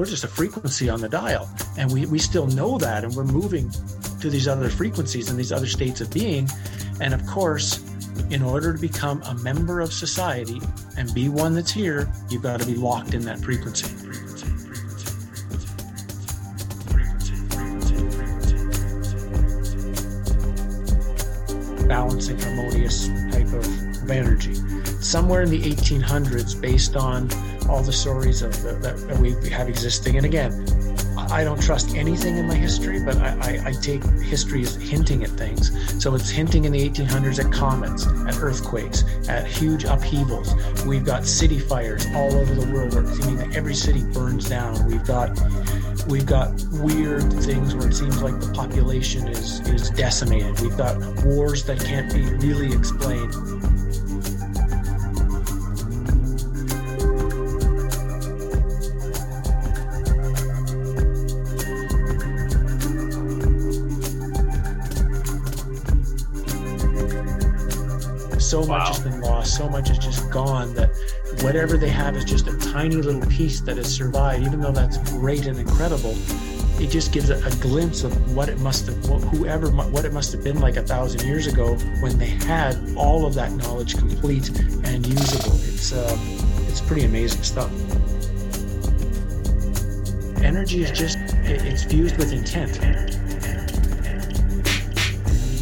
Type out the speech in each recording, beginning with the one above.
we're just a frequency on the dial. And we, we still know that and we're moving to these other frequencies and these other states of being. And of course in order to become a member of society and be one that's here you've got to be locked in that frequency. Balancing harmonious type of, energy. Somewhere in the 1800s based on all the stories of the, that, that we have existing. And again, I don't trust anything in my history, but I, I, I, take history as hinting at things. So it's hinting in the 1800s at comets, at earthquakes, at huge upheavals. We've got city fires all over the world, where it seems that every city burns down. We've got we've got weird things where it seems like the population is is decimated. We've got wars that can't be really explained. So wow. much has been lost, so much is just gone that whatever they have is just a tiny little piece that has survived, even though that's great and incredible. It just gives a, a glimpse of what it must have, what, whoever, what it must have been like a thousand years ago when they had all of that knowledge complete and usable. It's, uh, it's pretty amazing stuff. Energy is just, it's fused with intent.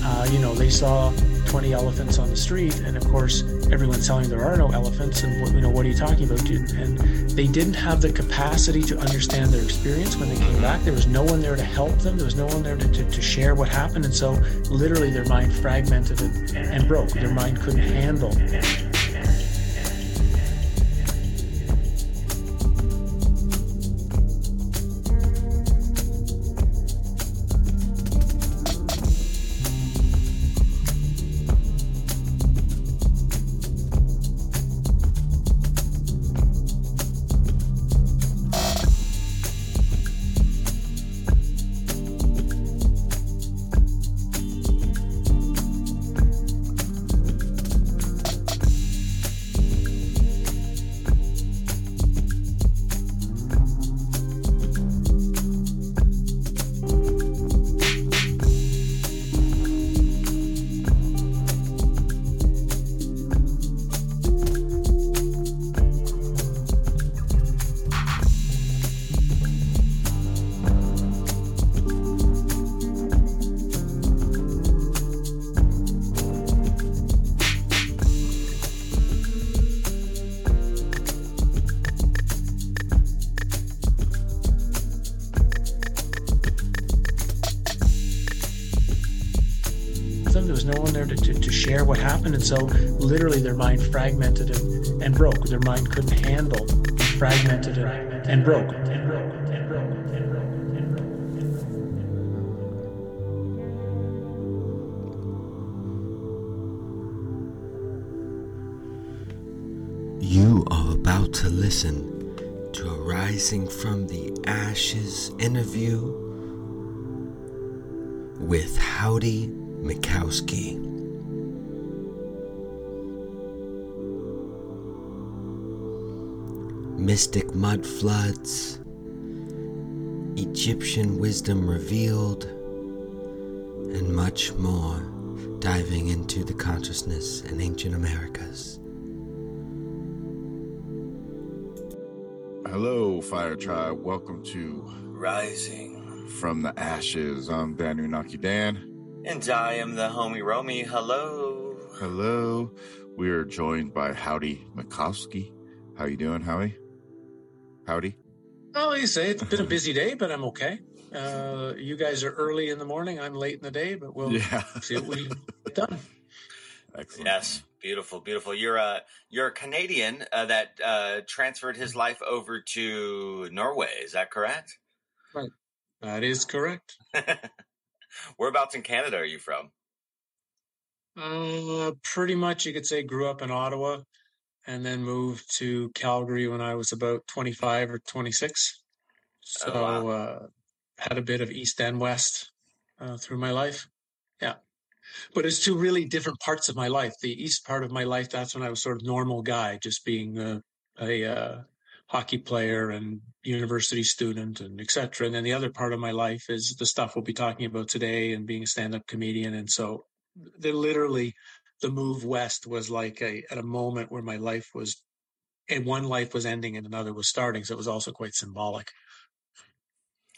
Uh, you know, they saw 20 elephants on the street, and of course, everyone's telling there are no elephants, and what, you know, what are you talking about, dude? And they didn't have the capacity to understand their experience when they came back. There was no one there to help them. There was no one there to, to, to share what happened, and so literally their mind fragmented and, and broke. Their mind couldn't handle mind fragmented and, and broke. Their mind couldn't handle, fragmented and, and broke. You are about to listen to a Rising from the Ashes interview with Howdie Mickoski. Mystic mud floods, Egyptian wisdom revealed, and much more diving into the consciousness in ancient Americas. Hello, Fire Tribe. Welcome to Rising from the Ashes. I'm Dan Unaki Dan. And I am the homie Romy. Hello. Hello. We are joined by Howdie Mickoski. How you doing, Howie? Howdy. Oh, you say it's been a busy day, but I'm okay. Uh, you guys are early in the morning. I'm late in the day, but we'll yeah. see what we get done. Excellent. Yes, beautiful, beautiful. You're a you're a Canadian uh, that uh, transferred his life over to Norway. Is that correct? Right. That is correct. Whereabouts in Canada are you from? Uh, pretty much, you could say grew up in Ottawa and then moved to Calgary when I was about 25 or 26. So oh, wow. uh, had a bit of East and West uh, through my life. Yeah. But it's two really different parts of my life. The East part of my life, that's when I was sort of normal guy, just being a, a uh, hockey player and university student and etc. And then the other part of my life is the stuff we'll be talking about today and being a stand-up comedian. And so they're literally the move west was like a at a moment where my life was and one life was ending and another was starting. So it was also quite symbolic.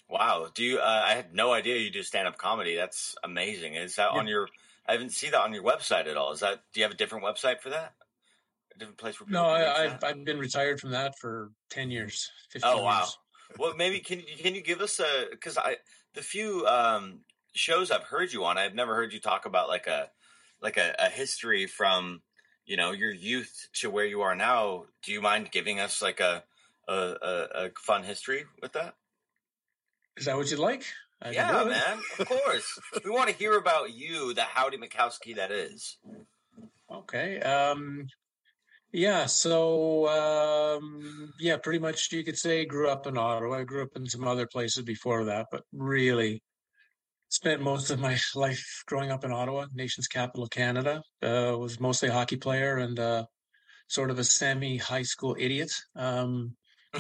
Wow. Do you, uh, I had no idea you do stand up comedy. That's amazing. Is that yeah. on your, I haven't seen that on your website at all. Is that, do you have a different website for that? A different place where No, I, have I've been retired from that for 10 years. oh, wow. Years. well, maybe can, can you give us a, cause I, the few, um, shows I've heard you on, I've never heard you talk about like a, like a, a history from, you know, your youth to where you are now. Do you mind giving us like a, a, a, a fun history with that? Is that what you'd like? I yeah, man. Of course. we want to hear about you, the Howdie Mickoski that is. Okay. Um, yeah. So, um, yeah, pretty much you could say grew up in Ottawa. I grew up in some other places before that, but really spent most of my life growing up in Ottawa, nation's capital of Canada. Uh, was mostly a hockey player and uh, sort of a semi high school idiot. Um,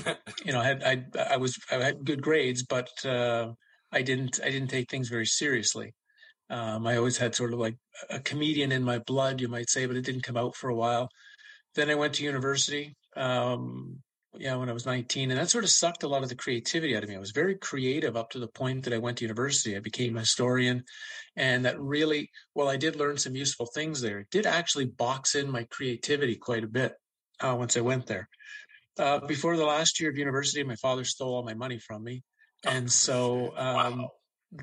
you know, I had I I was I had good grades, but uh, I didn't I didn't take things very seriously. Um, I always had sort of like a comedian in my blood, you might say, but it didn't come out for a while. Then I went to university. Um, yeah, when I was 19, and that sort of sucked a lot of the creativity out of me. I was very creative up to the point that I went to university. I became a historian, and that really, well, I did learn some useful things there. It did actually box in my creativity quite a bit uh, once I went there. Uh, before the last year of university, my father stole all my money from me. Oh, and so um, wow.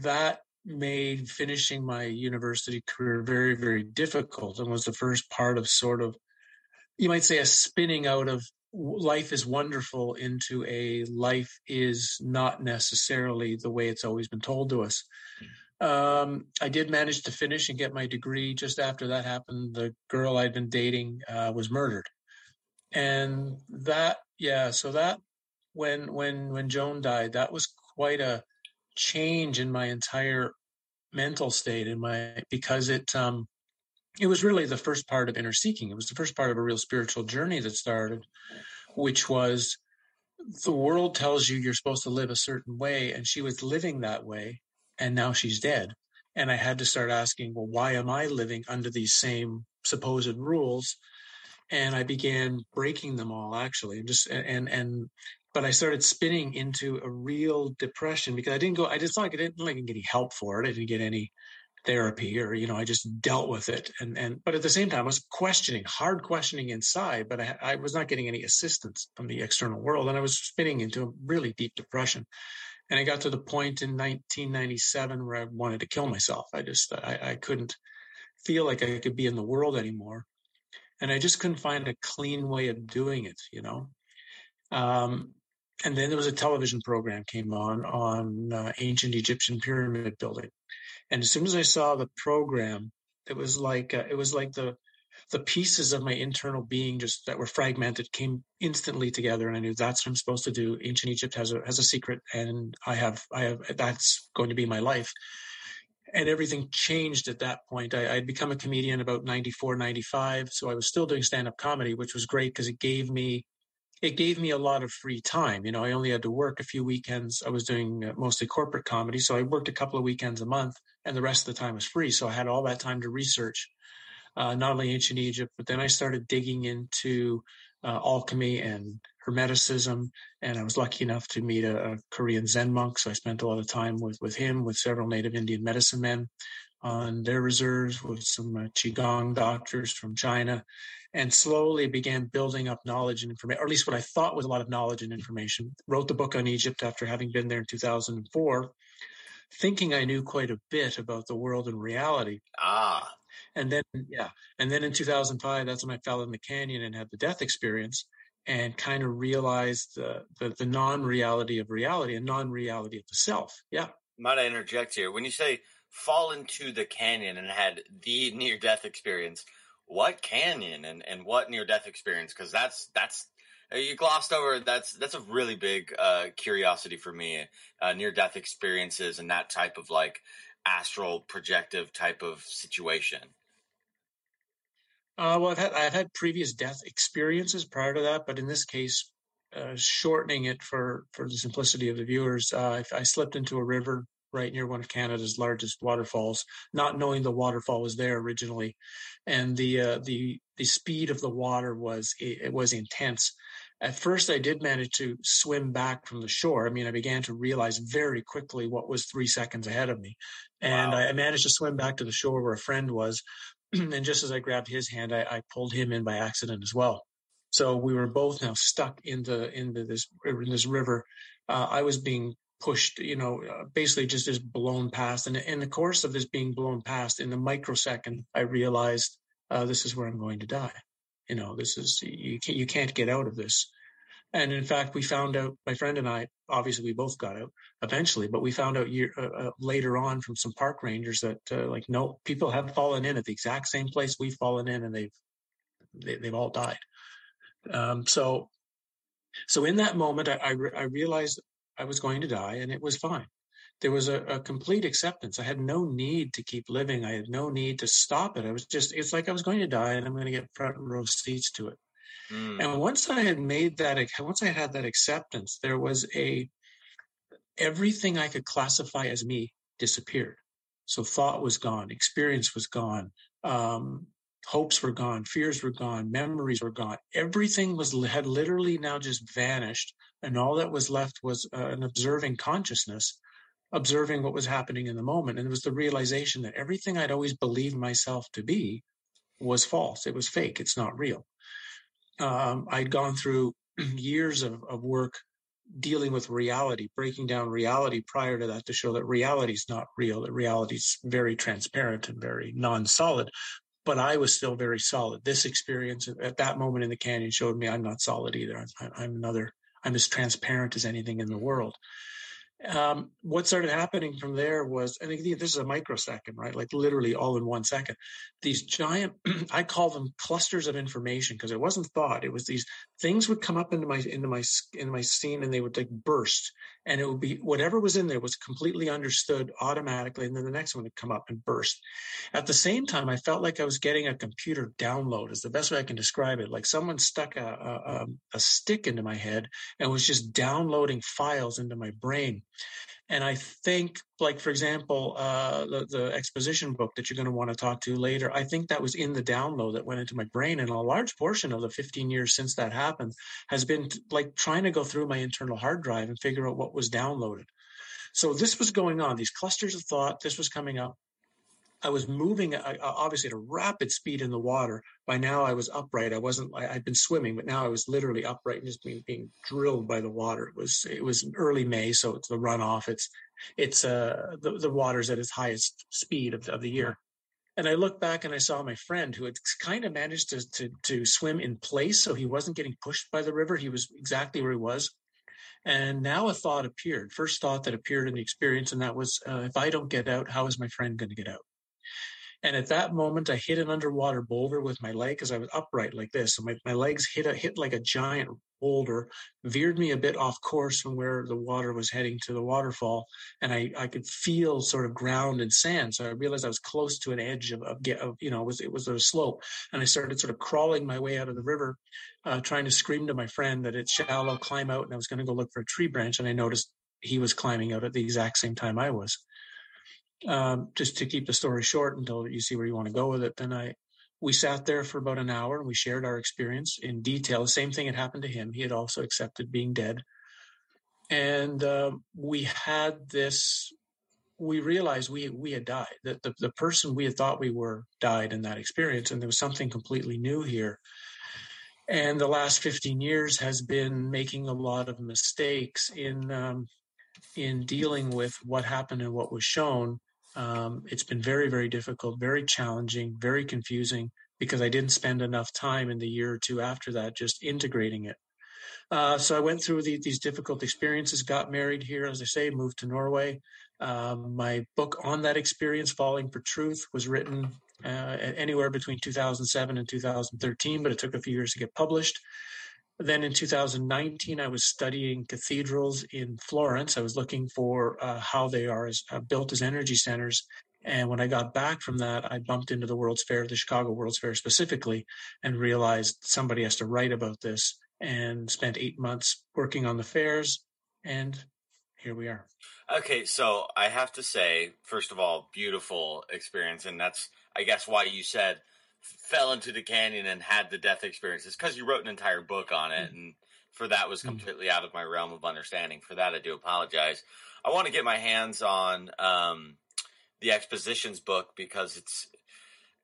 that made finishing my university career very, very difficult and was the first part of sort of, you might say, a spinning out of life is wonderful into a life is not necessarily the way it's always been told to us. Hmm. Um, I did manage to finish and get my degree. Just after that happened, the girl I'd been dating uh, was murdered and that yeah so that when when when joan died that was quite a change in my entire mental state in my because it um it was really the first part of inner seeking it was the first part of a real spiritual journey that started which was the world tells you you're supposed to live a certain way and she was living that way and now she's dead and i had to start asking well why am i living under these same supposed rules and I began breaking them all actually, just and and but I started spinning into a real depression because I didn't go. I just like I didn't like get any help for it. I didn't get any therapy or you know I just dealt with it. And and but at the same time I was questioning hard questioning inside but I, I was not getting any assistance from the external world. And I was spinning into a really deep depression. And I got to the point in 1997 where I wanted to kill myself. I just I, I couldn't feel like I could be in the world anymore. And I just couldn't find a clean way of doing it, you know. Um, and then there was a television program came on on uh, ancient Egyptian pyramid building, and as soon as I saw the program, it was like uh, it was like the the pieces of my internal being just that were fragmented came instantly together, and I knew that's what I'm supposed to do. Ancient Egypt has a has a secret, and I have I have that's going to be my life and everything changed at that point. I, had become a comedian about 94, 95. So I was still doing stand up comedy, which was great because it gave me, it gave me a lot of free time. You know, I only had to work a few weekends. I was doing uh, mostly corporate comedy. So I worked a couple of weekends a month and the rest of the time was free. So I had all that time to research, uh, not only ancient Egypt, but then I started digging into uh, alchemy and Hermeticism, and I was lucky enough to meet a, a, Korean Zen monk. So I spent a lot of time with with him, with several native Indian medicine men on their reserves, with some uh, qigong doctors from China, and slowly began building up knowledge and information, or at least what I thought was a lot of knowledge and information. Wrote the book on Egypt after having been there in 2004, thinking I knew quite a bit about the world and reality. Ah. And then, yeah. And then in 2005, that's when I fell in the canyon and had the death experience and kind of realized the, the, the non-reality of reality and non-reality of the self. Yeah. Might I interject here? When you say fall into the canyon and had the near death experience, what canyon and, and what near death experience? Because that's that's uh, you glossed over. That's that's a really big uh, curiosity for me. Uh, near death experiences and that type of like astral projective type of situation. Uh, well, I've had I've had previous death experiences prior to that, but in this case, uh, shortening it for for the simplicity of the viewers, uh, I, I, slipped into a river right near one of Canada's largest waterfalls, not knowing the waterfall was there originally, and the uh, the the speed of the water was it was intense. At first, I did manage to swim back from the shore. I mean, I began to realize very quickly what was three seconds ahead of me, and wow. I, managed to swim back to the shore where a friend was. and just as I grabbed his hand, I, I pulled him in by accident as well. So we were both now stuck in the into this in this river. Uh, I was being pushed, you know, uh, basically just just blown past. And in the course of this being blown past, in the microsecond, I realized uh, this is where I'm going to die. You know, this is you can't you can't get out of this. And in fact, we found out. My friend and I, obviously, we both got out eventually, but we found out year, uh, uh later on from some park rangers that, uh, like, no, people have fallen in at the exact same place we've fallen in, and they've they, have they have all died. Um, so, so in that moment, I, I, re- I, realized I was going to die, and it was fine. There was a, a, complete acceptance. I had no need to keep living. I had no need to stop it. I was just, it's like I was going to die, and I'm going to get front row seats to it. Mm. And once I had made that, once I had that acceptance, there was a everything I could classify as me disappeared. So thought was gone, experience was gone, um, hopes were gone, fears were gone, memories were gone. Everything was had literally now just vanished, and all that was left was uh, an observing consciousness, observing what was happening in the moment. And it was the realization that everything I'd always believed myself to be was false. It was fake. It's not real. Um, I'd gone through years of, of work dealing with reality, breaking down reality prior to that to show that reality is not real, that reality is very transparent and very non solid but I was still very solid. This experience at that moment in the canyon showed me I'm not solid either. I'm, I'm another, I'm as transparent as anything in the world um, what started happening from there was, and this is a microsecond, right? Like literally all in one second. These giant, I call them clusters of information because it wasn't thought. It was these things would come up into my into my into my scene and they would like burst, and it would be whatever was in there was completely understood automatically, and then the next one would come up and burst. At the same time, I felt like I was getting a computer download. Is the best way I can describe it. Like someone stuck a, a, a stick into my head and was just downloading files into my brain and I think, like for example, uh, the, the exposition book that you're going to want to talk to later, I think that was in the download that went into my brain, and a large portion of the 15 years since that happened has been like trying to go through my internal hard drive and figure out what was downloaded. So this was going on; these clusters of thought. This was coming up. I was moving uh, uh, obviously at a rapid speed in the water. By now I was upright. I wasn't, I, had been swimming, but now I was literally upright and just being, being drilled by the water. It was, it was early May. So it's the runoff. It's, it's, uh, the, the water's at its highest speed of, of the year. And I looked back and I saw my friend who had kind of managed to, to, to swim in place. So he wasn't getting pushed by the river. He was exactly where he was. And now a thought appeared, first thought that appeared in the experience. And that was, uh, if I don't get out, how is my friend going to get out? And at that moment, I hit an underwater boulder with my leg because I was upright like this. So my, my legs hit a, hit like a giant boulder, veered me a bit off course from where the water was heading to the waterfall. And I, I could feel sort of ground and sand. So I realized I was close to an edge of, of, of you know, it was, it was a slope. And I started sort of crawling my way out of the river, uh, trying to scream to my friend that it's shallow, climb out. And I was going to go look for a tree branch. And I noticed he was climbing out at the exact same time I was um, just to keep the story short until you see where you want to go with it, then I we sat there for about an hour and we shared our experience in detail. The same thing had happened to him. He had also accepted being dead, and uh, we had this. We realized we we had died. That the, the person we had thought we were died in that experience, and there was something completely new here. And the last 15 years has been making a lot of mistakes in um, in dealing with what happened and what was shown um, it's been very, very difficult, very challenging, very confusing because I didn't spend enough time in the year or two after that just integrating it. Uh, so I went through the, these difficult experiences, got married here, as I say, moved to Norway. Um, my book on that experience, Falling for Truth, was written uh, anywhere between 2007 and 2013, but it took a few years to get published. Then in 2019, I was studying cathedrals in Florence. I was looking for uh, how they are as, uh, built as energy centers. And when I got back from that, I bumped into the World's Fair, the Chicago World's Fair specifically, and realized somebody has to write about this. and spent eight months working on the fairs. And here we are. Okay, so I have to say, first of all, beautiful experience, and that's I guess why you said fell into the canyon and had the death experience because you wrote an entire book on it, and for that was mm-hmm. completely out of my realm of understanding. For that, I do apologize. I want to get my hands on um, the expositions book because it's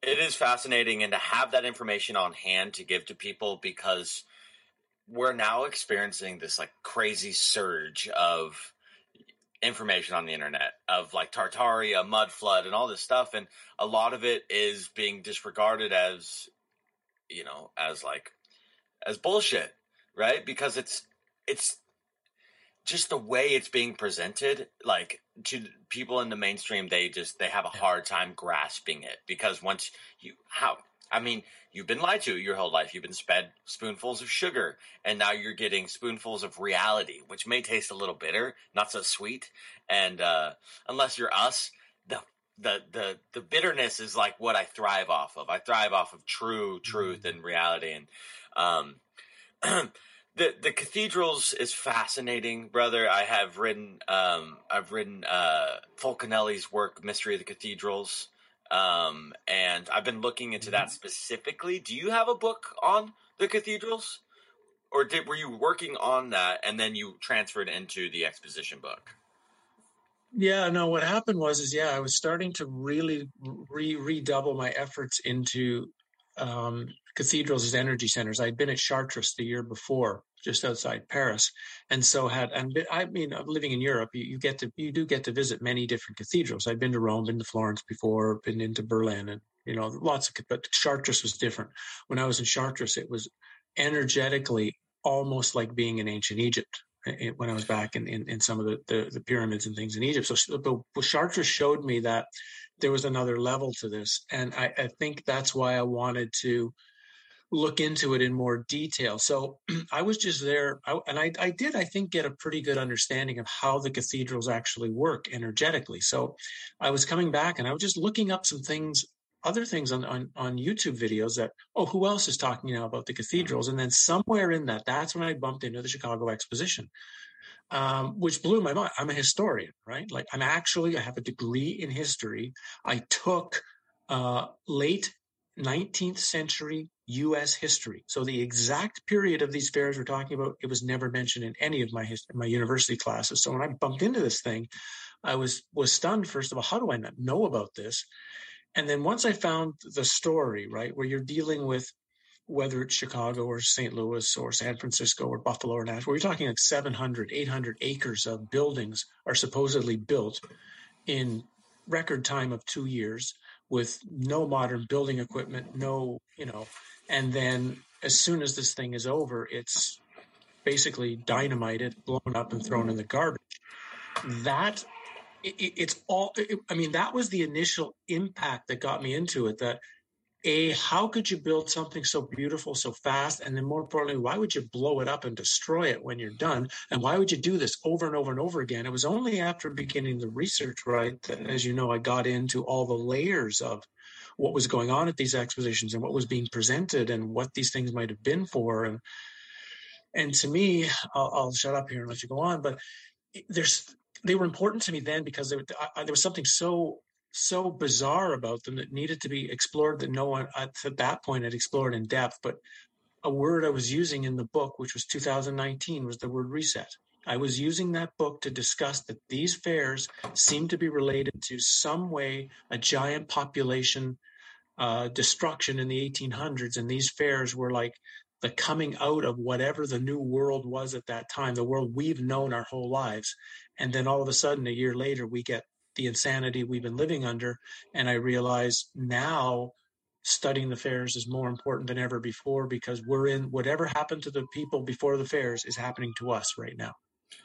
it is fascinating, and to have that information on hand to give to people because we're now experiencing this like crazy surge of information on the internet of like Tartaria, mud flood, and all this stuff, and a lot of it is being disregarded as, you know, as like as bullshit, right? Because it's it's just the way it's being presented, like to people in the mainstream, they just they have a hard time grasping it because once you how I mean, you've been lied to your whole life. You've been sped spoonfuls of sugar, and now you're getting spoonfuls of reality, which may taste a little bitter, not so sweet. And uh, unless you're us, the the the the bitterness is like what I thrive off of. I thrive off of true truth mm-hmm. and reality. And um, the the cathedrals is fascinating, brother. I have written um, I've written uh, Fulcanelli's work, Mystery of the Cathedrals. Um, and I've been looking into that mm-hmm. specifically. Do you have a book on the cathedrals? Or did were you working on that and then you transferred into the exposition book? Yeah, no, what happened was is yeah, I was starting to really re- redouble my efforts into um, cathedrals as energy centers. I'd been at Chartres the year before, just outside Paris, and so had and I mean, living in Europe, you, you, get to you do get to visit many different cathedrals. I've been to Rome, been to Florence before, been into Berlin, and you know lots of. But Chartres was different. When I was in Chartres, it was energetically almost like being in ancient Egypt eh, eh, when I was back in, in, in some of the, the, the, pyramids and things in Egypt. So but Chartres showed me that there was another level to this. And I, I think that's why I wanted to look into it in more detail. So I was just there, I, and I, I, did, I think, get a pretty good understanding of how the cathedrals actually work energetically. So I was coming back and I was just looking up some things, other things on, on, on YouTube videos that, oh, who else is talking now about the cathedrals? And then somewhere in that, that's when I bumped into the Chicago Exposition. Um, which blew my mind. I'm a historian, right? Like I'm actually, I have a degree in history. I took uh, late 19th century U.S. history. So the exact period of these fairs we're talking about, it was never mentioned in any of my my university classes. So when I bumped into this thing, I was was stunned. First of all, how do I not know about this? And then once I found the story, right, where you're dealing with whether it's Chicago or St. Louis or San Francisco or Buffalo or Nashville, we're talking like 700, 800 acres of buildings are supposedly built in record time of two years with no modern building equipment, no, you know, and then as soon as this thing is over, it's basically dynamited, blown up, and thrown in the garbage. That it, it's all. It, I mean, that was the initial impact that got me into it. That a how could you build something so beautiful so fast? And then more importantly why would you blow it up and destroy it when you're done? And why would you do this over and over and over again? It was only after beginning the research right that as you know i got into all the layers of what was going on at these expositions and what was being presented and what these things might have been for. And and to me i'll, I'll shut up here and let you go on but there's they were important to me then because I, there was something so so bizarre about them that needed to be explored that no one at that point had explored in depth but a word i was using in the book which was 2019 was the word reset I was using that book to discuss that these fairs seem to be related to some way a giant population uh, destruction in the 1800s, and these fairs were like the coming out of whatever the new world was at that time, the world we've known our whole lives. And then all of a sudden, a year later, we get the insanity we've been living under. And I realize now studying the fairs is more important than ever before because we're in whatever happened to the people before the fairs is happening to us right now.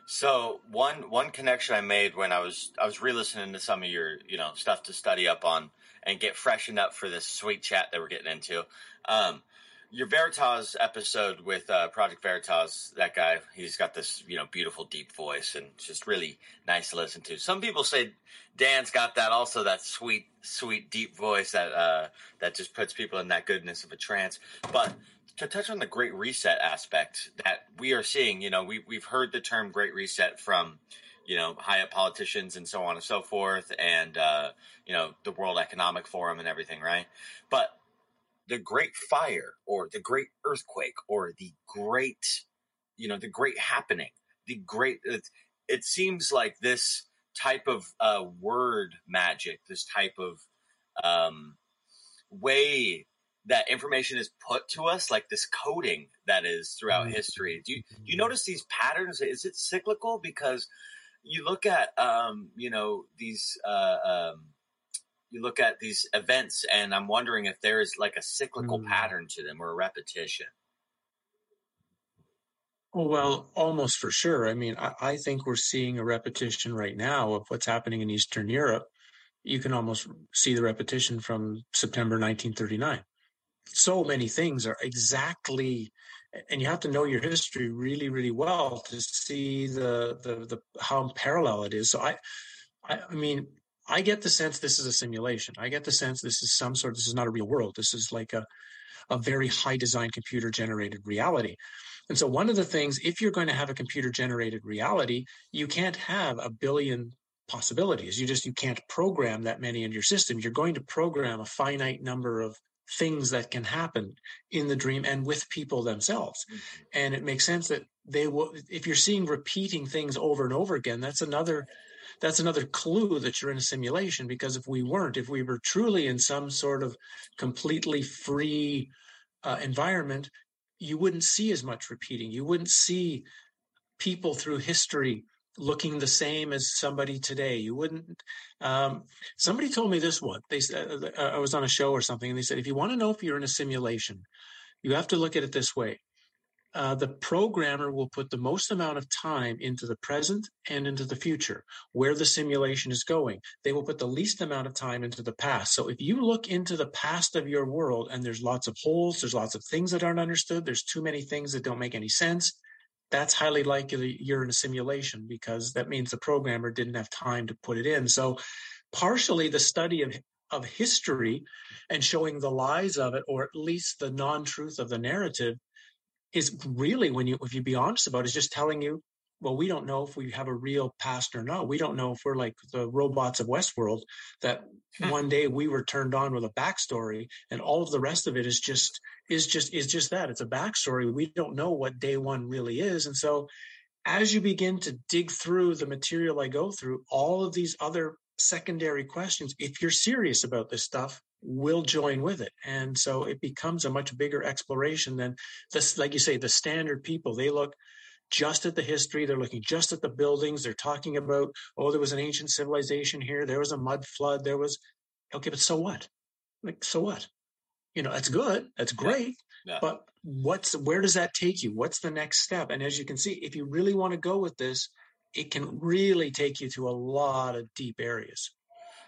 So one one connection I made when I was I was re-listening to some of your you know stuff to study up on and get freshened up for this sweet chat that we're getting into. Um, your Veritas episode with uh, Project Veritas, that guy, he's got this you know beautiful deep voice and just really nice to listen to. Some people say Dan's got that also that sweet sweet deep voice that uh, that just puts people in that goodness of a trance. But to touch on the Great Reset aspect that we are seeing, you know, we we've heard the term Great Reset from, you know, high up politicians and so on and so forth, and uh, you know, the World Economic Forum and everything, right? But the Great Fire or the Great Earthquake or the Great, you know, the Great Happening, the Great. It, it seems like this type of uh, word magic, this type of um, way that information is put to us, like this coding that is throughout mm-hmm. history. Do you, do you notice these patterns? Is it cyclical? Because you look at, um, you know, these, uh, um, you look at these events, and I'm wondering if there is like a cyclical mm. pattern to them or a repetition. Oh, well, almost for sure. I mean, I, I, think we're seeing a repetition right now of what's happening in Eastern Europe. You can almost see the repetition from September 1939. So many things are exactly, and you have to know your history really, really well to see the the, the how parallel it is. So I, I, I mean, I get the sense this is a simulation. I get the sense this is some sort. This is not a real world. This is like a a very high design computer generated reality. And so, one of the things, if you're going to have a computer generated reality, you can't have a billion possibilities. You just you can't program that many in your system. You're going to program a finite number of things that can happen in the dream and with people themselves. Mm-hmm. And it makes sense that they will if you're seeing repeating things over and over again, that's another that's another clue that you're in a simulation because if we weren't, if we were truly in some sort of completely free uh, environment, you wouldn't see as much repeating. You wouldn't see people through history looking the same as somebody today. You wouldn't. Um, somebody told me this one. They said uh, I was on a show or something, and they said if you want to know if you're in a simulation, you have to look at it this way: uh, the programmer will put the most amount of time into the present and into the future, where the simulation is going. They will put the least amount of time into the past. So if you look into the past of your world and there's lots of holes, there's lots of things that aren't understood, there's too many things that don't make any sense, that's highly likely you're in a simulation because that means the programmer didn't have time to put it in. So partially the study of of history and showing the lies of it, or at least the non-truth of the narrative, is really when you if you be honest about it, is just telling you well we don't know if we have a real past or not. We don't know if we're like the robots of westworld that hmm. one day we were turned on with a backstory and all of the rest of it is just is just is just that. It's a backstory. We don't know what day one really is. And so as you begin to dig through the material i go through all of these other secondary questions if you're serious about this stuff will join with it. And so it becomes a much bigger exploration than this, like you say, the standard people. They look just at the history. They're looking just at the buildings. They're talking about, oh, there was an ancient civilization here. There was a mud flood. There was, okay, but so what? Like, so what? You know, that's good. That's great. Yeah. Yeah. But what's, where does that take you? What's the next step? And as you can see, if you really want to go with this, it can really take you to a lot of deep areas.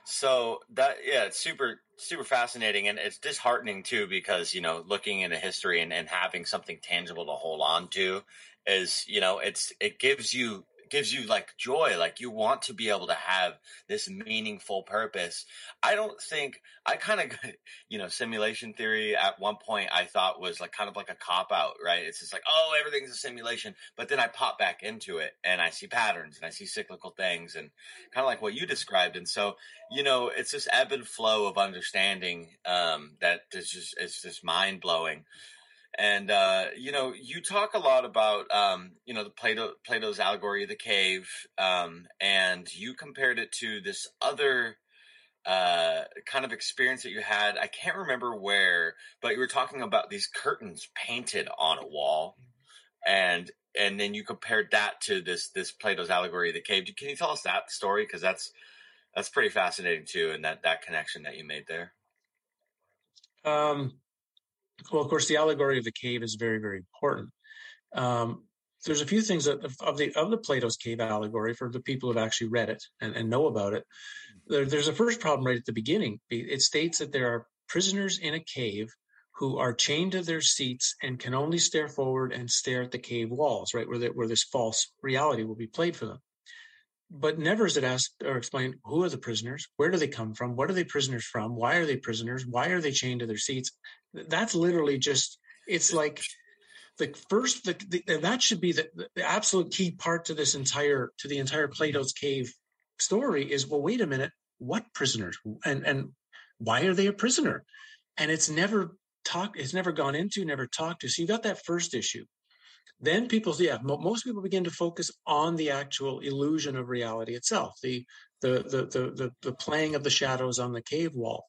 So that yeah, it's super super fascinating and it's disheartening too because you know looking into history and, and having something tangible to hold on to is you know it's it gives you gives you like joy like you want to be able to have this meaningful purpose. I don't think i kind of you know simulation theory at one point i thought was like kind of like a cop out right? It's just like oh everything's a simulation. But then i pop back into it and i see patterns and i see cyclical things and kind of like what you described. And so you know it's this ebb and flow of understanding um that is just it's just mind blowing and uh, you know, you talk a lot about um, you know the Plato Plato's allegory of the cave, um, and you compared it to this other uh, kind of experience that you had. I can't remember where, but you were talking about these curtains painted on a wall, and and then you compared that to this this Plato's allegory of the cave. Can you tell us that story? Because that's that's pretty fascinating too, and that that connection that you made there. Um, well, of course, the allegory of the cave is very, very important. Um, there's a few things that, of the of the Plato's cave allegory for the people who have actually read it and, and know about it. There, there's a first problem right at the beginning. It states that there are prisoners in a cave who are chained to their seats and can only stare forward and stare at the cave walls, right, where, the, where this false reality will be played for them but never is it asked or explained who are the prisoners where do they come from what are they prisoners from why are they prisoners why are they chained to their seats that's literally just it's like the first the, the, that should be the, the absolute key part to this entire to the entire plato's cave story is well wait a minute what prisoners? And and why are they a prisoner? And it's never talked it's never gone into never talked to. So you got that first issue. Then people yeah most people begin to focus on the actual illusion of reality itself the the the the, the playing of the shadows on the cave wall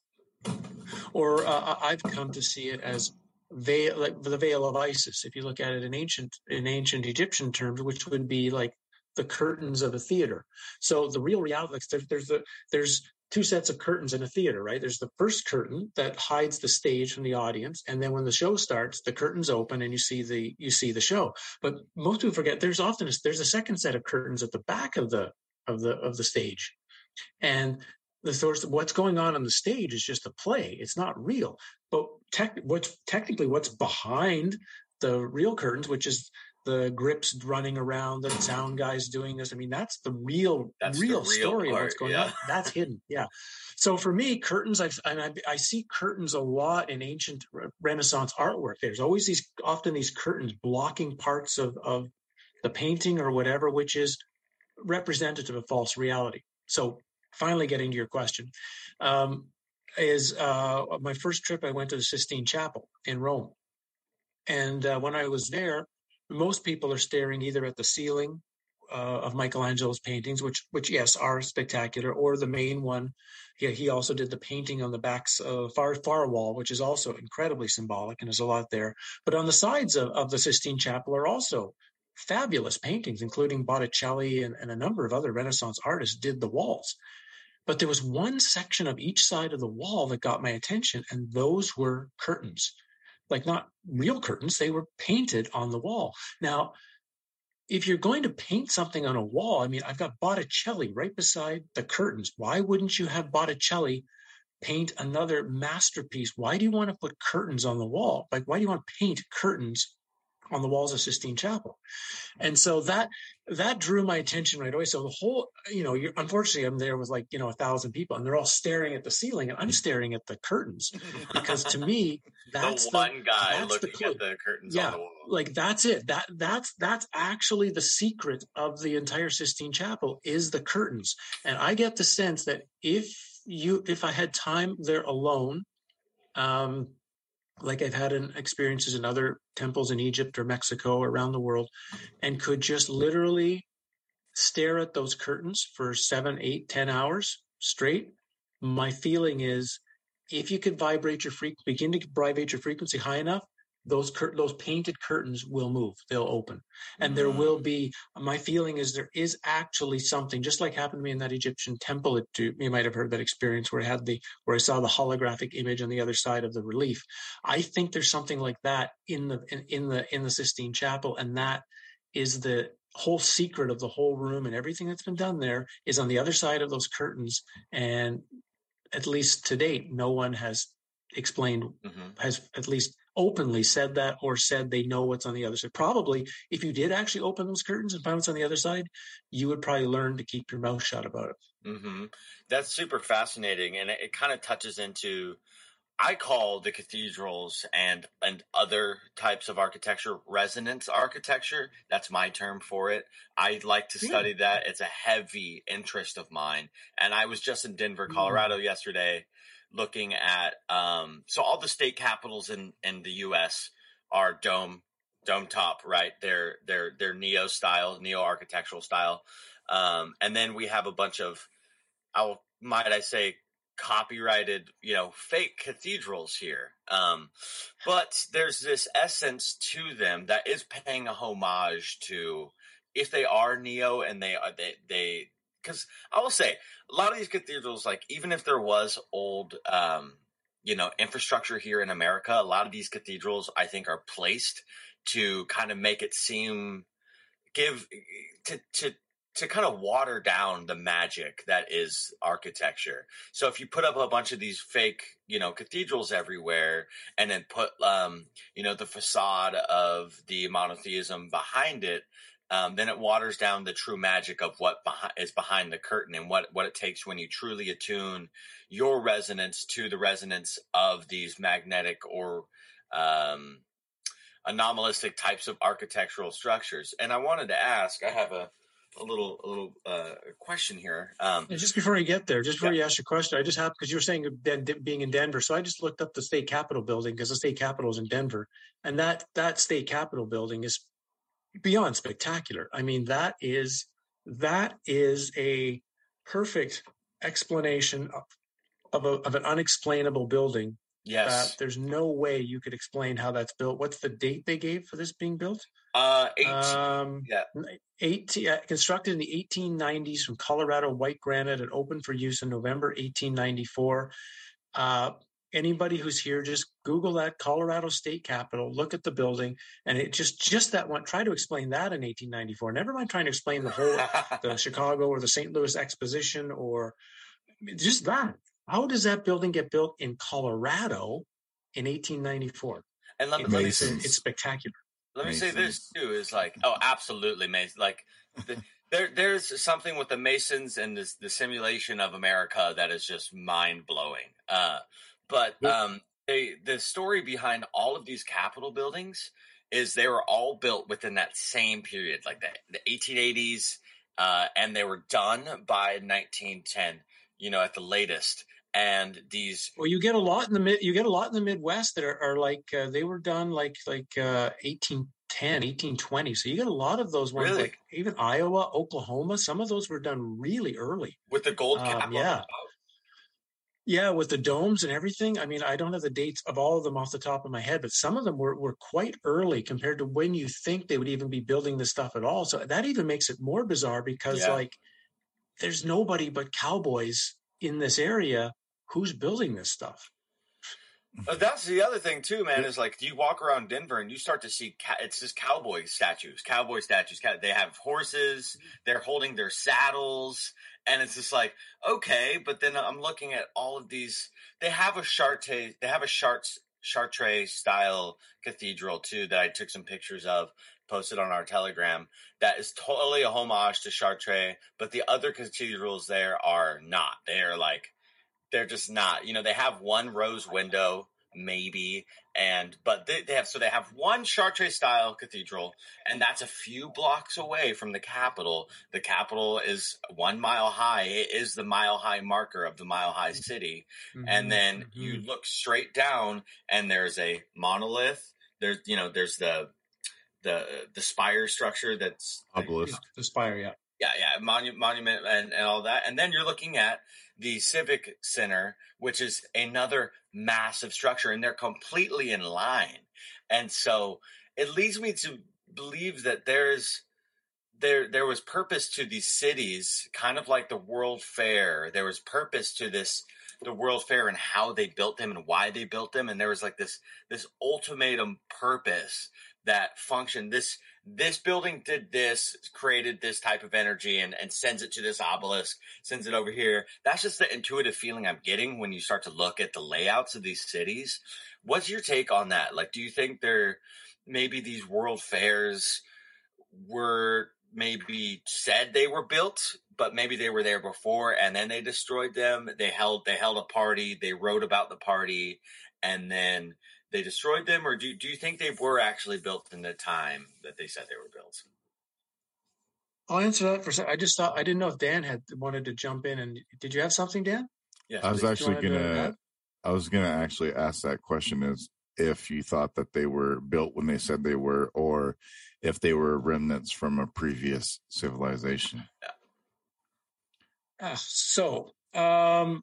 or uh, i've come to see it as veil like the veil of isis if you look at it in ancient in ancient egyptian terms which would be like the curtains of a theater so the real reality there's there's the there's two sets of curtains in a theater, right? There's the first curtain that hides the stage from the audience, and then when the show starts, the curtains open and you see the you see the show. But most people forget there's often a, there's a second set of curtains at the back of the of the of the stage, and the source what's going on on the stage is just a play. It's not real. But tech, what's technically what's behind the real curtains, which is the grips running around, the sound guys doing this. I mean, that's the real, that's real, the real story part, of what's going yeah. on. That's hidden. Yeah. So for me, curtains, I've, and I, I see curtains a lot in ancient Renaissance artwork. There's always these, often these curtains blocking parts of, of the painting or whatever, which is representative of false reality. So finally getting to your question, um, is uh, my first trip, I went to the Sistine Chapel in Rome. And uh, when I was there, most people are staring either at the ceiling uh, of Michelangelo's paintings, which which yes are spectacular, or the main one. He, he also did the painting on the backs of far far wall, which is also incredibly symbolic, and there's a lot there. But on the sides of, of the Sistine Chapel are also fabulous paintings, including Botticelli and, and a number of other Renaissance artists did the walls. But there was one section of each side of the wall that got my attention, and those were curtains like not real curtains, they were painted on the wall. Now, if you're going to paint something on a wall, I mean, I've got Botticelli right beside the curtains. Why wouldn't you have Botticelli paint another masterpiece? Why do you want to put curtains on the wall? Like, why do you want to paint curtains on the walls of Sistine Chapel. And so that that drew my attention right away. So the whole, you know, unfortunately, I'm there with like you know a thousand people, and they're all staring at the ceiling, and I'm staring at the curtains because to me, that's the one the, guy looking the at the curtains yeah, on the wall. Like that's it. That that's that's actually the secret of the entire Sistine Chapel is the curtains, and I get the sense that if you if I had time there alone. Um, like I've had in experiences in other temples in Egypt or Mexico or around the world, and could just literally stare at those curtains for seven, eight, ten hours straight. My feeling is if you could vibrate your frequency, begin to vibrate your frequency high enough, those cur- those painted curtains will move they'll open and there will mm. be my feeling is there is actually something just like happened to me in that egyptian temple it, you might have heard that experience where i had the where i saw the holographic image on the other side of the relief i think there's something like that in the in, in the in the sistine chapel and that is the whole secret of the whole room and everything that's been done there is on the other side of those curtains and at least to date no one has explained mm-hmm. has at least openly said that or said they know what's on the other side. Probably, if you did actually open those curtains and find what's on the other side, you would probably learn to keep your mouth shut about it. Mm-hmm. That's super fascinating, and it, it kind of touches into. I call the cathedrals and and other types of architecture resonance architecture. That's my term for it. I like to study yeah. that. It's a heavy interest of mine. And I was just in Denver, mm. Colorado mm. yesterday looking at um, so all the state capitals in in the U.S. are dome dome top, right? They're they're they're neo style, neo architectural style, um, and then we have a bunch of, I will, might I say, copyrighted, you know, fake cathedrals here. Um, but there's this essence to them that is paying a homage to if they are neo and they are they they because I will say a lot of these cathedrals, like even if there was old, um, you know, infrastructure here in America, a lot of these cathedrals I think are placed to kind of make it seem give to to to kind of water down the magic that is architecture. So if you put up a bunch of these fake, you know, cathedrals everywhere and then put um, you know, the facade of the monotheism behind it, um, then it waters down the true magic of what behi- is behind the curtain and what, what it takes when you truly attune your resonance to the resonance of these magnetic or um, anomalistic types of architectural structures. And I wanted to ask, I have a, a little a little uh, question here. Um, just before you get there, just before yeah. you ask your question, I just have because you were saying being in Denver, so I just looked up the state capitol building because the state capitol is in Denver, and that that state capitol building is beyond spectacular. I mean, that is that is a perfect explanation of of, a, of an unexplainable building. Yes, there's no way you could explain how that's built. What's the date they gave for this being built? Uh, 18, um, yeah. 18, uh, constructed in the 1890s from Colorado white granite and opened for use in November 1894. Uh, anybody who's here, just Google that Colorado State Capitol, look at the building, and it just just that one. Try to explain that in 1894. Never mind trying to explain the whole the Chicago or the St. Louis Exposition or just that. How does that building get built in Colorado in 1894? And let me, let me say, it's spectacular. Let me say this too: is like, oh, absolutely, amazing Like, the, there, there's something with the Masons and this, the simulation of America that is just mind blowing. Uh, but um, they, the story behind all of these Capitol buildings is they were all built within that same period, like the, the 1880s, uh, and they were done by 1910. You know, at the latest. And these well you get a lot in the mid you get a lot in the midwest that are, are like uh, they were done like like uh 1810 1820 so you get a lot of those ones really? like even iowa oklahoma some of those were done really early. With the gold cap um, yeah yeah with the domes and everything i mean i don't have the dates of all of them off the top of my head but some of them were, were quite early compared to when you think they would even be building this stuff at all so that even makes it more bizarre because yeah. like there's nobody but cowboys in this area who's building this stuff? But that's the other thing too, man. Is like you walk around Denver and you start to see it's just cowboy statues, cowboy statues. They have horses, they're holding their saddles, and it's just like okay. But then I'm looking at all of these. They have a Chartres, they have a Chartres Chartres style cathedral too that I took some pictures of, posted on our Telegram. That is totally a homage to Chartres, but the other cathedrals there are not. They are like they're just not. You know, they have one rose window, maybe, and but they, they have so they have one Chartres style cathedral, and that's a few blocks away from the Capitol. The Capitol is one mile high. It is the mile high marker of the mile high city, mm-hmm, and then mm-hmm. you look straight down, and there's a monolith. There's you know there's the the the spire structure that's obelisk. The spire, yeah yeah, yeah, monu- monument and, and all that. And then you're looking at the Civic Center, which is another massive structure, and they're completely in line. And so it leads me to believe that there's there there was purpose to these cities, kind of like the World Fair. There was purpose to this the World Fair and how they built them and why they built them, and there was like this this ultimatum purpose that functioned. This this building did this, created this type of energy and, and sends it to this obelisk, sends it over here. That's just the intuitive feeling I'm getting when you start to look at the layouts of these cities. What's your take on that? Like, do you think there maybe these world fairs were maybe said they were built, but maybe they were there before and then they destroyed them. They held they held a party, they wrote about the party, and then they destroyed them, or do do you think they were actually built in the time that they said they were built? I'll answer that for a second. I just thought I didn't know if Dan had wanted to jump in. And did you have something, Dan? Yeah, I was actually gonna. I was gonna actually ask that question: is if you thought that they were built when they said they were, or if they were remnants from a previous civilization. Yeah. Uh, so, um,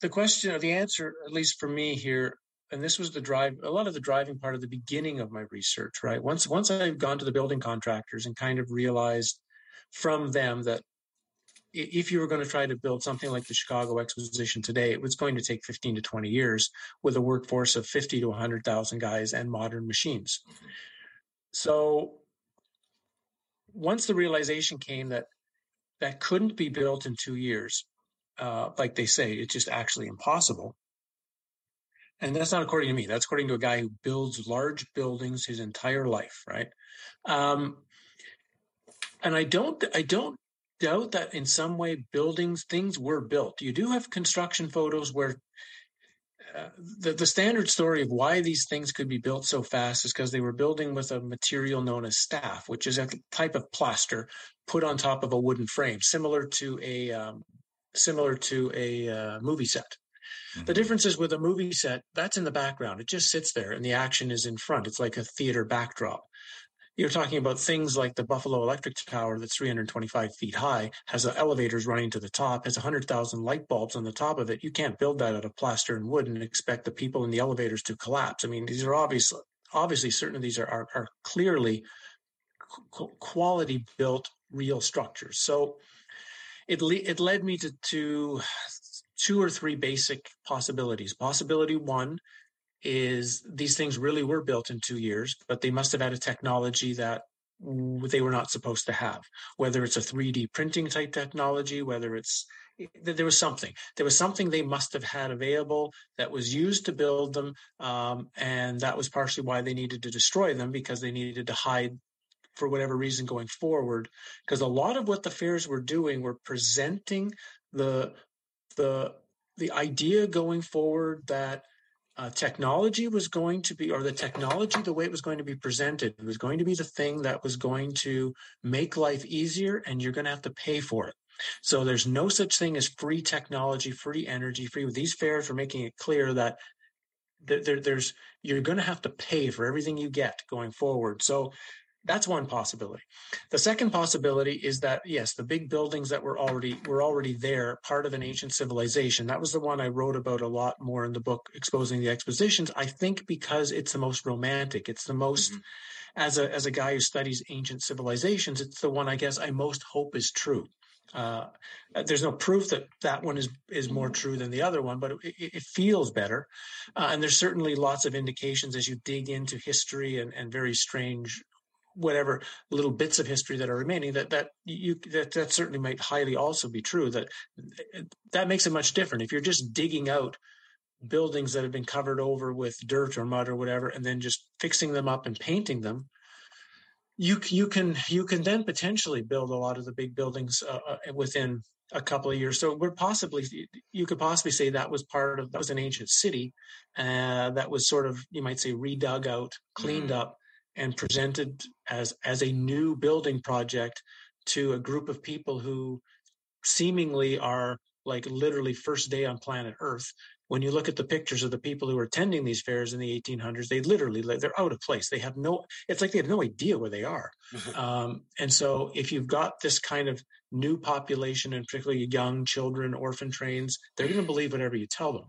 the question or the answer, at least for me here, and this was the drive a lot of the driving part of the beginning of my research right? Once once i've gone to the building contractors and kind of realized from them that if you were going to try to build something like the chicago exposition today it was going to take 15 to 20 years with a workforce of 50 to 100000 guys and modern machines. So once the realization came that that couldn't be built in two years uh, like they say it's just actually impossible and that's not according to me. That's according to a guy who builds large buildings his entire life, right? Um, and I don't, I don't doubt that in some way buildings things were built. You do have construction photos where uh, the, the standard story of why these things could be built so fast is because they were building with a material known as staff, which is a type of plaster put on top of a wooden frame, similar to a um, similar to a uh, movie set. The difference is with a movie set, that's in the background. It just sits there and the action is in front. It's like a theater backdrop. You're talking about things like the Buffalo Electric Tower that's 325 feet high, has elevators running to the top, has 100,000 light bulbs on the top of it. You can't build that out of plaster and wood and expect the people in the elevators to collapse. I mean, these are obviously, obviously, certain of these are, are, are clearly quality built real structures. So it, le- it led me to, to two or three basic possibilities. Possibility one is these things really were built in two years, but they must have had a technology that they were not supposed to have, whether it's a 3D printing type technology, whether it's there was something. There was something they must have had available that was used to build them, um, and that was partially why they needed to destroy them because they needed to hide for whatever reason going forward. Because a lot of what the fairs were doing were presenting the the the idea going forward that uh, technology was going to be, or the technology, the way it was going to be presented, was going to be the thing that was going to make life easier, and you're going to have to pay for it. So there's no such thing as free technology, free energy, free. These fairs, we're making it clear that there, there's you're going to have to pay for everything you get going forward. So that's one possibility. The second possibility is that yes, the big buildings that were already were already there, part of an ancient civilization. That was the one I wrote about a lot more in the book, exposing the expositions. I think because it's the most romantic, it's the most mm-hmm. as a as a guy who studies ancient civilizations, it's the one I guess I most hope is true. Uh, there's no proof that that one is is more true than the other one, but it, it feels better. Uh, and there's certainly lots of indications as you dig into history and, and very strange whatever little bits of history that are remaining that that you that that certainly might highly also be true that that makes it much different if you're just digging out buildings that have been covered over with dirt or mud or whatever and then just fixing them up and painting them you you can you can then potentially build a lot of the big buildings uh, uh within a couple of years so we're possibly you could possibly say that was part of that was an ancient city uh, that was sort of you might say redug out cleaned mm-hmm. up and presented as as a new building project to a group of people who seemingly are like literally first day on planet earth. When you look at the pictures of the people who are attending these fairs in the 1800s they literally they're out of place. They have no it's like they have no idea where they are. Um, and so if you've got this kind of new population and particularly young children orphan trains they're going to believe whatever you tell them.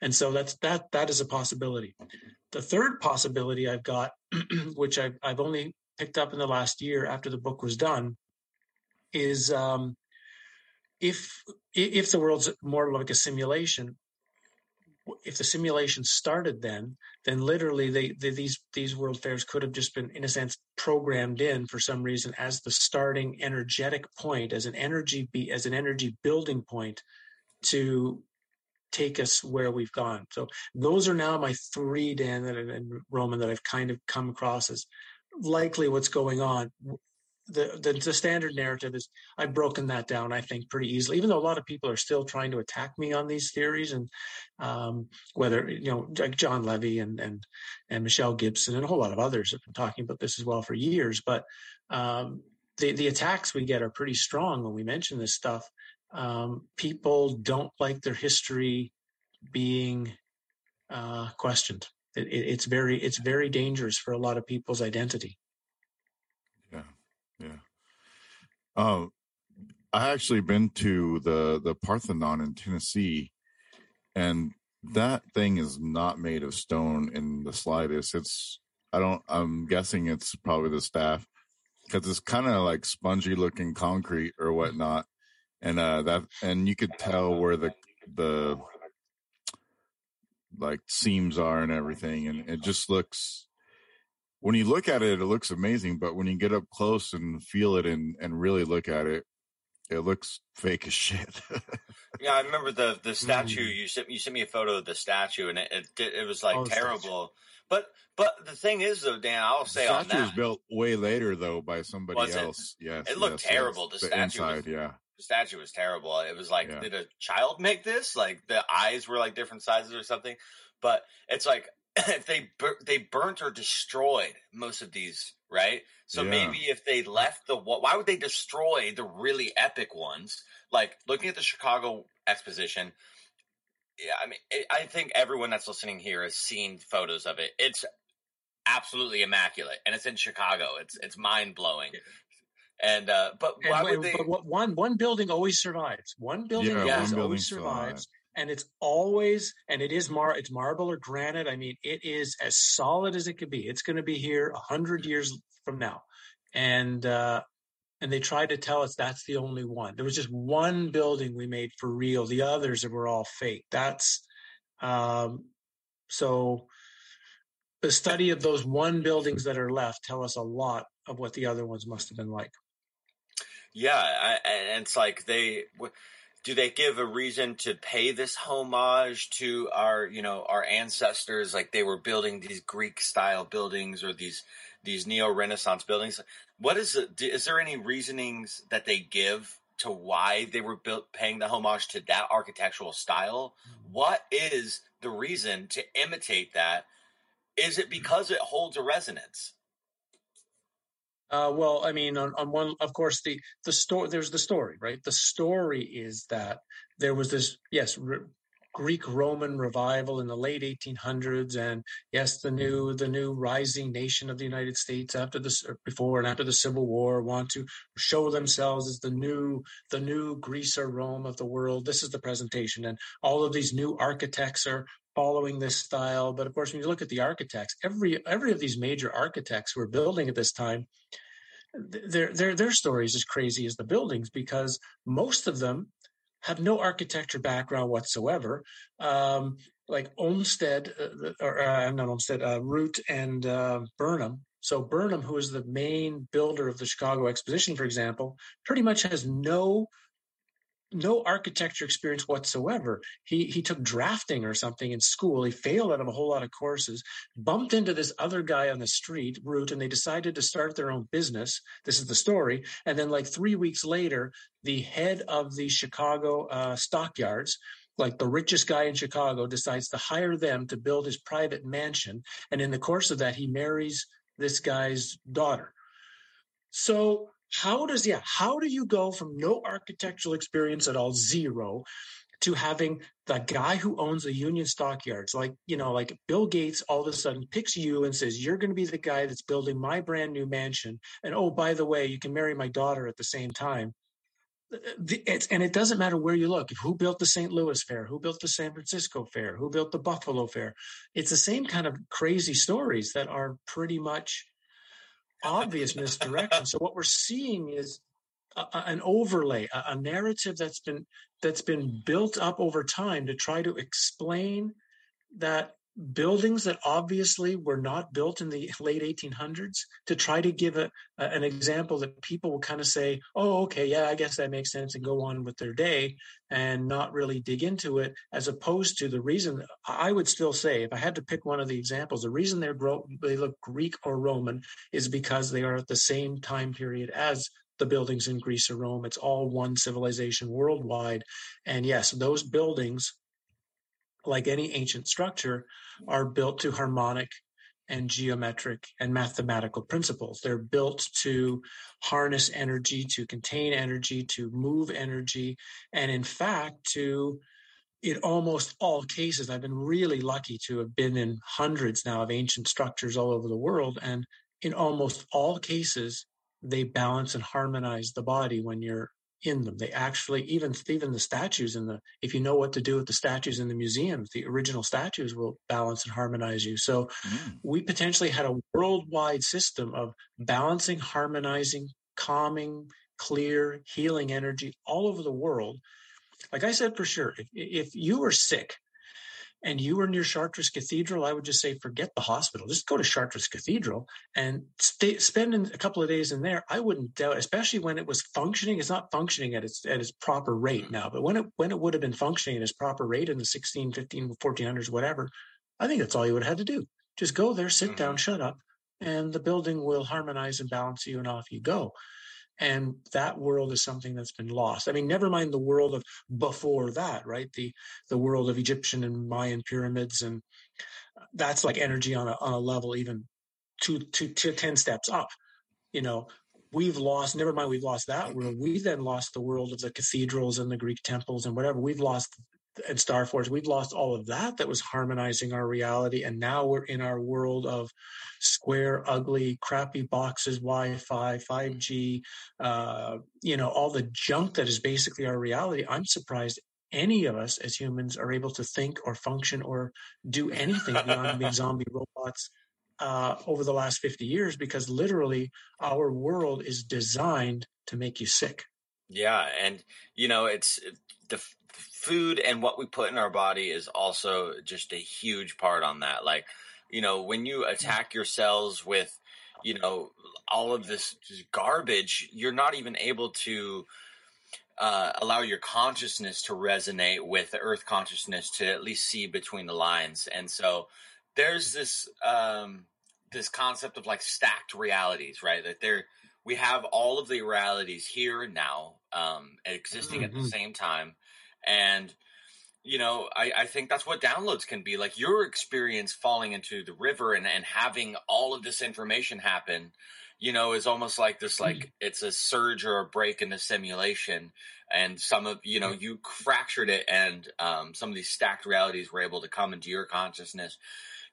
And so that's that that is a possibility. The third possibility i've got which I've, I've only picked up in the last year after the book was done is um, if if the world's more like a simulation if the simulation started then, then literally they, they, these these world fairs could have just been, in a sense, programmed in for some reason as the starting energetic point, as an energy be as an energy building point to take us where we've gone. So those are now my three, Dan, and Roman, that I've kind of come across as likely what's going on the, the, the standard narrative is I've broken that down I think pretty easily even though a lot of people are still trying to attack me on these theories and um, whether you know like Jon Levi and and and Michelle Gibson and a whole lot of others have been talking about this as well for years but um, the the attacks we get are pretty strong when we mention this stuff um, people don't like their history being uh, questioned it, it, it's very it's very dangerous for a lot of people's identity yeah. Yeah. Um, I actually been to the the Parthenon in Tennessee, and that thing is not made of stone in the slightest. It's I don't. I'm guessing it's probably the staff because it's kind of like spongy looking concrete or whatnot, and uh that and you could tell where the the like seams are and everything, and it just looks when you look at it, it looks amazing. But when you get up close and feel it and, and really look at it, it looks fake as shit. yeah, I remember the the statue. Mm. You sent you sent me a photo of the statue, and it it, it was like oh, terrible. But but the thing is, though, Dan, I'll say the on statue was built way later, though, by somebody was else. It? Yes, it looked yes, terrible. Yes. The, the statue, inside, was, yeah, statue was terrible. It was like, yeah. did a child make this? Like the eyes were like different sizes or something. But it's like if they bur- they burnt or destroyed most of these, right? So yeah. maybe if they left the why would they destroy the really epic ones? Like looking at the Chicago Exposition, yeah, I mean, I think everyone that's listening here has seen photos of it. It's absolutely immaculate, and it's in Chicago. It's it's mind blowing. And uh, but and would they? But one one building always survives. One building yeah, one always survives. And it's always, and it is mar, it's marble or granite. I mean, it is as solid as it could be. It's going to be here a hundred years from now, and uh, and they tried to tell us that's the only one. There was just one building we made for real. The others were all fake. That's um, so the study of those one buildings that are left tell us a lot of what the other ones must have been like. Yeah, I, and it's like they do they give a reason to pay this homage to our you know our ancestors? Like they were building these greek style buildings or these these neo renaissance buildings. What is it is there any reasonings that they give to why they were built paying the homage to that architectural style? Mm-hmm. what is the reason to imitate that? Is it because it holds a resonance uh, well, I mean, on, on one, of course, the the story. There's the story, right? The story is that there was this, yes, re- Greek Roman revival in the late 1800s, and yes, the new the new rising nation of the United States after this, before and after the Civil War, want to show themselves as the new the new Greece or Rome of the world. This is the presentation, and all of these new architects are following this style. But of course, when you look at the architects, every every of these major architects who are building at this time their their their stories as crazy as the buildings because most of them have no architecture background whatsoever. Um, like Olmsted, uh, or uh, I'm not Olmsted, uh, Root and uh, Burnham. So Burnham, who is the main builder of the Chicago Exposition, for example, pretty much has no no architecture experience whatsoever. He he took drafting or something in school. He failed out of a whole lot of courses. Bumped into this other guy on the street Root, and they decided to start their own business. This is the story. And then, like three weeks later, the head of the Chicago uh, stockyards like the richest guy in Chicago decides to hire them to build his private mansion. And in the course of that, he marries this guy's daughter. So how does yeah how do you go from no architectural experience at all zero to having the guy who owns the union stockyards like you know like bill gates all of a sudden picks you and says you're going to be the guy that's building my brand new mansion and oh by the way you can marry my daughter at the same time. Uh, uh, it's, and it doesn't matter where you look. Who built the st louis fair? Who built the san francisco fair? Who built the buffalo fair? It's the same kind of crazy stories that are pretty much obvious misdirection. So what we're seeing is a, an overlay, a, a narrative that's been that's been built up over time to try to explain that buildings that obviously were not built in the late 1800s to try to give a, a, an example that people will kind of say oh okay yeah i guess that makes sense and go on with their day and not really dig into it as opposed to the reason i would still say if i had to pick one of the examples the reason they're they look greek or roman is because they are at the same time period as the buildings in greece or rome. It's all one civilization worldwide. And yes those buildings like any ancient structure, are built to harmonic and geometric and mathematical principles. They're built to harness energy, to contain energy, to move energy, and in fact, to in almost all cases, I've been really lucky to have been in hundreds now of ancient structures all over the world. And in almost all cases, they balance and harmonize the body when you're in them. They actually even even the statues in the if you know what to do with the statues in the museums, the original statues will balance and harmonize you. So mm. we potentially had a worldwide system of balancing, harmonizing, calming, clear, healing energy all over the world. Like I said for sure, if if you were sick and you were near Chartres Cathedral, I would just say forget the hospital. Just go to Chartres Cathedral and stay, spend a couple of days in there. I wouldn't doubt, especially when it was functioning. It's not functioning at its at its proper rate now, but when it when it would have been functioning at its proper rate in the 16, 15, 1400s, whatever, I think that's all you would have had to do. Just go there, sit down, mm-hmm. shut up, and the building will harmonize and balance you, and off you go. And that world is something that's been lost. I mean never mind the world of before that right? The the world of egyptian and mayan pyramids and uh, that's like energy on a, on a level even two, two, 10 steps up you know? We've lost never mind we've lost that world we then lost the world of the cathedrals and the greek temples and whatever we've lost and Star Forts, we've lost all of that that was harmonizing our reality. And now we're in our world of square, ugly, crappy boxes, Wi Fi, 5G, uh, you know, all the junk that is basically our reality. I'm surprised any of us as humans are able to think or function or do anything beyond being zombie robots uh, over the last 50 years because literally our world is designed to make you sick. Yeah. And, you know, it's the food and what we put in our body is also just a huge part on that. Like, you know, when you mm. attack your cells with, you know, all of this garbage, you're not even able to uh, allow your consciousness to resonate with the earth consciousness to at least see between the lines. And so there's this, um, this concept of like stacked realities, right? That there, we have all of the realities here now, um, existing mm-hmm. at the mm-hmm. same time and, you know, I, I think that's what downloads can be like your experience falling into the river and, and having all of this information happen, you know, is almost like this, like mm. it's a surge or a break in the simulation. And some of, you know, you fractured it and um, some of these stacked realities were able to come into your consciousness.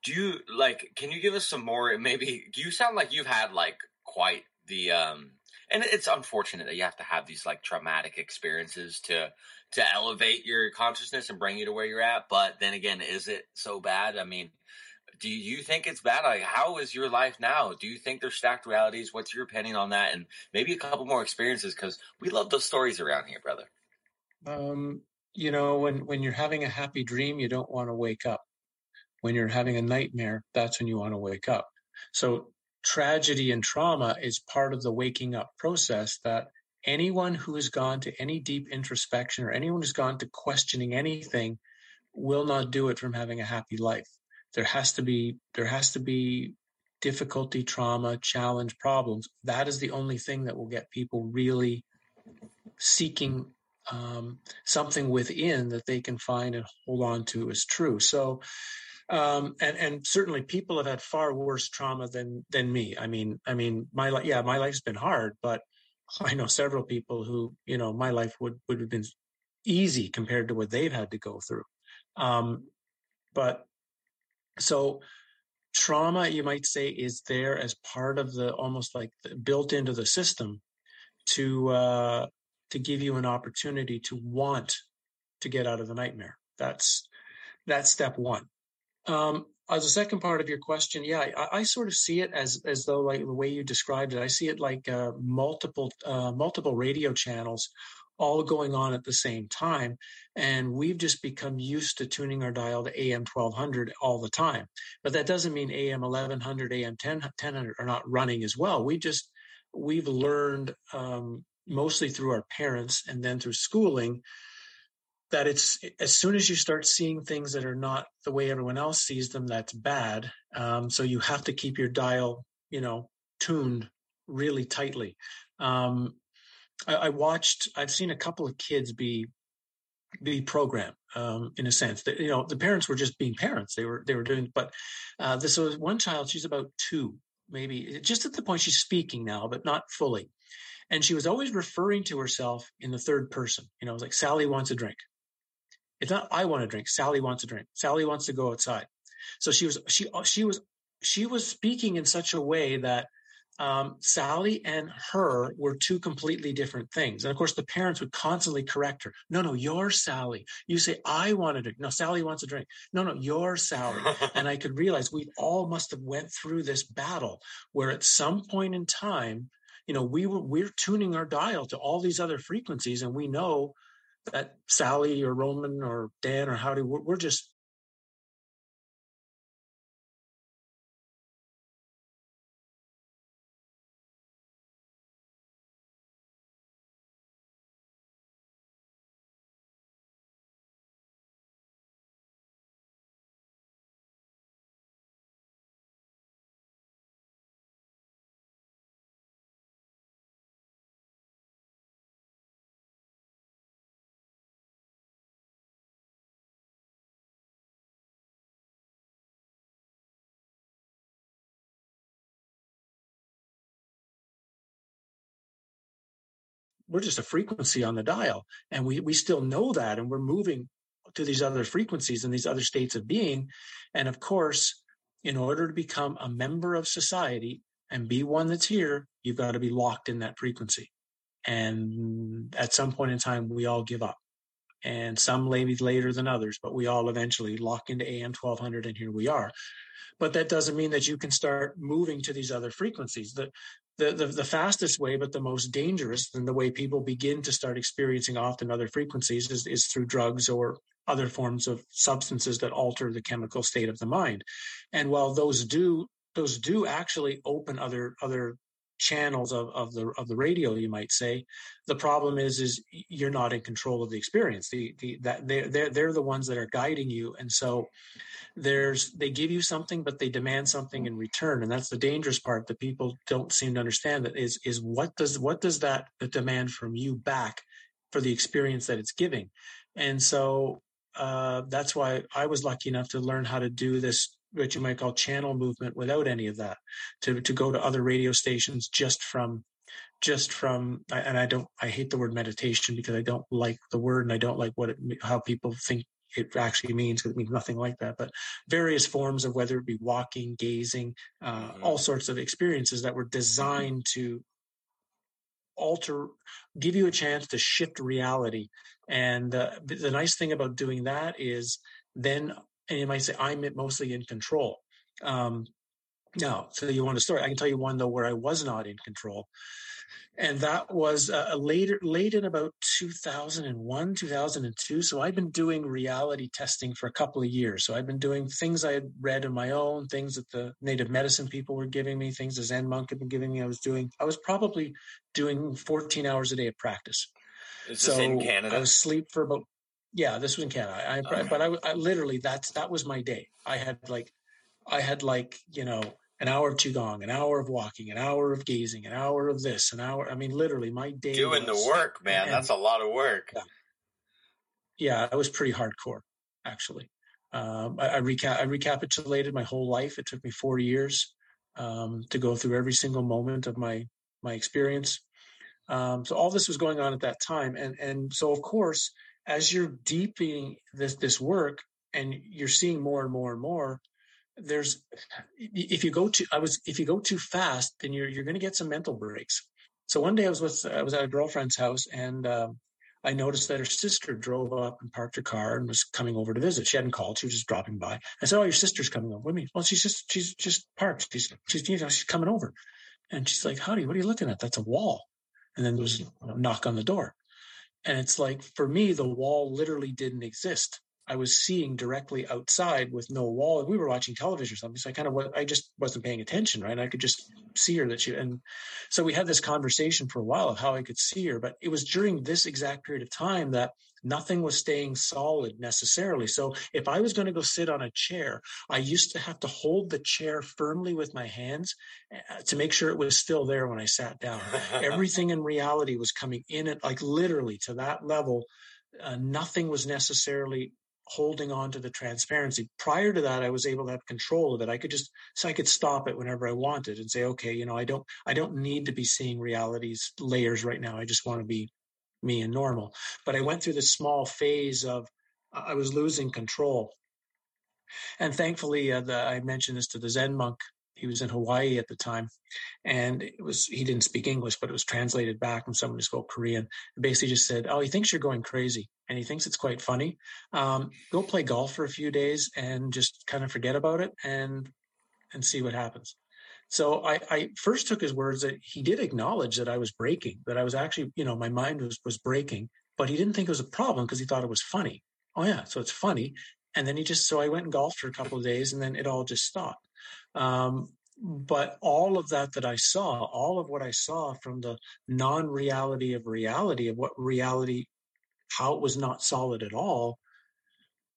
Do you like, can you give us some more? Maybe, do you sound like you've had like quite the, um, and it's unfortunate that you have to have these like traumatic experiences to to elevate your consciousness and bring you to where you're at. But then again, is it so bad? I mean, do you think it's bad? Like, how is your life now? Do you think there's stacked realities? What's your opinion on that? And maybe a couple more experiences because we love those stories around here, brother. Um, you know, when when you're having a happy dream, you don't want to wake up. When you're having a nightmare, that's when you want to wake up. So tragedy and trauma is part of the waking up process that anyone who has gone to any deep introspection or anyone who's gone to questioning anything will not do it from having a happy life. There has to be there has to be difficulty, trauma, challenge, problems. That is the only thing that will get people really seeking um, something within that they can find and hold on to as true. So, um, and and certainly people have had far worse trauma than than me. I mean, I mean, my life, yeah, my life's been hard, but I know several people who, you know, my life would, would have been easy compared to what they've had to go through. Um, but so trauma, you might say, is there as part of the almost like the, built into the system to uh, to give you an opportunity to want to get out of the nightmare. That's that's step one. Um, as a second part of your question, yeah, I, I, sort of see it as as though like the way you described it, I see it like uh, multiple uh, multiple radio channels all going on at the same time, and we've just become used to tuning our dial to AM twelve hundred all the time. But that doesn't mean AM eleven hundred, AM 10, 1000 are not running as well. We just we've learned um, mostly through our parents and then through schooling that it's as soon as you start seeing things that are not the way everyone else sees them, that's bad. Um, so you have to keep your dial, you know, tuned really tightly. Um, I, I, watched. I've seen a couple of kids be be programmed um, in a sense that you know the parents were just being parents. They were they were doing. But uh, this was one child. She's about two, maybe just at the point she's speaking now, but not fully. And she was always referring to herself in the third person. You know, it was like Sally wants a drink. It's not I want to drink. Sally wants to drink. Sally wants to go outside. So she was she she was she was speaking in such a way that um, Sally and her were two completely different things. And of course, the parents would constantly correct her. No, no, you're Sally. You say, I want to drink. No, Sally wants a drink. No, no, you're Sally. and I could realize we all must have went through this battle where at some point in time, you know, we were, we're tuning our dial to all these other frequencies and we know Sally or Roman or Dan or Howdie, we're, we're just we're just a frequency on the dial and we we still know that and we're moving to these other frequencies and these other states of being. And of course in order to become a member of society and be one that's here you've got to be locked in that frequency. And at some point in time we all give up. And some maybe later than others but we all eventually lock into am 1200 and here we are. But that doesn't mean that you can start moving to these other frequencies. The the, the, the fastest way, but the most dangerous, and the way people begin to start experiencing often other frequencies is, is through drugs or other forms of substances that alter the chemical state of the mind. And while those do those do actually open other other channels of, of the of the radio you might say the problem is is you're not in control of the experience. The the that they're they're, they're the ones that are guiding you and so there's they give you something but they demand something in return and that's the dangerous part that people don't seem to understand that is is what does what does that demand from you back for the experience that it's giving? And so uh, that's why i was lucky enough to learn how to do this what you might call channel movement without any of that to to go to other radio stations just from just from and i don't i hate the word meditation because i don't like the word and i don't like what it how people think it actually means because it means nothing like that but various forms of whether it be walking gazing uh, mm-hmm. all sorts of experiences that were designed to alter give you a chance to shift reality and uh, the nice thing about doing that is then and you might say i'm mostly in control. Um, no so you want a story. I can tell you one though where i was not in control and that was uh, later late in about 2001 2002 so i've been doing reality testing for a couple of years. So i've been doing things i had read on my own things that the native medicine people were giving me things the zen monk had been giving me i was doing. I was probably doing 14 hours a day of practice. Is so in canada? i was asleep for about yeah this was in canada I, okay. but I, I literally that's that was my day i had like i had like you know an hour of qigong, an hour of walking, an hour of gazing, an hour of this, an hour. I mean, literally, my day. Doing was, the work, man. And, That's a lot of work. Yeah, yeah, it was pretty hardcore, actually. Um, I, I, reca- I recapitulated my whole life. It took me four years um, to go through every single moment of my my experience. Um, so all this was going on at that time, and and so of course, as you're deepening this this work, and you're seeing more and more and more, there's if you go too i was if you go too fast then you're you're going to get some mental breaks. So one day i was with i was at a girlfriend's house and um, i noticed that her sister drove up and parked her car and was coming over to visit. She hadn't called. She was just dropping by. I said oh your sister's coming over. With me well she's just she's just parked. She's she's you know she's coming over. And she's like howdie what are you looking at? That's a wall. And then there was a knock on the door and it's like for me the wall literally didn't exist I was seeing directly outside with no wall. We were watching television or something. So I kind of, I just wasn't paying attention, right? And I could just see her that she, and so we had this conversation for a while of how I could see her. But it was during this exact period of time that nothing was staying solid necessarily. So if I was going to go sit on a chair, I used to have to hold the chair firmly with my hands uh, to make sure it was still there when I sat down. Everything in reality was coming in it, like literally to that level. Uh, nothing was necessarily holding on to the transparency. Prior to that, I was able to have control of it. I could just so I could stop it whenever I wanted and say, okay, you know, I don't I don't need to be seeing realities layers right now. I just want to be me and normal. But I went through this small phase of I was losing control. And thankfully, uh, the, I mentioned this to the Zen monk he was in Hawaii at the time, and it was he didn't speak English, but it was translated back from someone who spoke Korean. Basically just said, "Oh, he thinks you're going crazy, and he thinks it's quite funny. Um, go play golf for a few days and just kind of forget about it and and see what happens." So I, I first took his words that he did acknowledge that I was breaking, that I was actually, you know, my mind was was breaking, but he didn't think it was a problem because he thought it was funny. Oh yeah, so it's funny. And then he just so I went and golfed for a couple of days, and then it all just stopped. Um, but all of that that I saw, all of what I saw from the non reality of reality, of what reality, how it was not solid at all,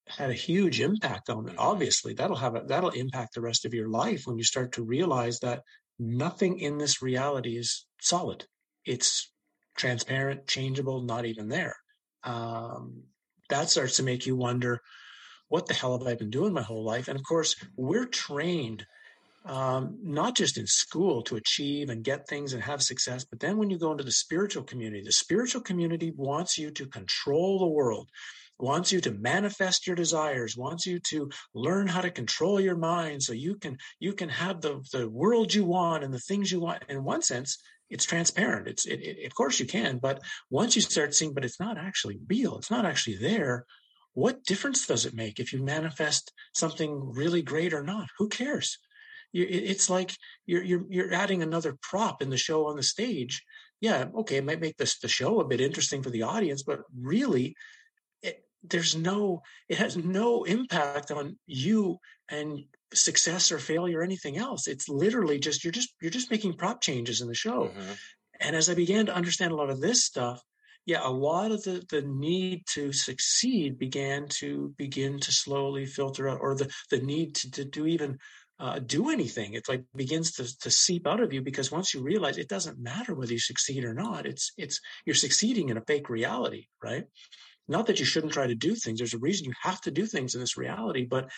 had a huge impact on it. Obviously, that'll have a, that'll impact the rest of your life when you start to realize that nothing in this reality is solid. It's transparent, changeable, not even there. Um, that starts to make you wonder, what the hell have I been doing my whole life? And of course, we're trained um, not just in school to achieve and get things and have success, but then when you go into the spiritual community, the spiritual community wants you to control the world, wants you to manifest your desires, wants you to learn how to control your mind so you can you can have the the world you want and the things you want. In one sense, it's transparent. It's it, it, of course you can, but once you start seeing, but it's not actually real. It's not actually there. What difference does it make if you manifest something really great or not? Who cares? you, it's like you're, you're you're adding another prop in the show on the stage. Yeah, okay, it might make this the show a bit interesting for the audience, but really, there's no it has no impact on you and success or failure or anything else. It's literally just you're just you're just making prop changes in the show. Mm-hmm. And as I began to understand a lot of this stuff, yeah, a lot of the, the need to succeed began to begin to slowly filter out, or the, the need to, to do even uh, do anything. It's like begins to, to seep out of you because once you realize it doesn't matter whether you succeed or not, it's it's you're succeeding in a fake reality, right? Not that you shouldn't try to do things. There's a reason you have to do things in this reality, but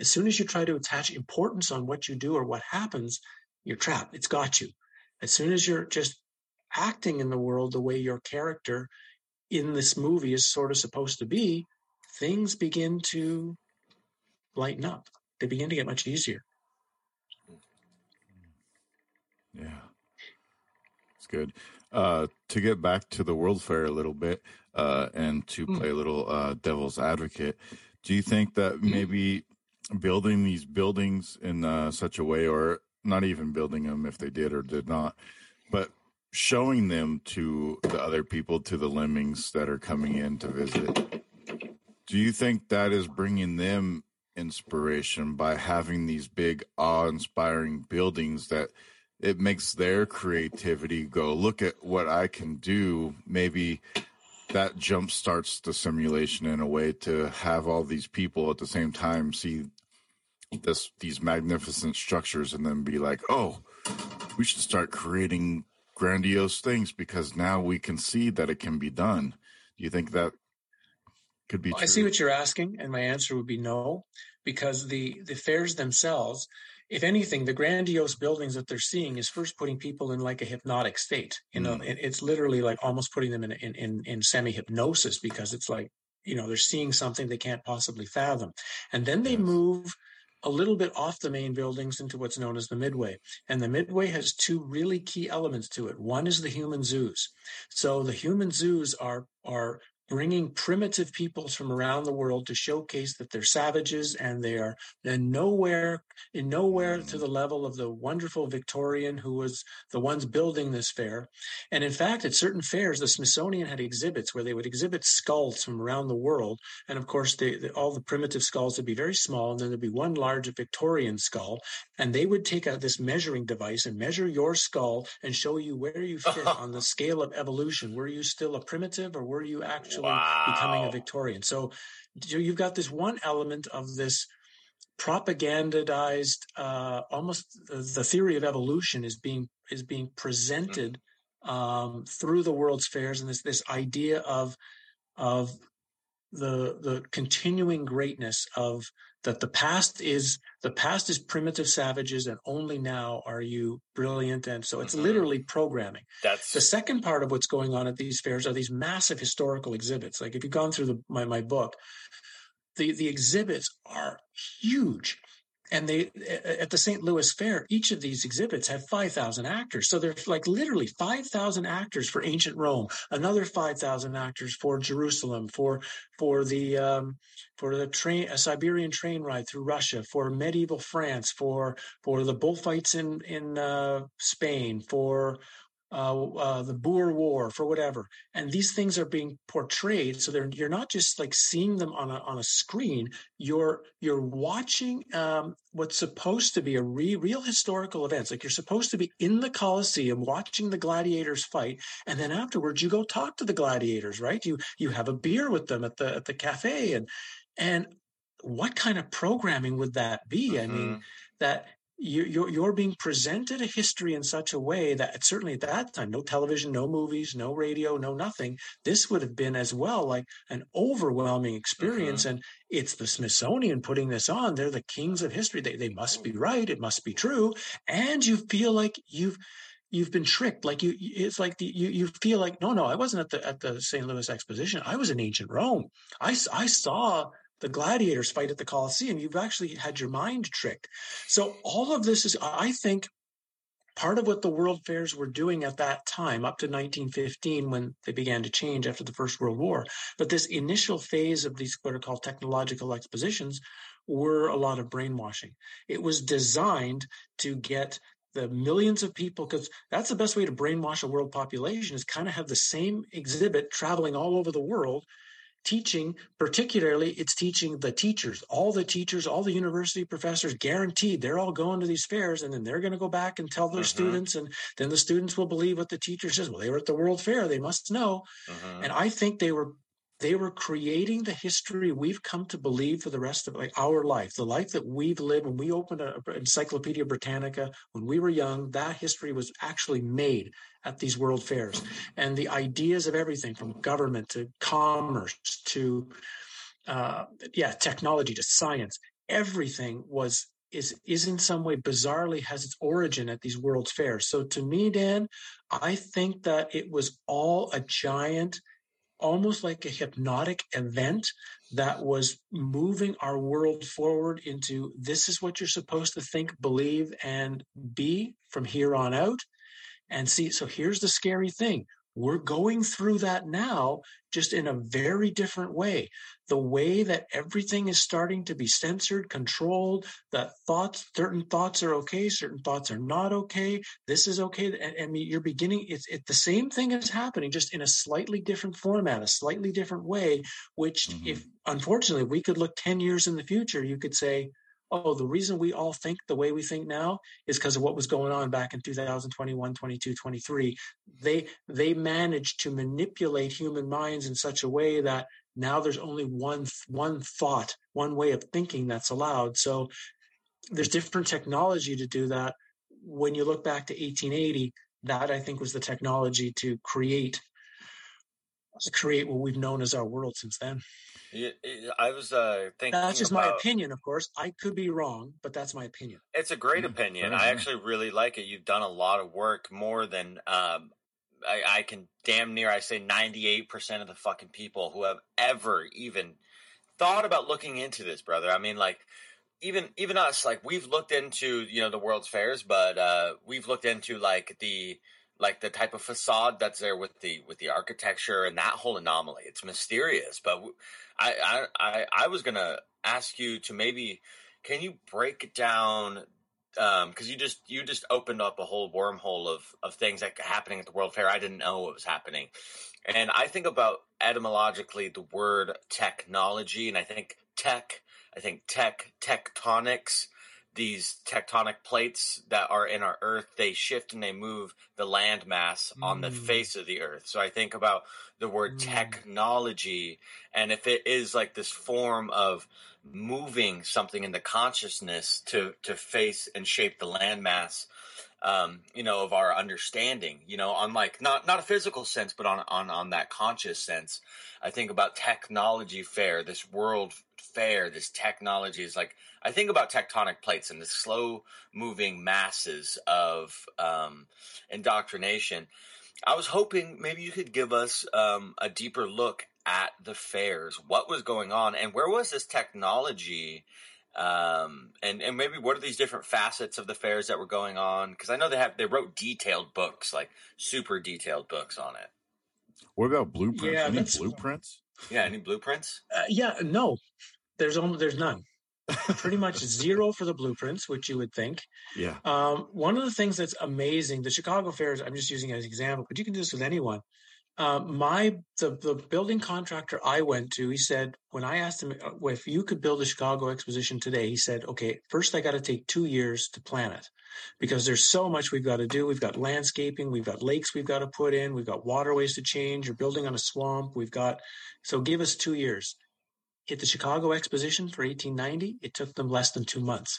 as soon as you try to attach importance on what you do or what happens, you're trapped. It's got you. As soon as you're just acting in the world the way your character in this movie is sort of supposed to be, things begin to lighten up. They begin to get much easier. Yeah. It's good. Uh, to get back to the World Fair a little bit uh, and to hmm. play a little uh, devil's advocate, do you think that hmm. maybe building these buildings in uh, such a way, or not even building them if they did or did not, but showing them to the other people, to the lemmings that are coming in to visit, do you think that is bringing them inspiration by having these big awe inspiring buildings that it makes their creativity go look at what i can do maybe that jump starts the simulation in a way to have all these people at the same time see this these magnificent structures and then be like oh we should start creating grandiose things because now we can see that it can be done. Do you think that could be well, i see what you're asking and my answer would be no because the the fairs themselves if anything, the grandiose buildings that they're seeing is first putting people in like a hypnotic state. You know, mm. it, it's literally like almost putting them in in in, in semi hypnosis because it's like you know they're seeing something they can't possibly fathom, and then they yes. move a little bit off the main buildings into what's known as the midway. And the midway has two really key elements to it. One is the human zoos. So the human zoos are are bringing primitive peoples from around the world to showcase that they're savages and they are then nowhere in nowhere to mm. the level of the wonderful Victorian who was the ones building this fair. And in fact, at certain fairs, the Smithsonian had exhibits where they would exhibit skulls from around the world. And of course, they, they, all the primitive skulls would be very small, and then there'd be one large Victorian skull. And they would take out this measuring device and measure your skull and show you where you fit on the scale of evolution. Were you still a primitive or were you actually actually wow. becoming a Victorian. So you've got this one element of this propagandized, uh, almost the theory of evolution is being is being presented mm-hmm. um, through the world's fairs, and this this idea of of the the continuing greatness of that the past is the past is primitive savages and only now are you brilliant. And so it's mm-hmm. literally programming. That's the second part of what's going on at these fairs are these massive historical exhibits. Like if you've gone through the, my, my book the the exhibits are huge and they at the St. Louis Fair, each of these exhibits have 5,000 actors. So there's like literally 5,000 actors for ancient Rome, another 5,000 actors for Jerusalem, for for the um, for the train a Siberian train ride through Russia, for medieval France, for for the bullfights in in uh, Spain, for uh, uh, the Boer War, for whatever. And these things are being portrayed, so they're you're not just like seeing them on a on a screen. You're you're watching um, what's supposed to be a re- real historical events. Like you're supposed to be in the Colosseum watching the gladiators fight, and then afterwards you go talk to the gladiators, right? You you have a beer with them at the at the cafe, and and what kind of programming would that be? Mm-hmm. I mean, mm-hmm. that you're, you're being presented a history in such a way that certainly at that time, no television, no movies, no radio, no nothing. This would have been as well like an overwhelming experience. Mm-hmm. And it's the Smithsonian putting this on. They're the kings of history. They, they must be right. It must be true. And you feel like you've, you've been tricked. Like you, it's like the, you, you feel like, no, no, I wasn't at the, at the St. Louis exposition. I was in ancient Rome. I, I saw the gladiators fight at the Colosseum. You've actually had your mind tricked. So all of this is, I think, part of what the world fairs were doing at that time, up to 1915, when they began to change after the First World War. But this initial phase of these what are called technological expositions were a lot of brainwashing. It was designed to get the millions of people because that's the best way to brainwash a world population is kind of have the same exhibit traveling all over the world teaching, particularly it's teaching the teachers, all the teachers, all the university professors, guaranteed they're all going to these fairs and then they're going to go back and tell their uh-huh. students. And then the students will believe what the teacher says. Well, they were at the World Fair. They must know. Uh-huh. And I think they were they were creating the history we've come to believe for the rest of like our life the life that we've lived when we opened an encyclopedia britannica when we were young that history was actually made at these world fairs. And the ideas of everything from government to commerce to uh, yeah technology to science everything was is is in some way bizarrely has its origin at these world's fairs. So to me dan i think that it was all a giant almost like a hypnotic event that was moving our world forward into this is what you're supposed to think, believe, and be from here on out. And see, so here's the scary thing we're going through that now, just in a very different way. The way that everything is starting to be censored, controlled, that thoughts, certain thoughts are okay, certain thoughts are not okay. This is okay. And, I mean, you're beginning, it's it, the same thing is happening, just in a slightly different format, a slightly different way, which, mm-hmm. if unfortunately we could look 10 years in the future, you could say, oh, the reason we all think the way we think now is because of what was going on back in 2021, 22, 23. They they managed to manipulate human minds in such a way that now there's only one one thought, one way of thinking that's allowed. So there's different technology to do that. When you look back to 1880, that I think was the technology to create to create what we've known as our world since then. Yeah, I was uh, thinking. That's just about, my opinion, of course. I could be wrong, but that's my opinion. It's a great mm, opinion. I actually really like it. You've done a lot of work, more than um, I, I can damn near. I say ninety-eight percent of the fucking people who have ever even thought about looking into this, brother. I mean, like even even us, like we've looked into you know the World's Fairs, but uh, we've looked into like the like the type of facade that's there with the with the architecture and that whole anomaly. It's mysterious, but I I I was gonna ask you to maybe can you break down because um, you just you just opened up a whole wormhole of of things that happening at the World Fair. I didn't know what was happening, and I think about etymologically the word technology, and I think tech. I think tech tectonics these tectonic plates that are in our earth they shift and they move the land mass mm. on the mm. face of the earth so i think about the word mm. technology and if it is like this form of moving something in the consciousness to to face and shape the land mass um, you know, of our understanding, you know, on like not not a physical sense, but on on on that conscious sense. I think about technology fair, this world fair, this technology is like I think about tectonic plates and the slow moving masses of um, indoctrination. I was hoping maybe you could give us um, a deeper look at the fairs, what was going on, and where was this technology um, and and maybe what are these different facets of the fairs that were going on? Because I know they have they wrote detailed books, like super detailed books on it. What about blueprints? Yeah, any blueprints? Yeah, any blueprints? Uh, yeah, no. There's almost there's none. Pretty much zero for the blueprints, which you would think. Yeah. Um, one of the things that's amazing, the Chicago fairs, I'm just using as an example, but you can do this with anyone. Uh, my the, the building contractor I went to, he said when I asked him uh, if you could build a Chicago exposition today, he said, "Okay, first I got to take two years to plan it because there's so much we've got to do. We've got landscaping, we've got lakes we've got to put in, we've got waterways to change. You're building on a swamp. We've got so give us two years." Hit the Chicago exposition for 1890. It took them less than two months.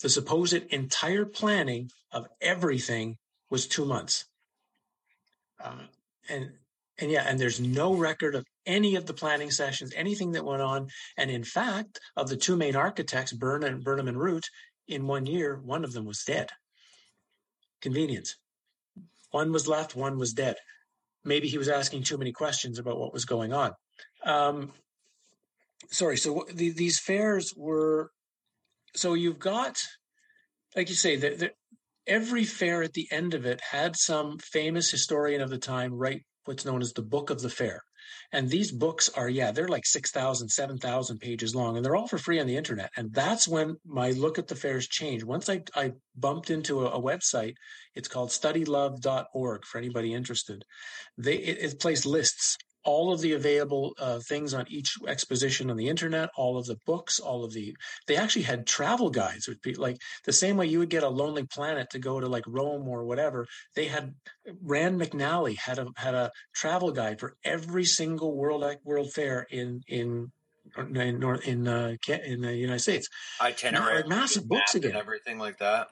the supposed entire planning of everything was two months. Uh, and and yeah, and there's no record of any of the planning sessions, anything that went on. And in fact, of the two main architects, Burnham, Burnham and Root, in one year, one of them was dead. Convenience. One was left, one was dead. Maybe he was asking too many questions about what was going on. Um, sorry. So the, these fairs were. So you've got, like you say, the, the, every fair at the end of it had some famous historian of the time write what's known as the book of the fair. And these books are, yeah, they're like 6,000, 7,000 pages long, and they're all for free on the internet. And that's when my look at the fairs changed. Once I, I bumped into a, a website, it's called studylove.org for anybody interested. They, it, it plays lists all of the available uh, things on each exposition on the internet, all of the books, all of the. They actually had travel guides, would be like the same way you would get a Lonely Planet to go to like Rome or whatever. They had Rand McNally had a had a travel guide for every single World World Fair in in in in, uh, in the United States. Itinerary, massive books again, everything like that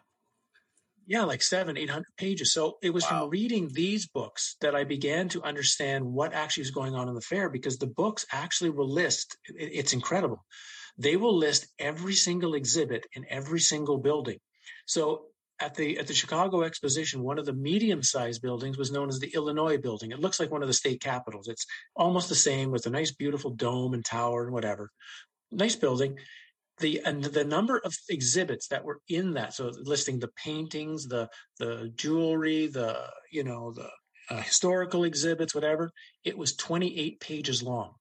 yeah, like seven, eight hundred pages. So it was wow. from reading these books that I began to understand what actually is going on in the fair because the books actually will list. It's incredible. They will list every single exhibit in every single building. So at the at the Chicago Exposition, one of the medium-sized buildings was known as the Illinois Building. It looks like one of the state capitals. It's almost the same with a nice, beautiful dome and tower and whatever. Nice building the and the number of exhibits that were in that so listing the paintings the the jewelry the you know the uh, historical exhibits whatever it was 28 pages long.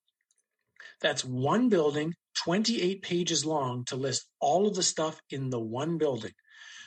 That's one building 28 pages long to list all of the stuff in the one building.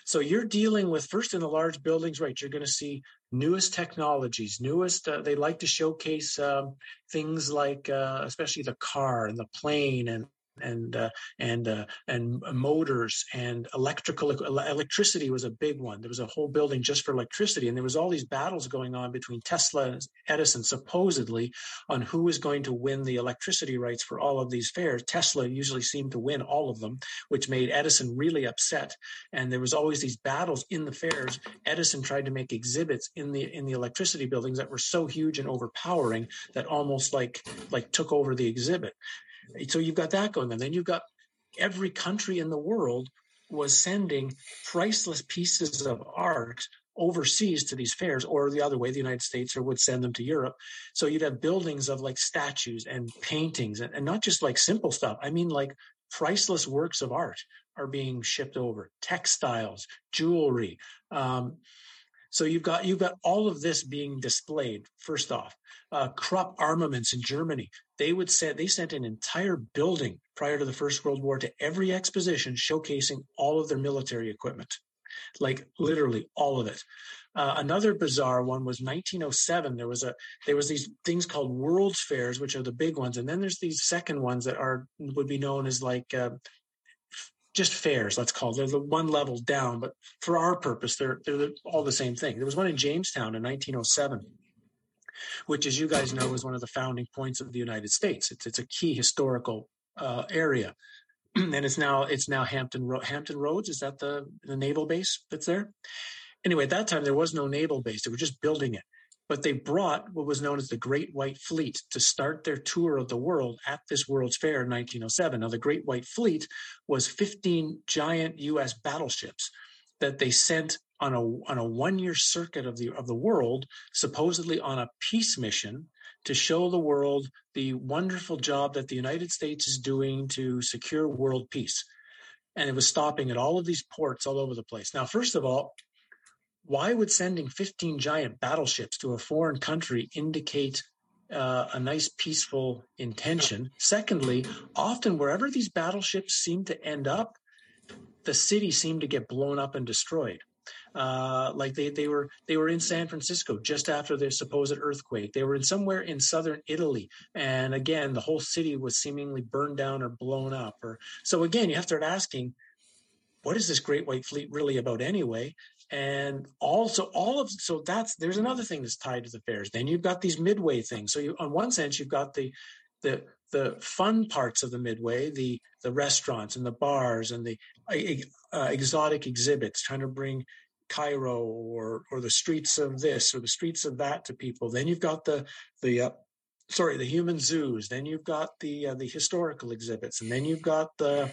So you're dealing with first in the large buildings right you're going to see newest technologies newest uh, they like to showcase um, things like uh, especially the car and the plane and and uh, and uh, and motors and electrical electricity was a big one. There was a whole building just for electricity, and there was all these battles going on between Tesla and Edison, supposedly, on who was going to win the electricity rights for all of these fairs. Tesla usually seemed to win all of them, which made Edison really upset. And there was always these battles in the fairs. Edison tried to make exhibits in the in the electricity buildings that were so huge and overpowering that almost like like took over the exhibit. So you've got that going on. Then you've got every country in the world was sending priceless pieces of art overseas to these fairs or the other way the united states or would send them to europe. So you'd have buildings of like statues and paintings and, and not just like simple stuff. I mean like priceless works of art are being shipped over. Textiles jewelry um, so you've got you've got all of this being displayed. First off, uh, Krupp Armaments in Germany, they would send they sent an entire building prior to the First World War to every exposition, showcasing all of their military equipment, like literally all of it. Uh, another bizarre one was 1907. There was a there was these things called World's Fairs, which are the big ones, and then there's these second ones that are would be known as like uh, just fairs, let's call it. They're the one level down, but for our purpose, they're they're all the same thing. There was one in Jamestown in 1907, which, as you guys know, is one of the founding points of the United States. It's it's a key historical uh, area, and it's now it's now Hampton Ro- Hampton Roads. Is that the the naval base that's there? Anyway, at that time there was no naval base; they were just building it but they brought what was known as the Great White Fleet to start their tour of the world at this World's Fair in 1907. Now, the Great White Fleet was 15 giant U.S. battleships that they sent on a on a one year circuit of the of the world, supposedly on a peace mission to show the world the wonderful job that the United States is doing to secure world peace. And it was stopping at all of these ports all over the place. Now, first of all, why would sending 15 giant battleships to a foreign country indicate uh, a nice peaceful intention? Secondly, often wherever these battleships seem to end up, the city seemed to get blown up and destroyed. Uh, like they, they were they were in San Francisco just after the supposed earthquake. They were in somewhere in southern Italy, and again the whole city was seemingly burned down or blown up. Or so again, you have to start asking, what is this Great White Fleet really about anyway? And also all of so that's there's another thing that's tied to the fairs then you've got these midway things so you on one sense you've got the the the fun parts of the midway the the restaurants and the bars and the uh, exotic exhibits, trying to bring Cairo or or the streets of this or the streets of that to people. Then you've got the the uh, sorry the human zoos. Then you've got the uh, the historical exhibits, and then you've got the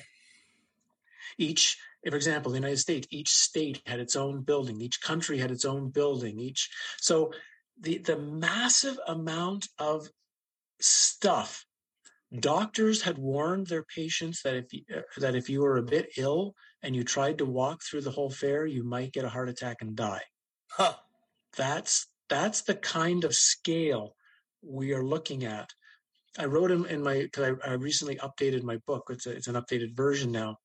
each. For example, the United States, each state had its own building. Each country had its own building. Each so the the massive amount of stuff doctors had warned their patients that if you, that if you were a bit ill and you tried to walk through the whole fair, you might get a heart attack and die. Huh. That's that's the kind of scale we are looking at. I wrote in, in my because I, I, recently updated my book. It's a, it's an updated version now,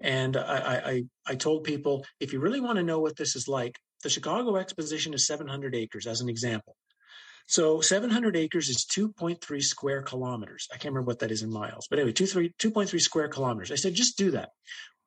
and I, I I told people if you really want to know what this is like, the Chicago Exposition is 700 acres as an example. So 700 acres is 2.3 square kilometers. I can't remember what that is in miles, but anyway, 2.3 square kilometers. I said, just do that.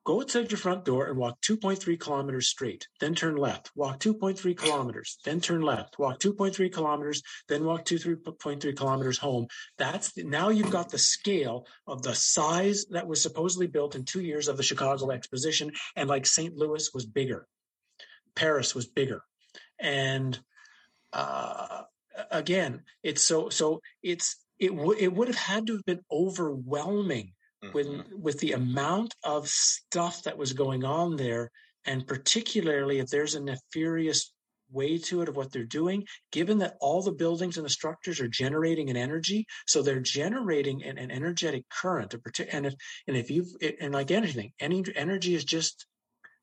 Go outside your front door and walk 2.3 kilometers straight, then turn left, walk 2.3 kilometers, then turn left, walk 2.3 kilometers, then walk 2.3 kilometers home. That's now you've got the scale of the size that was supposedly built in two years of the Chicago Exposition. And like St. Louis was bigger, Paris was bigger. And, uh, again, it's so so it's it would it would have had to have been overwhelming mm-hmm. with with the amount of stuff that was going on there, and particularly if there's a nefarious way to it of what they're doing, given that all the buildings and the structures are generating an energy, so they're generating an, an energetic current. And if and if you and like anything, any energy is just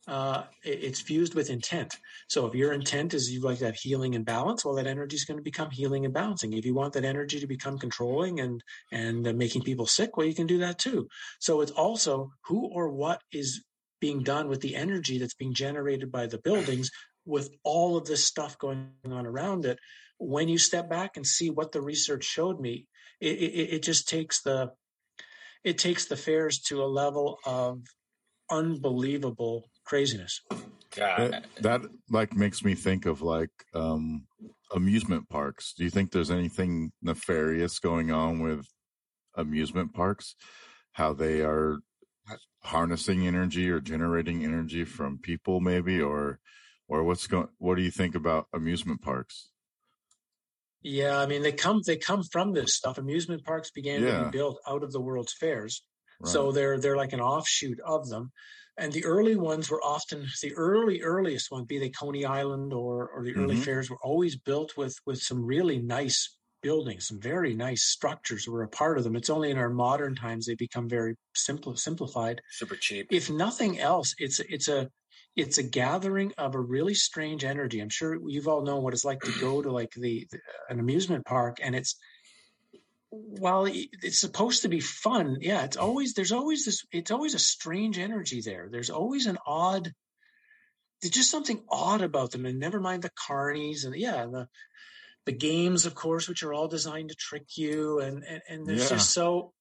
uh, it's fused with intent. So if your intent is you like that healing and balance, well, that energy is going to become healing and balancing. If you want that energy to become controlling and and uh, making people sick, well, you can do that too. So it's also who or what is being done with the energy that's being generated by the buildings with all of this stuff going on around it. When you step back and see what the research showed me, it, it, it just takes the it takes the fairs to a level of unbelievable craziness. That, that, like makes me think of like um amusement parks. Do you think there's anything nefarious going on with amusement parks? How they are harnessing energy or generating energy from people maybe or or what's going what do you think about amusement parks? Yeah, I mean they come they come from this stuff. Amusement parks began yeah. to be built out of the world's fairs. Right. So they're they're like an offshoot of them and the early ones were often the early earliest one be they coney island or or the early mm-hmm. fairs were always built with with some really nice buildings some very nice structures were a part of them. It's only in our modern times they become very simple simplified. Super cheap. If nothing else it's it's a it's a gathering of a really strange energy. I'm sure you've all known what it's like to go to like the, the an amusement park and it's while it's supposed to be fun, yeah, it's always there's always this it's always a strange energy there. There's always an odd there's just something odd about them. And never mind the carnies and yeah, the the games, of course, which are all designed to trick you and and, and there's yeah. just so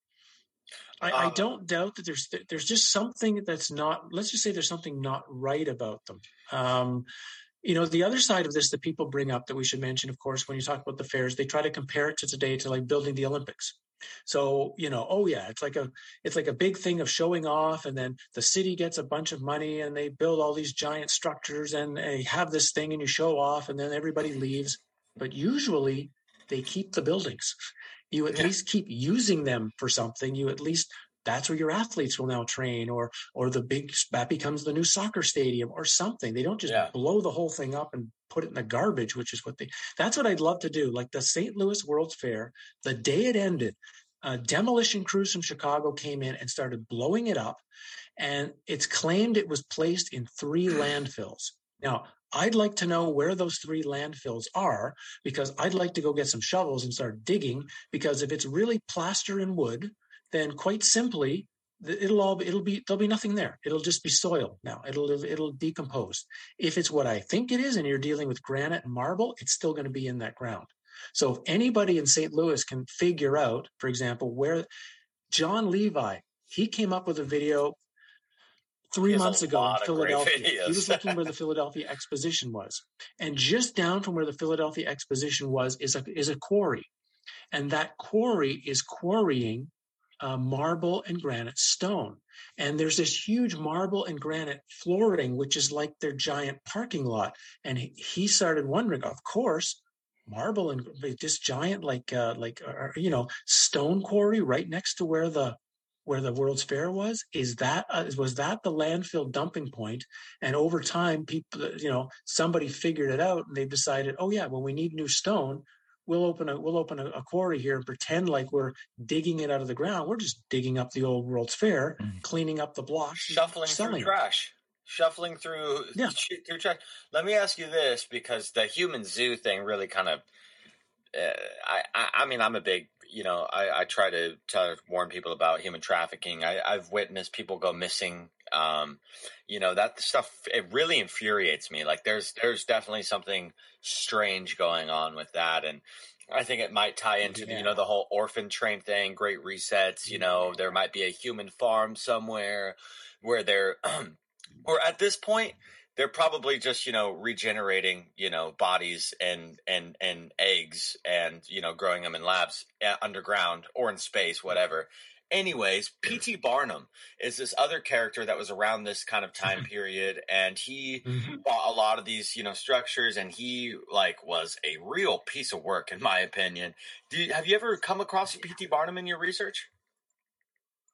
I, uh, I, don't doubt that there's there's just something that's not let's just say there's something not right about them. Um, you know the other side of this that people bring up that we should mention of course when you talk about the fairs they try to compare it to today to like building the olympics. So you know oh yeah it's like a it's like a big thing of showing off and then the city gets a bunch of money and they build all these giant structures and they have this thing and you show off and then everybody leaves. But usually they keep the buildings. You at yeah. least keep using them for something. You at least that's where your athletes will now train or or the big that becomes the new soccer stadium or something they don't just yeah. blow the whole thing up and put it in the garbage which is what they that's what i'd love to do like the st louis world's fair the day it ended uh, demolition crews from chicago came in and started blowing it up and it's claimed it was placed in three landfills now I'd like to know where those three landfills are because I'd like to go get some shovels and start digging. Because if it's really plaster and wood, then quite simply it'll all it'll be there'll be nothing there. It'll just be soil now. It'll it'll decompose. If it's what i think it is and you're dealing with granite and marble it's still going to be in that ground. So if anybody in st louis can figure out for example where Jon Levi he came up with a video three months ago in Philadelphia. he was looking where the Philadelphia Exposition was, and just down from where the Philadelphia Exposition was is a is a quarry, and that quarry is quarrying uh, marble and granite stone. And there's this huge marble and granite flooring, which is like their giant parking lot. And he, started wondering, of course, marble and this giant like uh, like uh, you know stone quarry right next to where the where the World's Fair was? Is that uh, was that the landfill dumping point? And over time, people, you know, somebody figured it out, and they decided, oh yeah, well we need new stone. We'll open a we'll open a, a quarry here and pretend like we're digging it out of the ground. We're just digging up the old World's Fair, mm-hmm. cleaning up the blocks, shuffling through trash shuffling through yeah. through trash. Let me ask you this because the human zoo thing really kind of. Uh, I, I, I mean I'm a big you know, I, I try to, to warn people about human trafficking. I, I've witnessed people go missing. Um, you know, that stuff, it really infuriates me. Like there's, there's definitely something strange going on with that. And I think it might tie into, yeah. you know, the whole orphan train thing, great resets, you know, there might be a human farm somewhere where they're, or at this point, they're probably just you know regenerating you know bodies and and and eggs and you know growing them in labs uh, underground or in space whatever anyways pt barnum is this other character that was around this kind of time period and he mm-hmm. bought a lot of these you know structures and he like was a real piece of work in my opinion do you, have you ever come across pt barnum in your research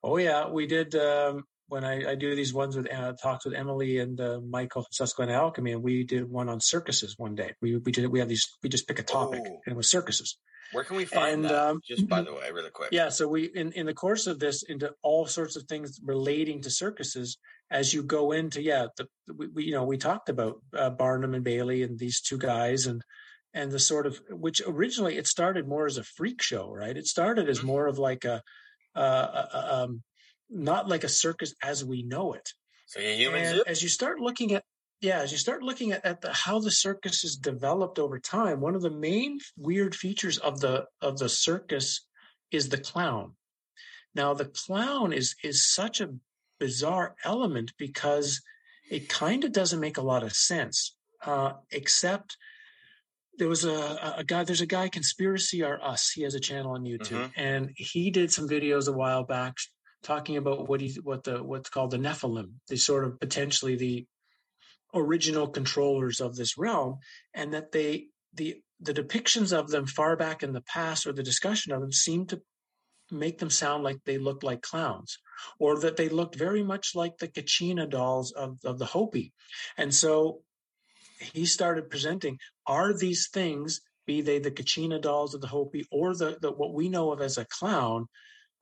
oh yeah we did um when I, I, do these ones with uh, talks with Emily and uh, Michael Susquehanna Alchemy, and we did one on circuses one day. We we did we have these we just pick a topic Ooh. and it was circuses. Where can we find and, that? Um, just by the way, really quick. Yeah, so we in in the course of this into all sorts of things relating to circuses. As you go into yeah, the, we, we you know we talked about uh, Barnum and Bailey and these two guys and and the sort of which originally it started more as a freak show, right? It started as mm-hmm. more of like a, uh, a um, not like a circus as we know it. So yeah, humans. And as you start looking at yeah, as you start looking at, at the, how the circus has developed over time, one of the main weird features of the of the circus is the clown. Now, the clown is is such a bizarre element because it kind of doesn't make a lot of sense, uh, except there was a, a guy there's a guy conspiracy are us he has a channel on youtube mm-hmm. and he did some videos a while back talking about what he what the what's called the Nephilim, the sort of potentially the original controllers of this realm, and that they the the depictions of them far back in the past or the discussion of them seem to make them sound like they looked like clowns or that they looked very much like the Kachina dolls of, of the Hopi. And so he started presenting, are these things, be they the Kachina dolls of the Hopi or the, the what we know of as a clown,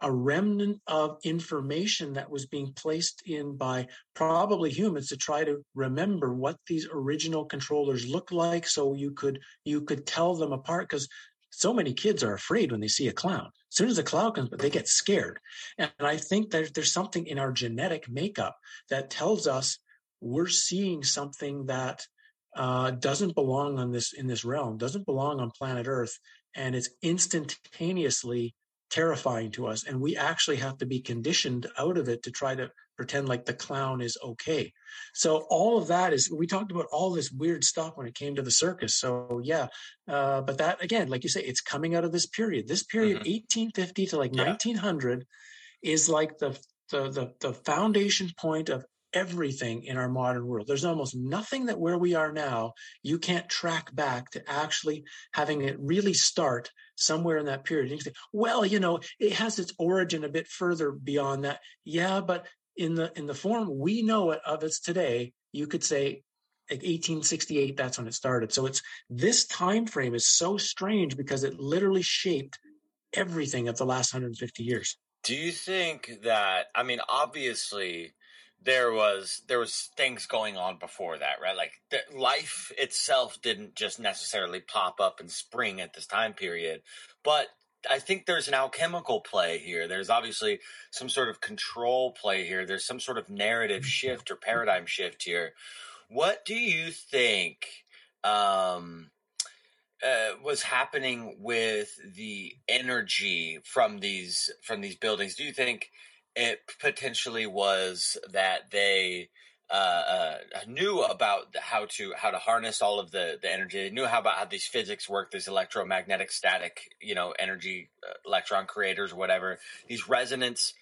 a remnant of information that was being placed in by probably humans to try to remember what these original controllers look like so you could you could tell them apart because so many kids are afraid when they see a clown. As soon as a clown comes but they get scared. And i think that there's something in our genetic makeup that tells us we're seeing something that uh, doesn't belong on this in this realm doesn't belong on planet earth and it's instantaneously terrifying to us. And we actually have to be conditioned out of it to try to pretend like the clown is okay. So all of that is, we talked about all this weird stuff when it came to the circus. So yeah. Uh, but that again, like you say, it's coming out of this period. This period, mm-hmm. 1850 to like yeah. 1900 is like the, the, the, the foundation point of everything in our modern world. There's almost nothing that where we are now, you can't track back to actually having it really start somewhere in that period. You say, well, you know, it has its origin a bit further beyond that. Yeah, but in the in the form we know it of its today, you could say like 1868 that's when it started so it's this time frame is so strange because it literally shaped everything of the last 150 years do you think that i mean obviously there was there was things going on before that, right? Like the, life itself didn't just necessarily pop up and spring at this time period, but I think there's an alchemical play here. There's obviously some sort of control play here. There's some sort of narrative mm-hmm. shift or paradigm shift here. What do you think um, uh, was happening with the energy from these from these buildings? Do you think it potentially was that they uh, uh, knew about how to how to harness all of the the energy. They knew how about how these physics work, these electromagnetic static, you know, energy uh, electron creators, whatever. These resonance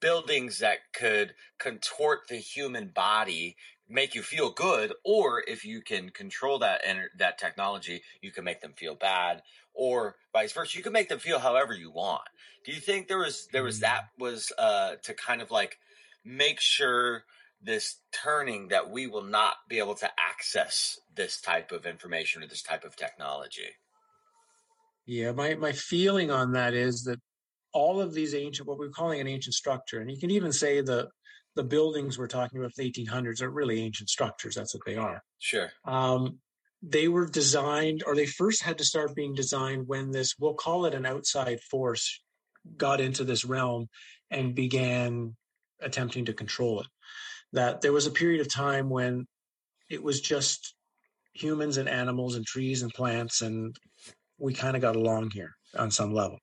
buildings that could contort the human body make you feel good or if you can control that ener- that technology you can make them feel bad or vice versa you can make them feel however you want do you think there was there was that mm. was uh to kind of like make sure this turning that we will not be able to access this type of information or this type of technology. Yeah, my, my feeling on that is that all of these ancient, what we're calling an ancient structure, and you can even say the the buildings we're talking about the 1800s are really ancient structures. That's what they are. Sure. Um, they were designed, or they first had to start being designed when this, we'll call it an outside force, got into this realm and began attempting to control it. That there was a period of time when it was just humans and animals and trees and plants and we kind of got along here on some level.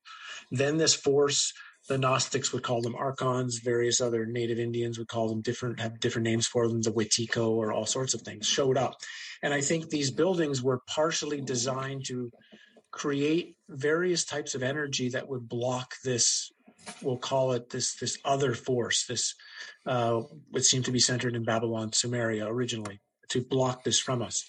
Then this force the gnostics would call them archons. Various other native indians would call them different have different names for them. The wetiko or all sorts of things showed up. And i think these buildings were partially designed to create various types of energy that would block this we'll call it this this other force, this uh, what seemed to be centered in Babylon, Sumeria originally, to block this from us.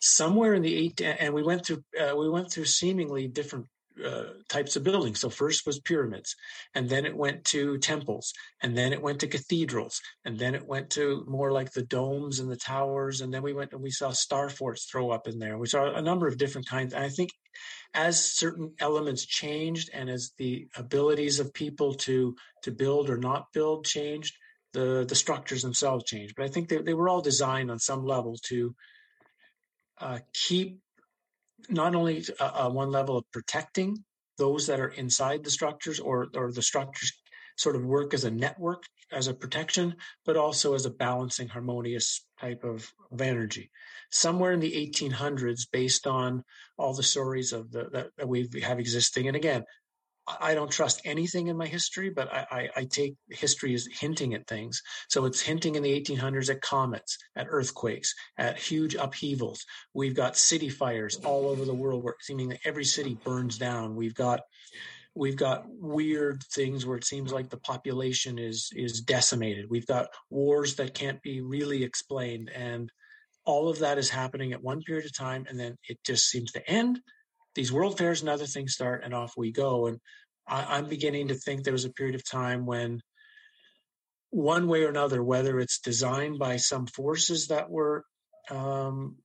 Somewhere in the eight, and we went through uh, we went through seemingly different uh, types of buildings. So first was pyramids, and then it went to temples, and then it went to cathedrals, and then it went to more like the domes and the towers, and then we went and we saw star forts throw up in there. We saw a number of different kinds. And I think as certain elements changed, and as the abilities of people to to build or not build changed, the the structures themselves changed. But I think they, they were all designed on some level to uh, keep not only uh, uh, one level of protecting those that are inside the structures or or the structures sort of work as a network as a protection but also as a balancing harmonious type of, of energy. Somewhere in the 1800s based on all the stories of the that, that we have existing and again I don't trust anything in my history, but I, I, I, take history as hinting at things. So it's hinting in the 1800s at comets, at earthquakes, at huge upheavals. We've got city fires all over the world where seeming that every city burns down. We've got we've got weird things where it seems like the population is is decimated. We've got wars that can't be really explained, and all of that is happening at one period of time, and then it just seems to end these world fairs and other things start and off we go and I, i'm beginning to think there was a period of time when one way or another whether it's designed by some forces that were um,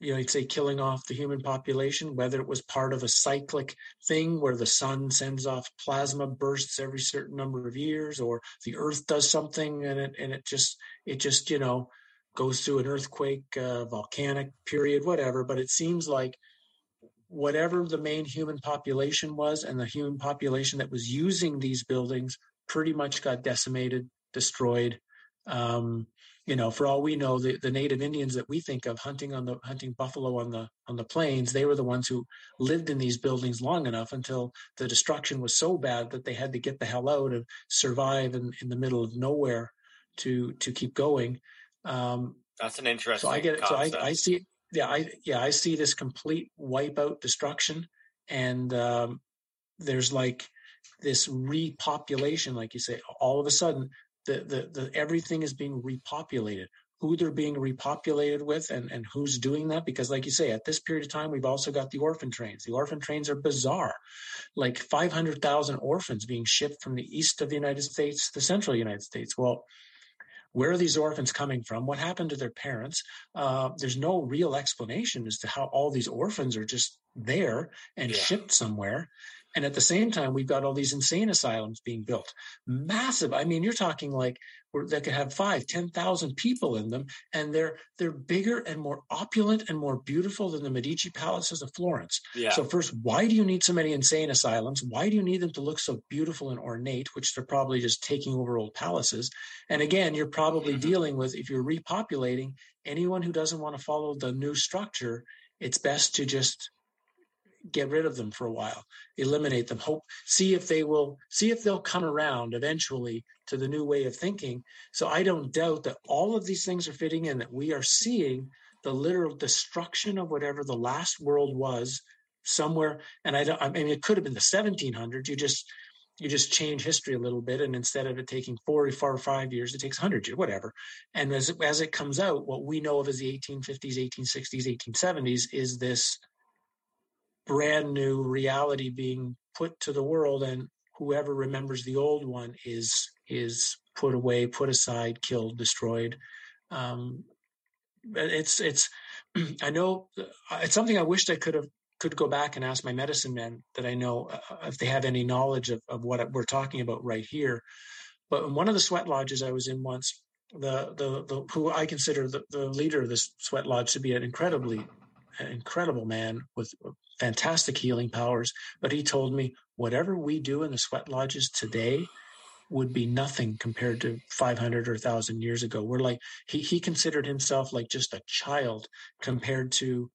you know, you'd say killing off the human population, whether it was part of a cyclic thing where the sun sends off plasma bursts every certain number of years, or the earth does something and it and it just it just you know goes through an earthquake, uh, volcanic period, whatever. But it seems like whatever the main human population was and the human population that was using these buildings pretty much got decimated, destroyed. Um, you know, for all we know, the, the native Indians that we think of hunting on the hunting buffalo on the on the plains, they were the ones who lived in these buildings long enough until the destruction was so bad that they had to get the hell out and survive in, in the middle of nowhere to to keep going. Um, That's an interesting. So I get it. So I, I see yeah, I yeah, I see this complete wipeout destruction, and um, there's like this repopulation, like you say, all of a sudden the, the the everything is being repopulated. Who they're being repopulated with, and and who's doing that? Because, like you say, at this period of time, we've also got the orphan trains. The orphan trains are bizarre, like five hundred thousand orphans being shipped from the east of the United States to the central United States. Well, where are these orphans coming from? What happened to their parents? Uh, there's no real explanation as to how all these orphans are just there and yeah. shipped somewhere. And at the same time, we've got all these insane asylums being built. Massive. I mean, you're talking like that could have five, ten thousand people in them, and they're they're bigger and more opulent and more beautiful than the Medici palaces of Florence. Yeah. So first, why do you need so many insane asylums? Why do you need them to look so beautiful and ornate, which they're probably just taking over old palaces? And again, you're probably mm-hmm. dealing with if you're repopulating anyone who doesn't want to follow the new structure, it's best to just get rid of them for a while, eliminate them, hope, see if they will, see if they'll come around eventually to the new way of thinking. So I don't doubt that all of these things are fitting in, that we are seeing the literal destruction of whatever the last world was somewhere. And I don't, I mean, it could have been the 1700s. You just, you just change history a little bit and instead of it taking four, four or five years it takes 100 years whatever and as, as it comes out what we know of as the 1850s 1860s 1870s is this brand new reality being put to the world and whoever remembers the old one is is put away put aside killed destroyed. Um, it's it's i know uh, it's something i wished i could have could go back and ask my medicine men that i know uh, if they have any knowledge of, of what we're talking about right here. But in one of the sweat lodges i was in once the the, the who i consider the, the leader of this sweat lodge to be an incredibly incredible man with fantastic healing powers. But he told me, whatever we do in the sweat lodges today would be nothing compared to 500 or 1000 years ago. We're like, he, he considered himself like just a child compared to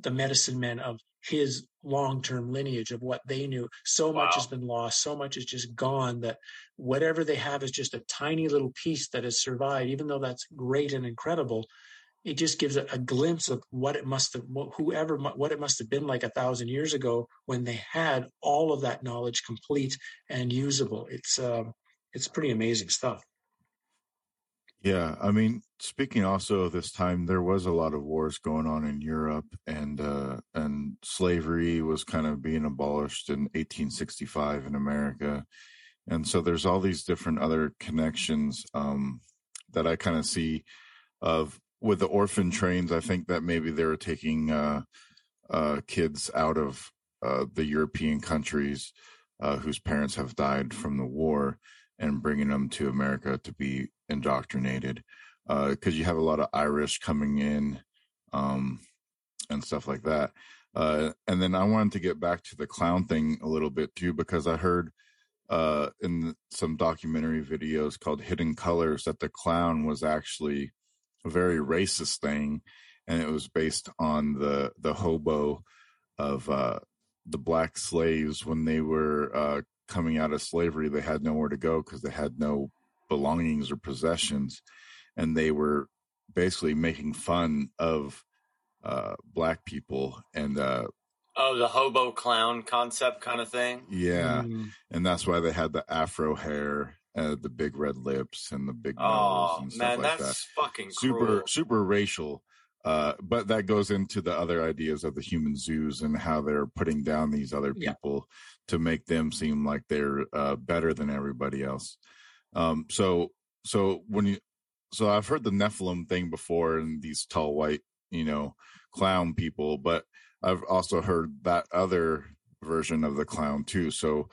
the medicine men of his long-term lineage of what they knew. So wow. much has been lost. So much is just gone that whatever they have is just a tiny little piece that has survived, even though that's great and incredible it just gives a, a, glimpse of what it must have whoever what it must have been like a thousand years ago when they had all of that knowledge complete and usable. It's uh, it's pretty amazing stuff. Yeah i mean speaking also of this time there was a lot of wars going on in europe and uh, and slavery was kind of being abolished in 1865 in america. And so there's all these different other connections um, that i kind of see of with the orphan trains, I think that maybe they were taking uh, uh, kids out of uh, the European countries uh, whose parents have died from the war and bringing them to America to be indoctrinated. Because uh, you have a lot of Irish coming in um, and stuff like that. Uh, and then I wanted to get back to the clown thing a little bit too, because I heard in some documentary videos called Hidden Colors that the clown was actually very racist thing, and it was based on the the hobo of uh, the black slaves when they were uh, coming out of slavery. They had nowhere to go because they had no belongings or possessions, and they were basically making fun of uh, black people and uh, Oh, the hobo clown concept kind of thing. Yeah, mm. and that's why they had the afro hair uh, the big red lips and the big nose oh, and stuff man, like that's that. fucking super cruel. super racial. Uh, but that goes into the other ideas of the human zoos and how they're putting down these other people yeah. to make them seem like they're uh, better than everybody else. Um, so so when you so I've heard the Nephilim thing before and these tall white you know clown people, but I've also heard that other version of the clown too. So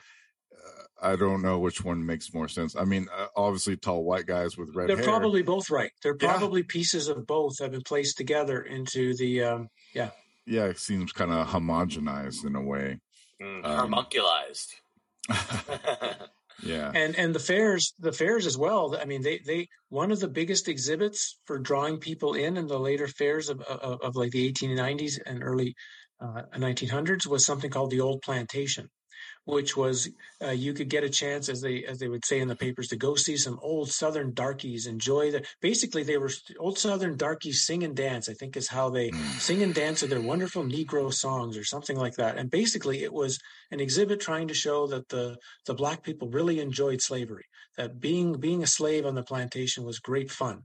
I don't know which one makes more sense. I mean, uh, obviously, tall white guys with red. Hair. They're hair. probably both right. They're probably yeah. pieces of both have been placed together into the. Um, yeah. Yeah, it seems kind of homogenized in a way. Mm, um, homunculized. yeah. And and the fairs, the fairs as well. I mean, they they one of the biggest exhibits for drawing people in in the later fairs of of, of like the 1890s and early uh, 1900s was something called the Old Plantation which was uh, you could get a chance, as they as they would say in the papers, to go see some old Southern darkies. Enjoy the basically they were old Southern darkies sing and dance. I think is how they mm. sing and dance to their wonderful Negro songs or something like that. And basically, it was an exhibit trying to show that the the black people really enjoyed slavery. That being being a slave on the plantation was great fun.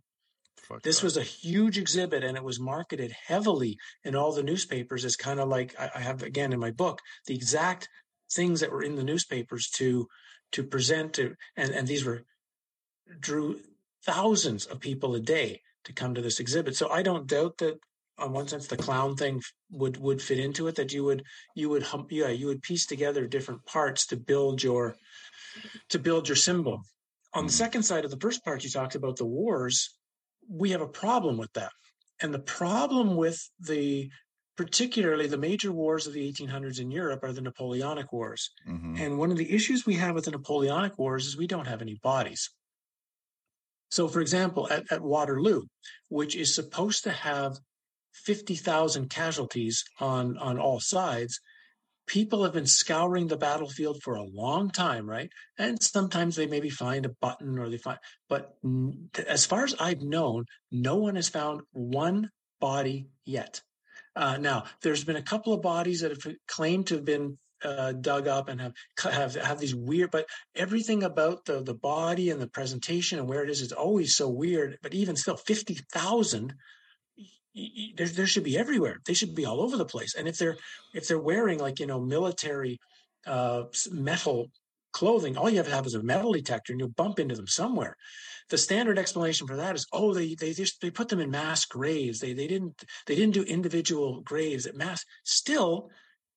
Fuck this that. was a huge exhibit and it was marketed heavily in all the newspapers as kind of like I have again in my book the exact things that were in the newspapers to to present to and, and these were drew thousands of people a day to come to this exhibit. So I don't doubt that on one sense the clown thing would would fit into it that you would you would yeah you would piece together different parts to build your to build your symbol. On the second side of the first part you talked about the wars. We have a problem with that. And the problem with the particularly the major wars of the 1800s in Europe are the Napoleonic Wars. Mm-hmm. And one of the issues we have with the Napoleonic Wars is we don't have any bodies. So, for example, at, at Waterloo, which is supposed to have 50,000 casualties on, on all sides, people have been scouring the battlefield for a long time, right? And sometimes they maybe find a button or they find, but as far as I've known, no one has found one body yet. Uh, now, there's been a couple of bodies that have claimed to have been uh, dug up and have have have these weird, but everything about the the body and the presentation and where it is is always so weird. But even still, fifty thousand there, there should be everywhere. They should be all over the place. And if they're if they're wearing like you know military uh, metal clothing, all you have to have is a metal detector, and you'll bump into them somewhere. The standard explanation for that is, oh, they they just they put them in mass graves. They they didn't they didn't do individual graves at mass. Still,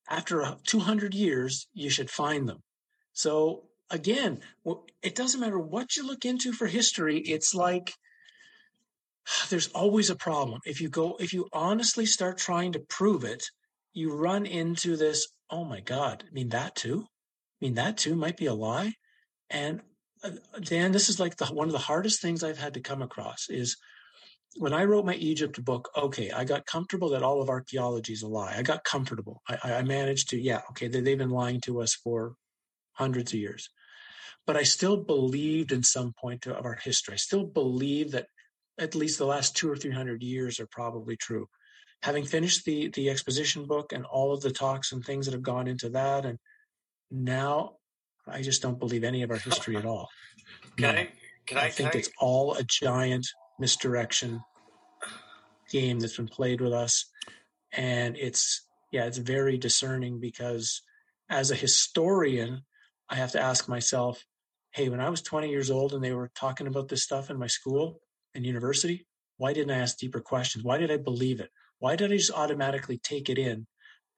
after 200 years, you should find them. So again, it doesn't matter what you look into for history. It's like there's always a problem. If you go, if you honestly start trying to prove it, you run into this, oh my God, I mean, that too? I mean, that too might be a lie. And Dan, this is like the, one of the hardest things I've had to come across is when I wrote my Egypt book, okay, I got comfortable that all of archaeology is a lie. I got comfortable. I, I managed to, yeah, okay, they, they've been lying to us for hundreds of years. But I still believed in some point of our history. I still believe that at least the last two or three hundred years are probably true. Having finished the the exposition book and all of the talks and things that have gone into that, and now I just don't believe any of our history at all. can no. I? Can I, I think can it's I... all a giant misdirection game that's been played with us, and it's yeah, it's very discerning because as a historian, I have to ask myself, hey, when I was 20 years old and they were talking about this stuff in my school, and university? Why didn't I ask deeper questions? Why did I believe it? Why did I just automatically take it in?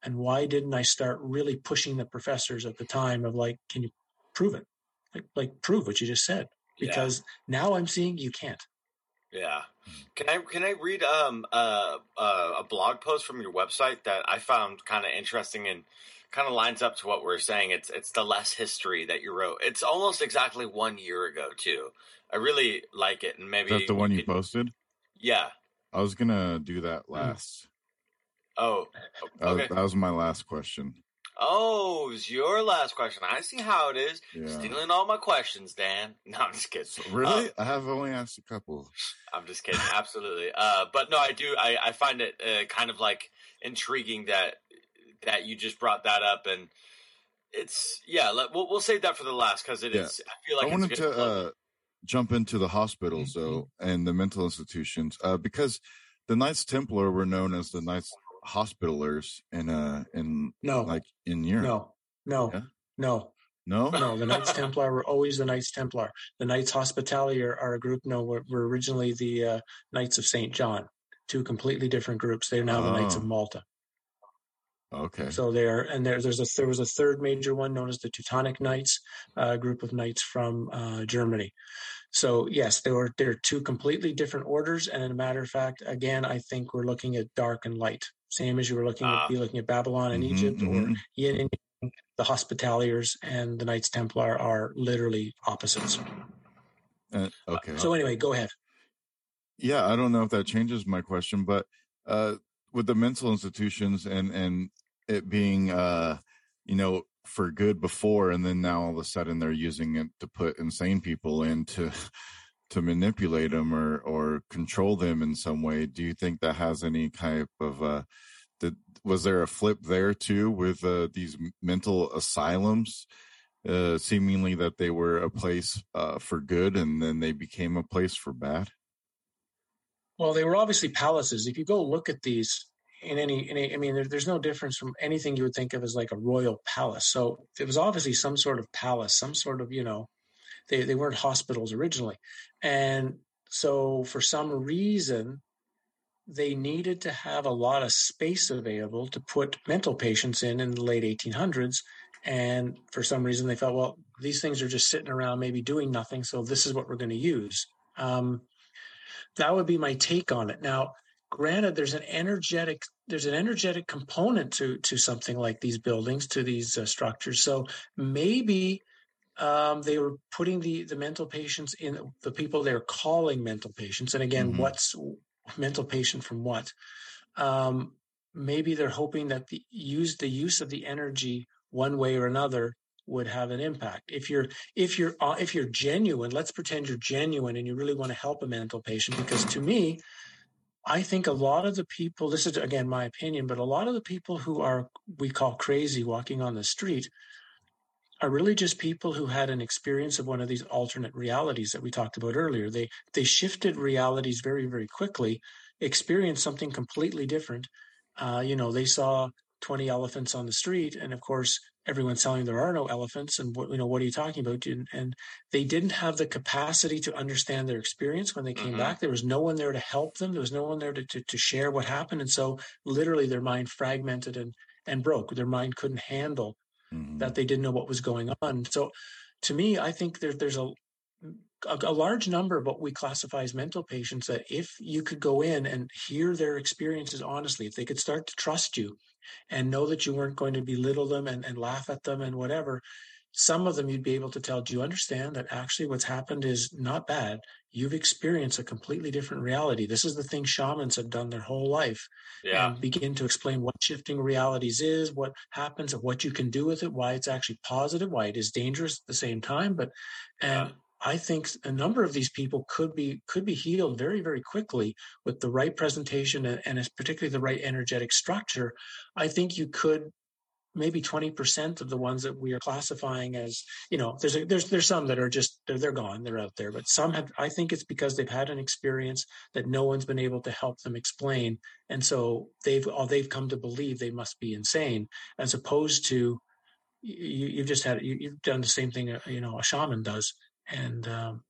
And why didn't I start really pushing the professors at the time of like, can you prove it? Like, like prove what you just said. Because yeah. now I'm seeing you can't. Yeah. Can I can I read um uh, uh, a blog post from your website that I found kind of interesting and kind of lines up to what we're saying. It's it's the less history that you wrote. It's almost exactly one year ago too. I really like it, and maybe Is that the one you, could, posted. Yeah, I was gonna do that hmm. last. Oh, okay. That, that was my last question. Oh, it's your last question. I see how it is. Yeah. Stealing all my questions, Dan. No, I'm just kidding. Really? Uh, I have only asked a couple. I'm just kidding. Absolutely. Uh, but no, I do. I, I find it uh, kind of like intriguing that that you just brought that up, and it's yeah. Let, we'll we'll save that for the last because it yeah. is. I feel like I wanted to uh, jump into the hospitals mm-hmm. though and the mental institutions uh, because the Knights Templar were known as the Knights Hospitalers in uh in no like in Europe. No, no, yeah? no. No, no. The Knights Templar were always the Knights Templar. The Knights Hospitaller are, are a group. No, were, were originally the uh, Knights of Saint John. Two completely different groups. They're now oh. the Knights of oh. Malta. Okay. So there, and there, there's a there was a third major one known as the Teutonic Knights, a uh, group of knights from uh, Germany. So yes, there were there are two completely different orders, and in a matter of fact, again, I think we're looking at dark and light, same as you were looking at be looking at Babylon and mm-hmm, Egypt, mm-hmm. or yin and the Hospitallers and the Knights Templar are literally opposites. Uh, okay. So anyway, go ahead. Yeah, I don't know if that changes my question, but uh, with the mental institutions and and it being uh you know for good before and then now all of a sudden they're using it to put insane people in to manipulate them or or control them in some way do you think that has any type of uh was there a flip there too with uh, these mental asylums? Uh seemingly that they were a place uh for good and then they became a place for bad? Well they were obviously palaces. If you go look at these in any, any I mean, there, there's no difference from anything you would think of as like a royal palace. So it was obviously some sort of palace, some sort of, you know, they, they weren't hospitals originally. And so for some reason, they needed to have a lot of space available to put mental patients in in the late 1800s. And for some reason, they felt, well, these things are just sitting around, maybe doing nothing. So this is what we're going to use. Um, that would be my take on it. Now, granted there's an energetic there's an energetic component to to something like these buildings to these uh, structures so maybe um, they were putting the the mental patients in the people they're calling mental patients and again mm-hmm. what's mental patient from what um, maybe they're hoping that the use the use of the energy one way or another would have an impact. If you're if you're uh, if you're genuine, let's pretend you're genuine and you really want to help a mental patient because to me I think a lot of the people this is again my opinion, but a lot of the people who are we call crazy walking on the street are really just people who had an experience of one of these alternate realities that we talked about earlier. They they shifted realities very very quickly, experienced something completely different. Uh, you know, they saw 20 elephants on the street, and of course, everyone's telling them there are no elephants, and what you know, what are you talking about? And, and they didn't have the capacity to understand their experience when they came mm-hmm. back. There was no one there to help them. There was no one there to, to to share what happened, and so literally their mind fragmented and and broke. Their mind couldn't handle mm-hmm. that they didn't know what was going on. So to me, I think there, there's a, a, a large number of what we classify as mental patients that if you could go in and hear their experiences honestly, if they could start to trust you and know that you weren't going to belittle them and, and laugh at them and whatever, some of them you'd be able to tell, do you understand that actually what's happened is not bad? You've experienced a completely different reality. This is the thing shamans have done their whole life. Yeah. And begin to explain what shifting realities is, what happens, and what you can do with it, why it's actually positive, why it is dangerous at the same time. But and yeah. I think a number of these people could be could be healed very very quickly with the right presentation and, and particularly the right energetic structure. I think you could maybe 20% of the ones that we are classifying as you know there's a, there's there's some that are just they're, they're gone they're out there but some have i think it's because they've had an experience that no one's been able to help them explain and so they've all they've come to believe they must be insane as opposed to you, you've just had you, have done the same thing uh, you know a shaman does and um,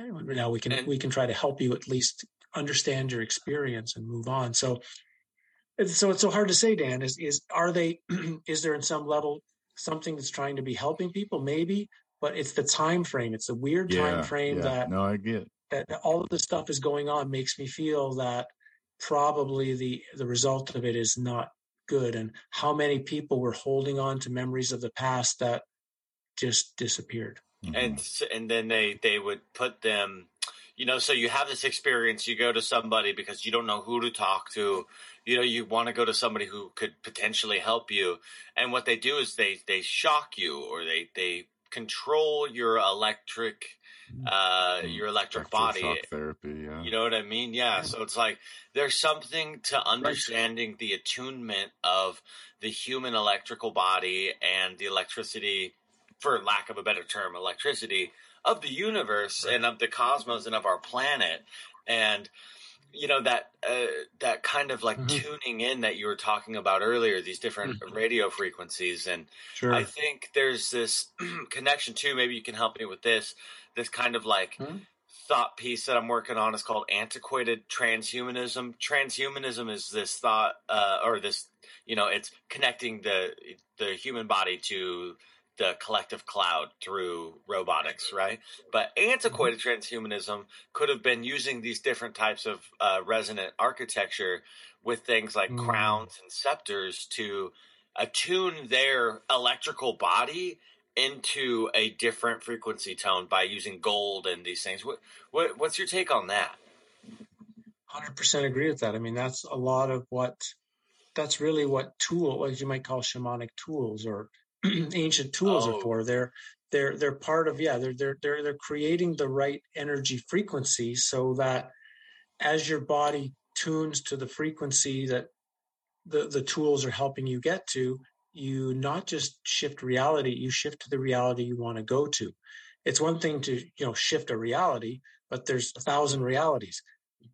now we can and, we can try to help you at least understand your experience and move on so so it's so hard to say, Dan. Is is are they? is there in some level something that's trying to be helping people? Maybe, but it's the time frame. It's a weird yeah, time frame yeah. that no, I get that all of this stuff is going on makes me feel that probably the the result of it is not good. And how many people were holding on to memories of the past that just disappeared. Mm-hmm. And and then they they would put them you know so you have this experience you go to somebody because you don't know who to talk to you know you want to go to somebody who could potentially help you and what they do is they they shock you or they they control your electric uh mm-hmm. your electric body. therapy yeah. You know what i mean? Yeah so it's like there's something to understanding the attunement of the human electrical body and the electricity for lack of a better term electricity of the universe and of the cosmos and of our planet and you know that uh, that kind of like mm-hmm. tuning in that you were talking about earlier these different mm-hmm. radio frequencies and sure. i think there's this connection too maybe you can help me with this this kind of like mm-hmm. thought piece that i'm working on is called antiquated transhumanism transhumanism is this thought uh, or this you know it's connecting the the human body to the collective cloud through robotics, right? But antiquated mm-hmm. transhumanism could have been using these different types of uh, resonant architecture with things like mm. crowns and scepters to attune their electrical body into a different frequency tone by using gold and these things. What, what what's your take on that? Hundred percent agree with that. I mean, that's a lot of what. That's really what tool, what you might call shamanic tools, or ancient tools oh. are for. They're they're they're part of yeah they're they're they're they're creating the right energy frequency so that as your body tunes to the frequency that the the tools are helping you get to you not just shift reality you shift to the reality you want to go to it's one thing to you know shift a reality but there's a thousand realities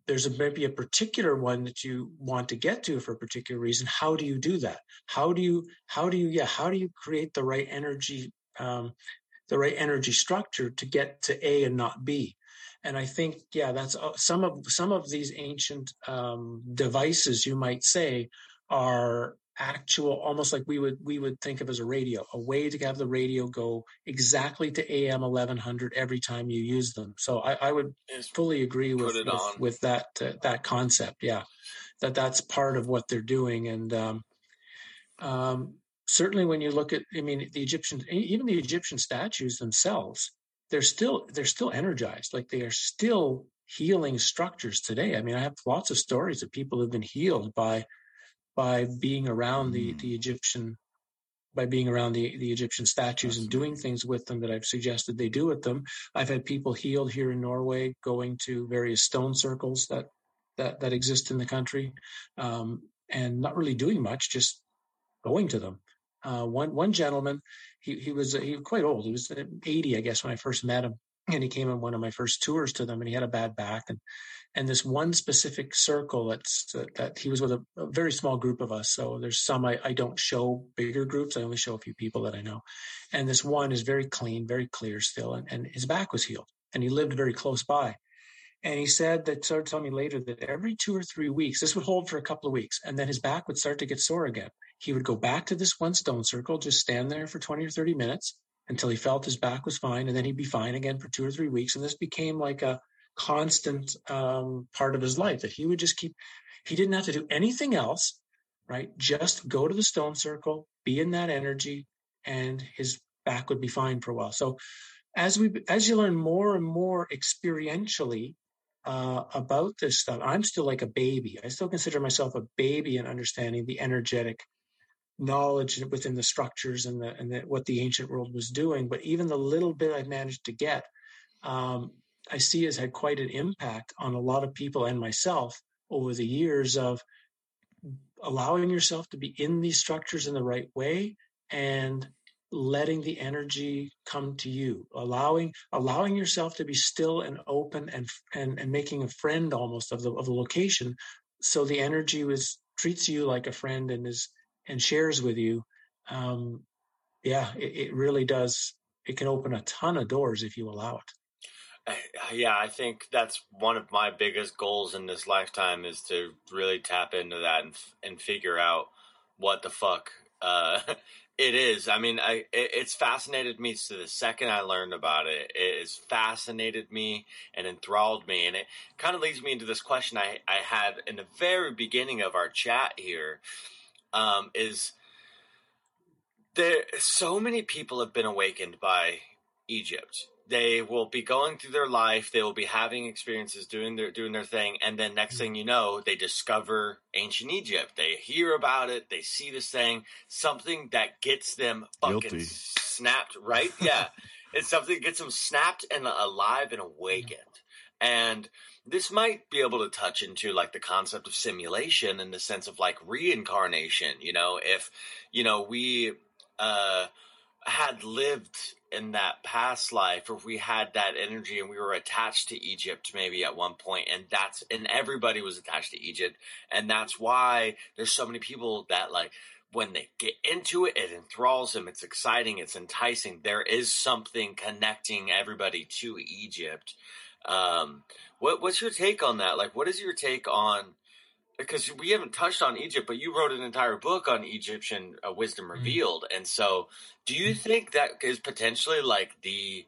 there's a, maybe a particular one that you want to get to for a particular reason how do you do that? How do you how do you yeah how do you create the right energy um, the right energy structure to get to a and not b? And i think yeah that's uh, some of some of these ancient um, devices you might say are actual almost like we would we would think of as a radio a way to have the radio go exactly to am 1100 every time you use them. So i, I would fully agree with with, with, that uh, that concept yeah that that's part of what they're doing. And um, um, certainly when you look at i mean the egyptian even the egyptian statues themselves they're still they're still energized. Like they are still healing structures today. I mean i have lots of stories of people who've been healed by by being around the, mm. the Egyptian by being around the, the Egyptian statues and doing things with them that I've suggested they do with them. I've had people healed here in Norway going to various stone circles that that that exist in the country, um, and not really doing much, just going to them. Uh, one one gentleman, he he was he was quite old. He was 80, I guess, when I first met him, and he came on one of my first tours to them, and he had a bad back, and and this one specific circle that's uh, that he was with a, a, very small group of us so there's some I, I don't show bigger groups i only show a few people that i know. And this one is very clean very clear still and, and his back was healed and he lived very close by. And he said that started telling me later that every two or three weeks this would hold for a couple of weeks and then his back would start to get sore again. He would go back to this one stone circle just stand there for 20 or 30 minutes until he felt his back was fine and then he'd be fine again for two or three weeks and this became like a constant um, part of his life that he would just keep he didn't have to do anything else right? Just go to the stone circle be in that energy and his back would be fine for a while. So as we as you learn more and more experientially uh, about this stuff i'm still like a baby. I still consider myself a baby in understanding the energetic knowledge within the structures and the and the, what the ancient world was doing but even the little bit i've managed to get um, I see has had quite an impact on a lot of people and myself over the years of allowing yourself to be in these structures in the right way and letting the energy come to you allowing allowing yourself to be still and open and and, and making a friend almost of the of the location so the energy was treats you like a friend and is and shares with you um yeah it, it really does it can open a ton of doors if you allow it yeah, I think that's one of my biggest goals in this lifetime is to really tap into that and and figure out what the fuck uh, it is. I mean, I it, it's fascinated me to the second I learned about it. It has fascinated me and enthralled me, and it kind of leads me into this question I I had in the very beginning of our chat here. Um, is there so many people have been awakened by Egypt they will be going through their life they will be having experiences doing their doing their thing and then next thing you know they discover ancient egypt. They hear about it they see this thing something that gets them fucking Guilty. snapped right? Yeah. It's something that gets them snapped and alive and awakened. And this might be able to touch into like the concept of simulation in the sense of like reincarnation you know? If you know we uh had lived in that past life if we had that energy and we were attached to Egypt maybe at one point and that's and everybody was attached to Egypt. And that's why there's so many people that like when they get into it it enthralls them. It's exciting. It's enticing. There is something connecting everybody to Egypt. Um what what's your take on that? Like what is your take on because we haven't touched on Egypt, but you wrote an entire book on Egyptian uh, wisdom mm-hmm. revealed, mm-hmm. and so do you think that is potentially like the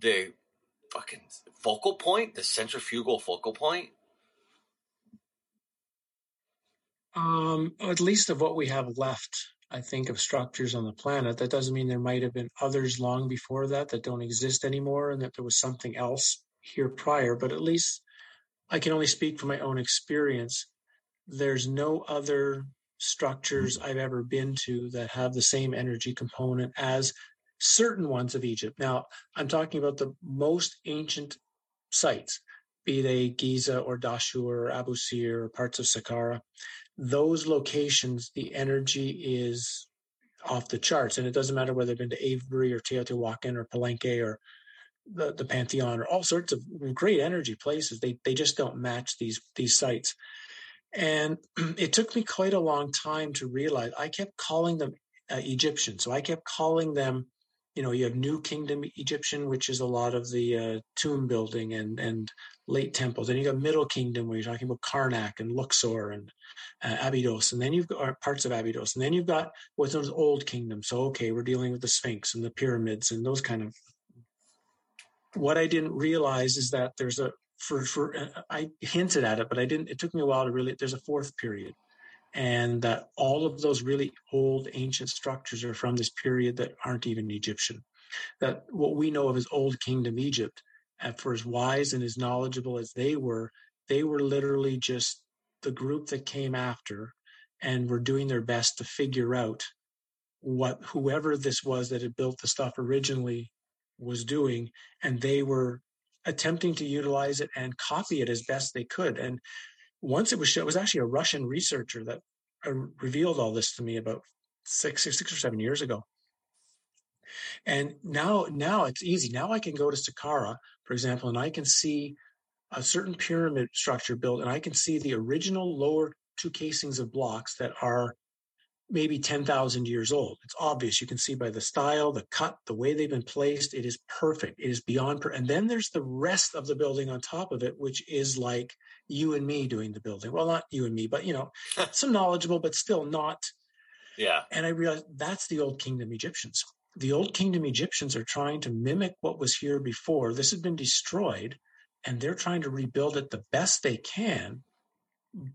the fucking focal point, the centrifugal focal point? Um, at least of what we have left, I think of structures on the planet. That doesn't mean there might have been others long before that that don't exist anymore, and that there was something else here prior. But at least I can only speak from my own experience there's no other structures I've ever been to that have the same energy component as certain ones of Egypt. Now, I'm talking about the most ancient sites, be they Giza or Dashur or Abu Sir or parts of Saqqara. Those locations, the energy is off the charts. And it doesn't matter whether they've been to Avebury or Teotihuacan or Palenque or the, the Pantheon or all sorts of great energy places. They they just don't match these these sites. And it took me quite a long time to realize I kept calling them uh, Egyptian. So I kept calling them, you know, you have New Kingdom Egyptian, which is a lot of the uh, tomb building and, and late temples. And you got Middle Kingdom, where you're talking about Karnak and Luxor and uh, Abydos. And then you've got parts of Abydos. And then you've got what's those old Kingdom. So, okay, we're dealing with the Sphinx and the pyramids and those kind of. What I didn't realize is that there's a for for uh, I hinted at it, but I didn't. It took me a while to really. There's a fourth period, and that all of those really old ancient structures are from this period that aren't even Egyptian. That what we know of as Old Kingdom Egypt, for as wise and as knowledgeable as they were, they were literally just the group that came after and were doing their best to figure out what whoever this was that had built the stuff originally was doing, and they were attempting to utilize it and copy it as best they could. And once it was shown, it was actually a Russian researcher that uh, revealed all this to me about six, six, six or seven years ago. And now, now it's easy. Now I can go to Saqqara, for example, and I can see a certain pyramid structure built, and I can see the original lower two casings of blocks that are maybe 10,000 years old. It's obvious. You can see by the style, the cut, the way they've been placed. It is perfect. It is beyond. Per- and then there's the rest of the building on top of it, which is like you and me doing the building. Well, not you and me, but you know, some knowledgeable, but still not. Yeah. And I realized that's the old kingdom Egyptians. The old kingdom Egyptians are trying to mimic what was here before. This has been destroyed, and they're trying to rebuild it the best they can,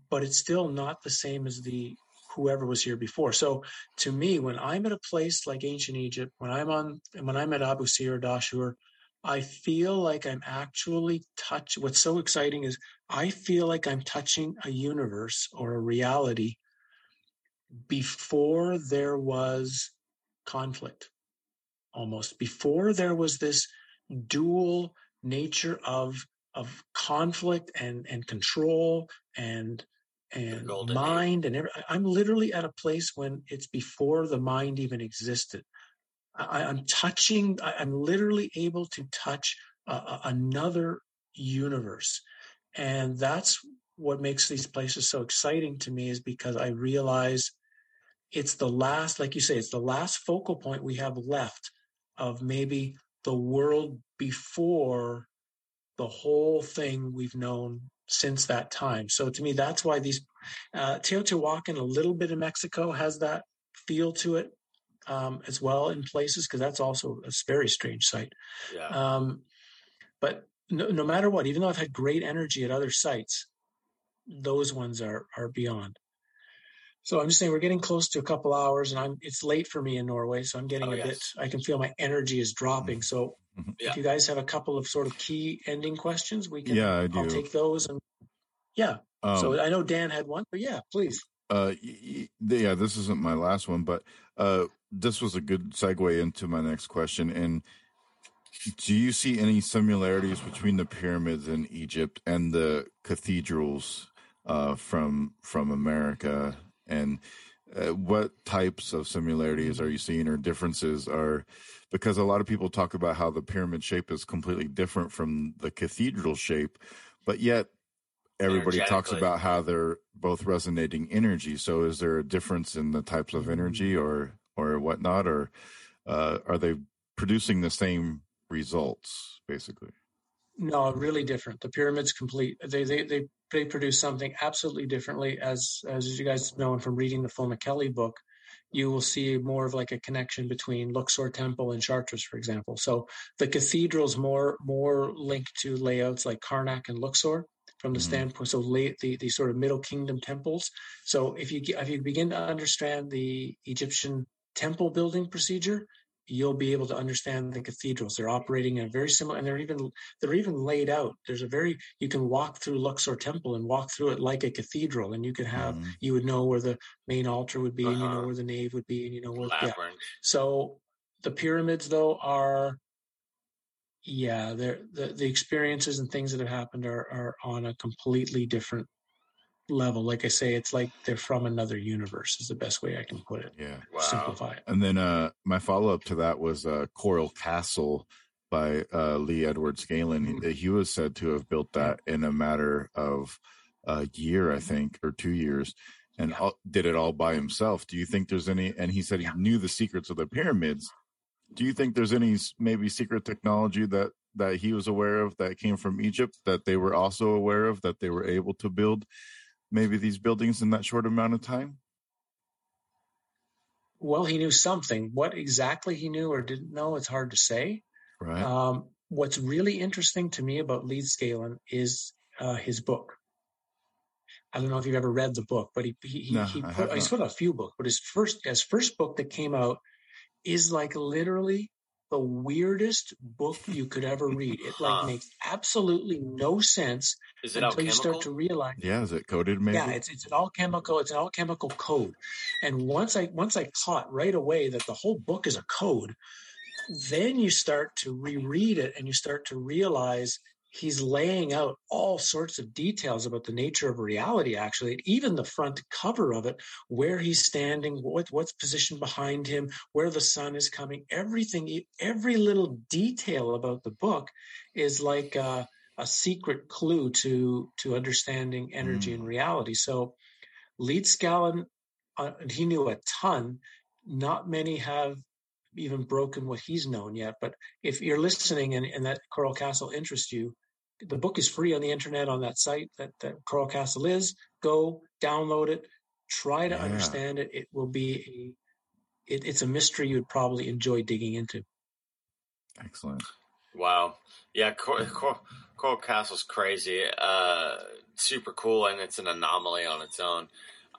but it's still not the same as the whoever was here before. So to me, when I'm at a place like ancient Egypt, when I'm on, when I'm at Abu Sir Dashur, I feel like I'm actually touch. What's so exciting is I feel like I'm touching a universe or a reality before there was conflict, almost before there was this dual nature of of conflict and and control and and mind and every, I'm literally at a place when it's before the mind even existed. I, am touching. I, am literally able to touch another universe, and that's what makes these places so exciting to me. Is because I realize it's the last, like you say, it's the last focal point we have left of maybe the world before the whole thing we've known since that time. So to me, that's why these uh, Teotihuacan, a little bit of Mexico has that feel to it um, as well in places because that's also a very strange site. Yeah. Um, but no, no, matter what, even though I've had great energy at other sites, those ones are are beyond. So I'm just saying we're getting close to a couple hours, and I'm it's late for me in Norway, so I'm getting oh, a yes. bit. I can feel my energy is dropping. So mm-hmm. Yeah. if you guys have a couple of sort of key ending questions, we can. Yeah, I do. I'll take those and yeah. Um, so I know Dan had one, but yeah, please. Uh, yeah, this isn't my last one, but uh, this was a good segue into my next question. And do you see any similarities between the pyramids in Egypt and the cathedrals uh, from from America? And uh, what types of similarities are you seeing or differences are? Because a lot of people talk about how the pyramid shape is completely different from the cathedral shape, but yet everybody talks about how they're both resonating energy. So is there a difference in the types of energy or or whatnot, or uh, are they producing the same results basically? No, really different. The pyramids complete. They they they they produce something absolutely differently. As as you guys know from reading the Phil McKelly book, you will see more of like a connection between Luxor Temple and Chartres, for example. So the cathedral's more more linked to layouts like Karnak and Luxor from the mm-hmm. standpoint so late the, the sort of middle kingdom temples so if you if you begin to understand the egyptian temple building procedure you'll be able to understand the cathedrals they're operating in a very similar and they're even they're even laid out there's a very you can walk through luxor temple and walk through it like a cathedral and you could have mm-hmm. you would know where the main altar would be uh-huh. and you know uh-huh. where the nave would be and you know where yeah. so the pyramids though are yeah, the the experiences and things that have happened are are on a completely different level. Like I say, it's like they're from another universe. Is the best way I can put it. Yeah, wow. simplify it. And then uh, my follow up to that was uh, Coral Castle by uh, Lee Edwards Galen. Mm-hmm. He, he, was said to have built that in a matter of a year, I think, or two years. And yeah. all, did it all by himself. Do you think there's any? And he said he knew the secrets of the pyramids, do you think there's any maybe secret technology that that he was aware of that came from Egypt that they were also aware of that they were able to build maybe these buildings in that short amount of time? Well, he knew something. What exactly he knew or didn't know, it's hard to say. Right. Um, what's really interesting to me about Leedskalnin is uh, his book. I don't know if you've ever read the book, but he he, no, he, put, he's put a few books. But his first his first book that came out is like literally the weirdest book you could ever read. It like Huh. makes absolutely no sense Is it until you start to realize. Yeah, is it coded maybe? Yeah, it's it's an alchemical. It's an alchemical code, and once I once I caught right away that the whole book is a code, then you start to reread it and you start to realize he's laying out all sorts of details about the nature of reality. Actually, even the front cover of it, where he's standing, what what's positioned behind him, where the sun is coming, everything, every little detail about the book is like. Uh, a secret clue to to understanding energy Mm. and reality. So, Leedskalnin, uh, he knew a ton. Not many have even broken what he's known yet. But if you're listening and, and that Coral Castle interests you, the book is free on the internet on that site that, that Coral Castle is. Go download it, try to Yeah. understand it. It will be a it, it's a mystery you'd probably enjoy digging into. Excellent. Wow. Yeah, Cor- Cor- Coral Castle's crazy. Uh, super cool, and it's an anomaly on its own.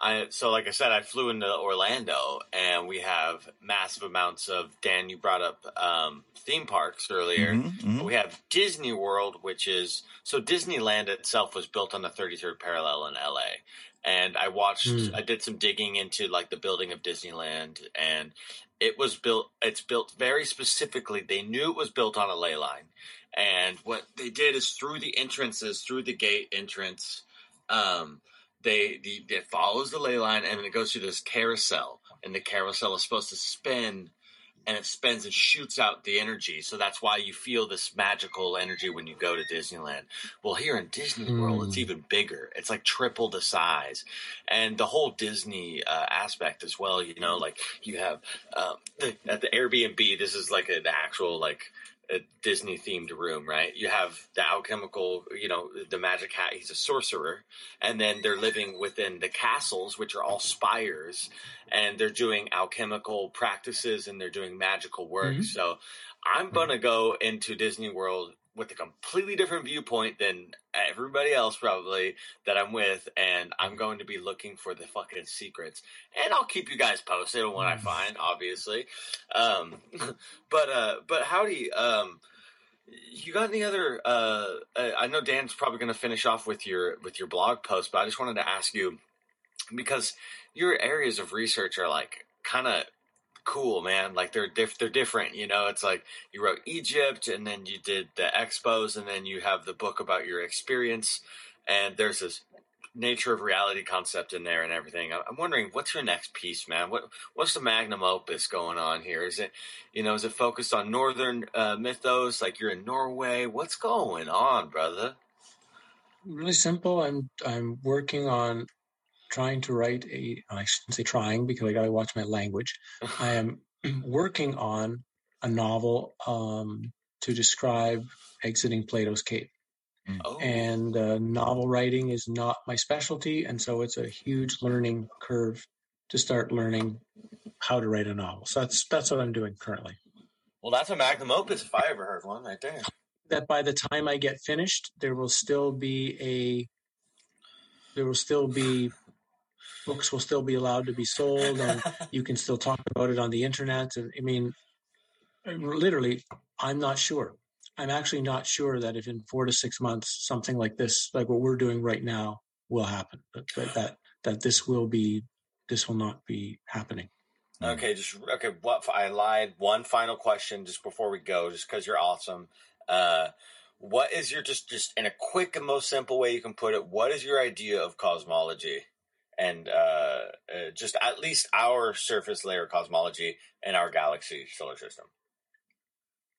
I so like I said, I flew into Orlando, and we have massive amounts of Dan. You brought up um, theme parks earlier. Mhm, mhm. We have Disney World, which is so Disneyland itself was built on the 33rd parallel in LA. And I watched, Hmm. I did some digging into like the building of Disneyland, and it was built. It's built very specifically. They knew it was built on a ley line, and what they did is through the entrances, through the gate entrance, um, they the it follows the ley line, and then it goes through this carousel, and the carousel is supposed to spin and it spins and shoots out the energy. So that's why you feel this magical energy when you go to Disneyland. Well, here in Disney World, it's Hmm. even bigger. It's like triple the size, and the whole Disney uh, aspect as well. You know, like you have um, the, at the Airbnb. This is like an actual like a Disney themed room, right? You have the alchemical, you know, the magic hat. He's a sorcerer, and then they're living within the castles, which are all spires, and they're doing alchemical practices and they're doing magical work. Mhm. So I'm gonna go into Disney World with a completely different viewpoint than everybody else probably that I'm with, and I'm going to be looking for the fucking secrets. And I'll keep you guys posted on what I find, obviously. Um, but uh, but howdie, um, you got any other? Uh, uh, I know Dan's probably going to finish off with your with your blog post, but I just wanted to ask you because your areas of research are like kind of cool, man. Like they're diff- they're different. You know, it's like you wrote Egypt, and then you did the expos, and then you have the book about your experience, and there's this nature of reality concept in there and everything. I'm wondering what's your next piece, man? What what's the magnum opus going on here? Is it you know is it focused on northern uh, mythos? Like you're in Norway? What's going on, brother? really simple. I'm I'm working on trying to write a. I shouldn't say trying because I got to watch my language. I am working on a novel um, to describe exiting Plato's cave. Oh, And uh, novel writing is not my specialty, and so it's a huge learning curve to start learning how to write a novel. So that's that's what I'm doing currently. well, that's a magnum opus if I ever heard one, right there. that by the time I get finished, there will still be a there will still be books will still be allowed to be sold and you can still talk about it on the internet and I mean literally I'm not sure. I'm actually not sure that if in 4 to 6 months something like this like what we're doing right now will happen but, but that that this will be this will not be happening. Okay, just okay. What I lied. One final question, just before we go, just because you're awesome. Uh, what is your just just in a quick and most simple way you can put it? What is your idea of cosmology, and uh, uh, just at least our surface layer cosmology and our galaxy solar system?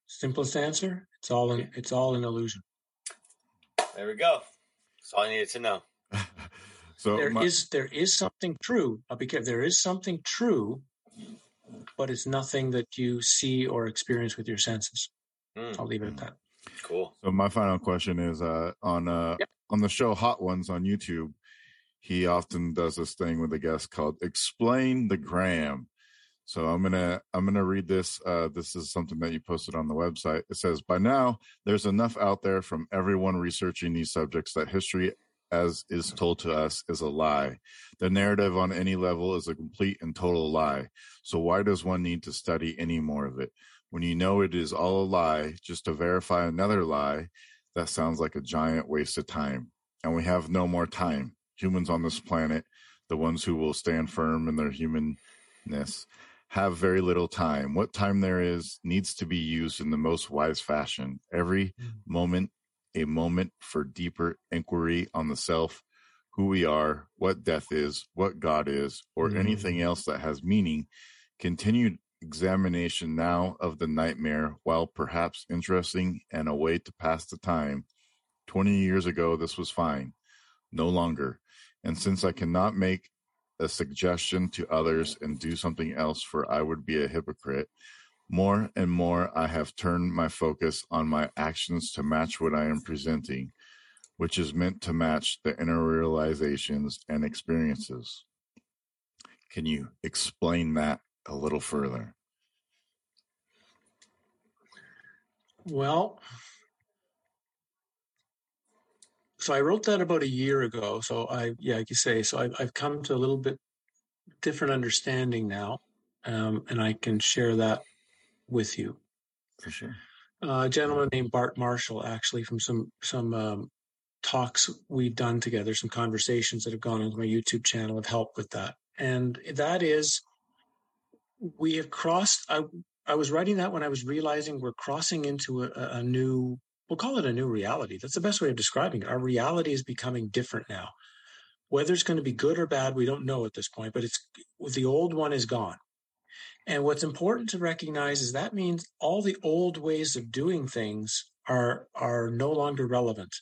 Simplest answer, it's all in it's all an illusion. There we go. That's all I needed to know. so There is my- there is something true because there is something true but it's nothing that you see or experience with your senses Hmm, i'll leave it at that cool. So my final question is uh, on uh, Yep. on the show Hot Ones on YouTube. He often does this thing with a guest called "Explain the Gram." So I'm gonna I'm gonna read this. Uh, this is something that you posted on the website. It says, "By now, there's enough out there from everyone researching these subjects that history, as is told to us, is a lie. The narrative on any level is a complete and total lie. So why does one need to study any more of it?" when you know it is all a lie just to verify another lie, that sounds like a giant waste of time. And we have no more time. Humans on this planet, the ones who will stand firm in their humanness, have very little time. What time there is needs to be used in the most wise fashion. Every mm-hmm. moment, a moment for deeper inquiry on the self, who we are, what death is, what God is, or mm-hmm. anything else that has meaning. Continued examination now of the nightmare, while perhaps interesting and a way to pass the time. 20 years ago, this was fine. No longer. And since I cannot make a suggestion to others and do something else, for I would be a hypocrite, more and more I have turned my focus on my actions to match what I am presenting, which is meant to match the inner realizations and experiences. Can you explain that a little further? Well, so I wrote that about a year ago. So I, yeah, like you say, so I've, I've come to a little bit different understanding now, um, and I can share that with you. For sure. Uh, a gentleman named Bart Marshall, actually, from some some um, talks we've done together, some conversations that have gone onto my YouTube channel have helped with that. And that is, we have crossed. I I was writing that when I was realizing we're crossing into a, a new, we'll call it a new reality. That's the best way of describing it. Our reality is becoming different now. Whether it's going to be good or bad, we don't know at this point, but it's the old one is gone. And what's important to recognize is that means all the old ways of doing things are are no longer relevant.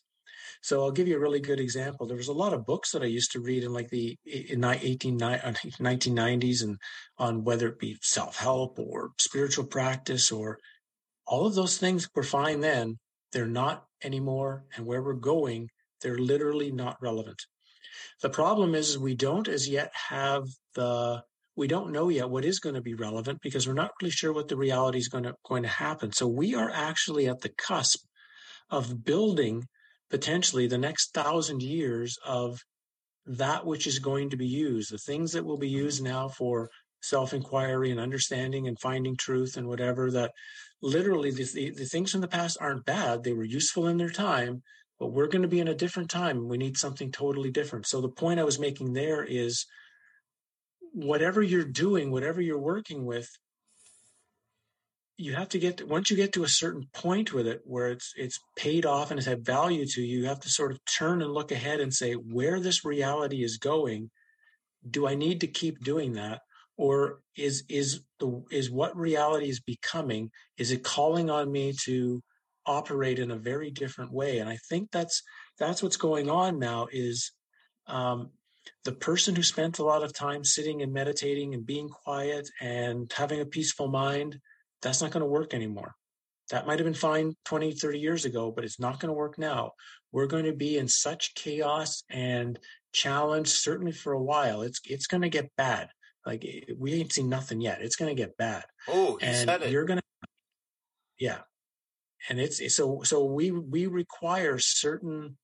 So I'll give you a really good example. There was a lot of books that I used to read in like the in 18, 1990s uh, and on whether it be self-help or spiritual practice or all of those things were fine then. They're not anymore. And where we're going, they're literally not relevant. The problem is, we don't as yet have the we don't know yet what is going to be relevant because we're not really sure what the reality is going to going to happen. So we are actually at the cusp of building potentially the next thousand years of that which is going to be used, the things that will be mm-hmm. used now for self inquiry and understanding and finding truth and whatever that literally the, the, things from the past aren't bad. They were useful in their time, but we're going to be in a different time. We need something totally different. So the point I was making there is whatever you're doing, whatever you're working with, you have to get to, once you get to a certain point with it where it's it's paid off and it's had value to you you have to sort of turn and look ahead and say where this reality is going do i need to keep doing that or is is the is what reality is becoming is it calling on me to operate in a very different way and i think that's that's what's going on now is um, the person who spent a lot of time sitting and meditating and being quiet and having a peaceful mind that's not going to work anymore. That might have been fine 20, 30 years ago, but it's not going to work now. We're going to be in such chaos and challenge, certainly for a while. It's it's going to get bad. Like we ain't seen nothing yet. It's going to get bad. Oh, he and said it. You're going to, yeah. And it's so so we we require certain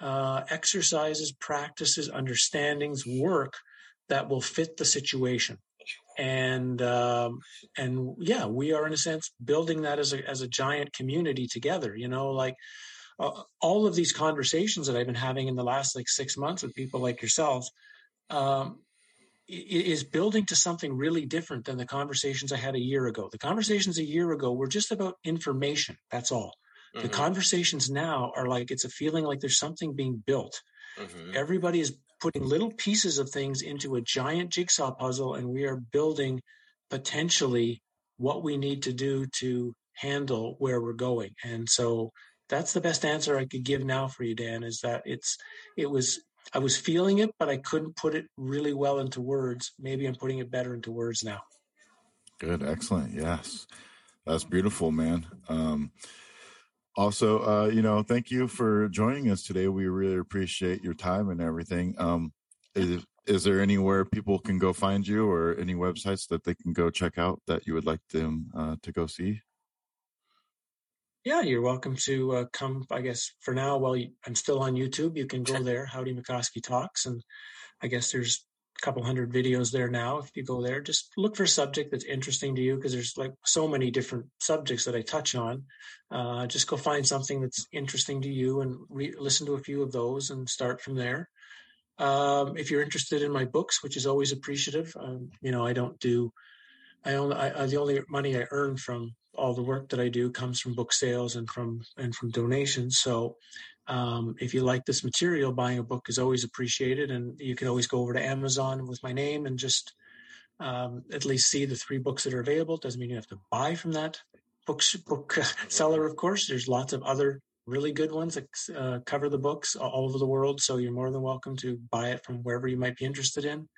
uh, exercises, practices, understandings, work that will fit the situation and um, and yeah, we are in a sense building that as a as a giant community together. You know, like uh, all of these conversations that I've been having in the last like six months with people like yourselves um, is building to something really different than the conversations I had a year ago. The conversations a year ago were just about information. That's all. Mm-hmm. The conversations now are like it's a feeling like there's something being built. Mm-hmm. Everybody is putting little pieces of things into a giant jigsaw puzzle and we are building potentially what we need to do to handle where we're going. And so that's the best answer I could give now for you, Dan, is that it's, it was, I was feeling it, but I couldn't put it really well into words. Maybe I'm putting it better into words now. Good. Excellent. Yes. That's beautiful, man. Um, also uh, you know thank you for joining us today we really appreciate your time and everything um, is, is there anywhere people can go find you or any websites that they can go check out that you would like them uh, to go see yeah you're welcome to uh, come i guess for now while i'm still on youtube you can go there Howdie Mickoski talks and i guess there's a couple hundred videos there now. If you go there, just look for a subject that's interesting to you because there's like so many different subjects that I touch on. Uh, just go find something that's interesting to you and re- listen to a few of those and start from there. Um, if you're interested in my books, which is always appreciative, um, you know, I don't do, I only, I, I, the only money I earn from all the work that I do comes from book sales and from, and from donations. So, um, if you like this material, buying a book is always appreciated. And you can always go over to Amazon with my name and just, um, at least see the three books that are available. Doesn't mean you have to buy from that book, book seller, of course. There's lots of other really good ones that uh, cover the books all over the world. So you're more than welcome to buy it from wherever you might be interested in.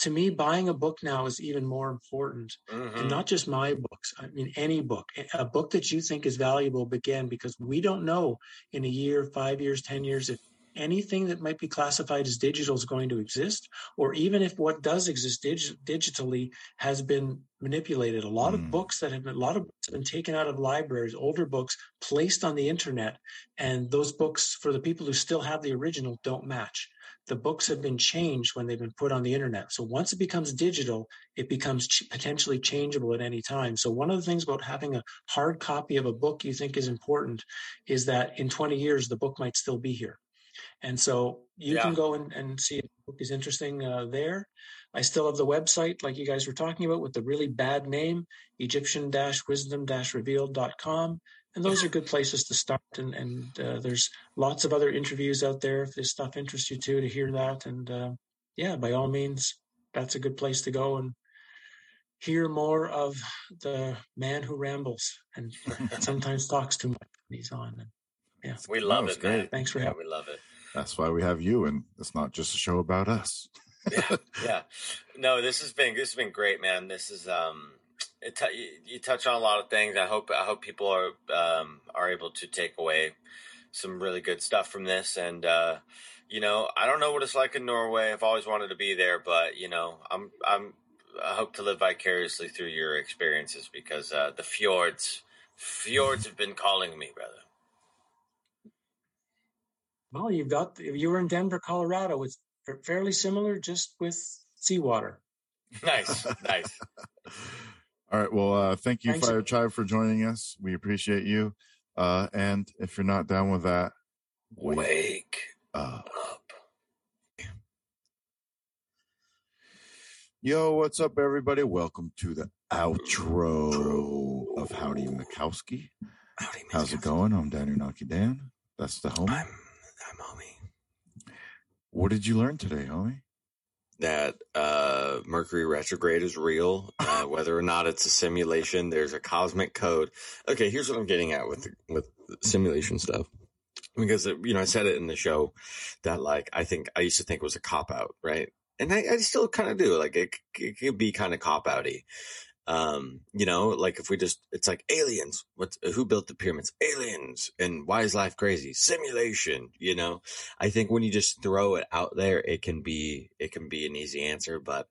To me, buying a book now is even more important, mm-hmm. and not just my books. I mean, any book, a book that you think is valuable. Again, because we don't know in a year, five years, ten years if anything that might be classified as digital is going to exist, or even if what does exist dig- digitally has been manipulated. A lot mm. of books that have been, a lot of books have been taken out of libraries, older books placed on the internet, and those books, for the people who still have the original, don't match. The books have been changed when they've been put on the internet. So once it becomes digital, it becomes ch- potentially changeable at any time. So one of the things about having a hard copy of a book you think is important is that in 20 years, the book might still be here. And so you yeah. can go and, and see if the book is interesting uh, there. I still have the website, like you guys were talking about, with the really bad name, Egyptian wisdom revealed.com. And those are good places to start. And, and uh, there's lots of other interviews out there if this stuff interests you too to hear that. And uh, yeah, by all means, that's a good place to go and hear more of the man who rambles and sometimes talks too much when he's on. And, yeah, we love it. Great. Thanks for yeah, having. We love it. That's why we have you, and it's not just a show about us. yeah, yeah. No, this has been this has been great, man. This is um, it t- you, you, touch on a lot of things. I hope I hope people are um are able to take away some really good stuff from this, and uh, you know, I don't know what it's like in Norway. I've always wanted to be there, but you know, I'm I'm I hope to live vicariously through your experiences because uh, the fjords fjords have been calling me, brother. Well, you've got you were in Denver, Colorado. It's fairly similar, just with seawater. Nice, nice. All right. Well, uh, thank you, Thanks. Fire Tribe, for joining us. We appreciate you. Uh, and if you're not down with that, wake, wake up. up. Yo, what's up, everybody? Welcome to the outro of Howdie Mickoski. Howdy, How's it going? I'm Danny Naki Dan. That's the homie. I'm I'm homie. What did you learn today, homie? That uh, Mercury retrograde is real. Uh, whether or not it's a simulation, there's a cosmic code. Okay, here's what I'm getting at with with simulation stuff. Because you know, I said it in the show that like I think I used to think it was a cop out, right? And I, I still kind of do. Like it, it could be kind of cop outy. Um, you know, like if we just, it's like aliens. What, who built the pyramids? Aliens. And why is life crazy? Simulation. You know, I think when you just throw it out there, it can be, it can be an easy answer, but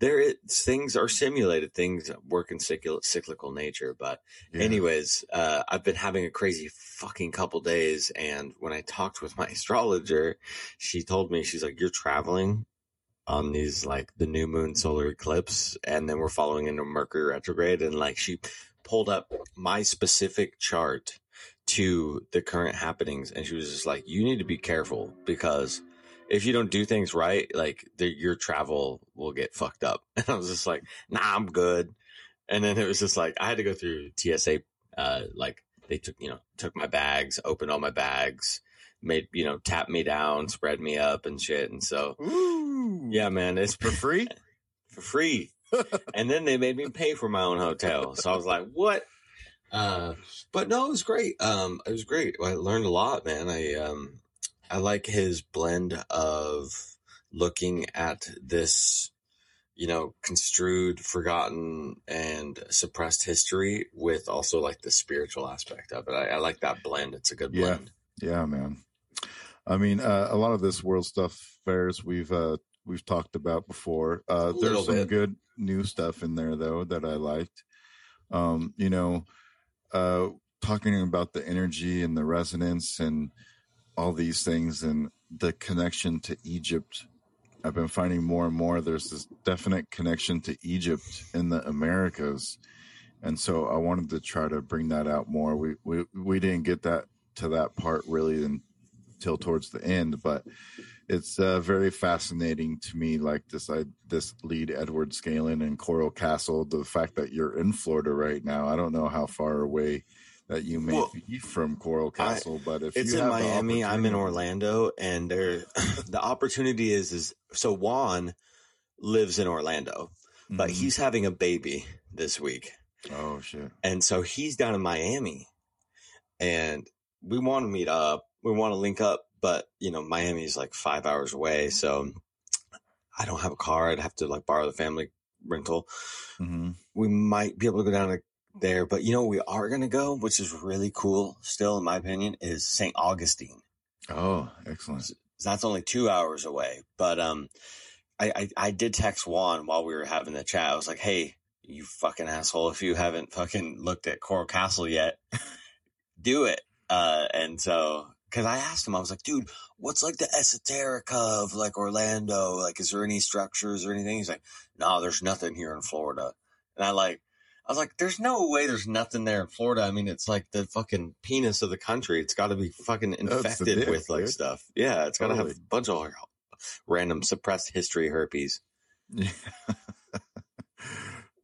there is, things are simulated. Things work in cyclical, cyclical nature. But yeah. anyways, uh, I've been having a crazy fucking couple days. And when I talked with my astrologer, she told me, she's like, you're traveling on these like the new moon solar eclipse and then we're following into Mercury retrograde and like she pulled up my specific chart to the current happenings and she was just like you need to be careful because if you don't do things right like the, your travel will get fucked up. And I was just like nah I'm good. And then it was just like I had to go through TSA uh like they took you know took my bags opened all my bags made you know tap me down spread me up and shit and so Ooh yeah, man, it's for free. for free. and then they made me pay for my own hotel. So I was like, what? Uh, but no, it was great. Um, it was great. I learned a lot, man. I, um, I like his blend of looking at this, you know, construed, forgotten, and suppressed history with also like the spiritual aspect of it. I, I like that blend. It's a good blend. Yeah, yeah man. I mean, uh, a lot of this world stuff fairs we've uh, we've talked about before. Uh, there's some bit. good new stuff in there though that I liked. Um, you know, uh, talking about the energy and the resonance and all these things and the connection to Egypt I've been finding more and more there's this definite connection to Egypt in the Americas. And so I wanted to try to bring that out more. We we we didn't get that to that part really until towards the end, but it's uh, very fascinating to me like this I this lead Edward Leedskalnin and Coral Castle, the fact that you're in Florida right now. I don't know how far away that you may well, be from Coral Castle, I, but if you're it's in Miami, I'm in Orlando, and there the opportunity is is so Juan lives in Orlando, but mm-hmm. he's having a baby this week. Oh shit! And so he's down in Miami, and we want to meet up. We want to link up, but you know Miami is like five hours away, so I don't have a car. I'd have to like borrow the family rental. Mm-hmm. We might be able to go down to there. But you know, we are going to go, which is really cool. Still, in my opinion, is St. Augustine. Oh, excellent. That's only two hours away. But um, I, I, I did text Juan while we were having the chat. I was like, "Hey, you fucking asshole! If you haven't fucking looked at Coral Castle yet, do it." Uh, and so because I asked him, I was like, dude, what's like the esoterica of like Orlando? Like, is there any structures or anything? He's like, no, there's nothing here in Florida. And I like, I was like, there's no way there's nothing there in Florida. I mean, it's like the fucking penis of the country. It's got to be fucking infected dick, with like dude. stuff. Yeah, it's got to totally. have a bunch of random suppressed history herpes. Yeah.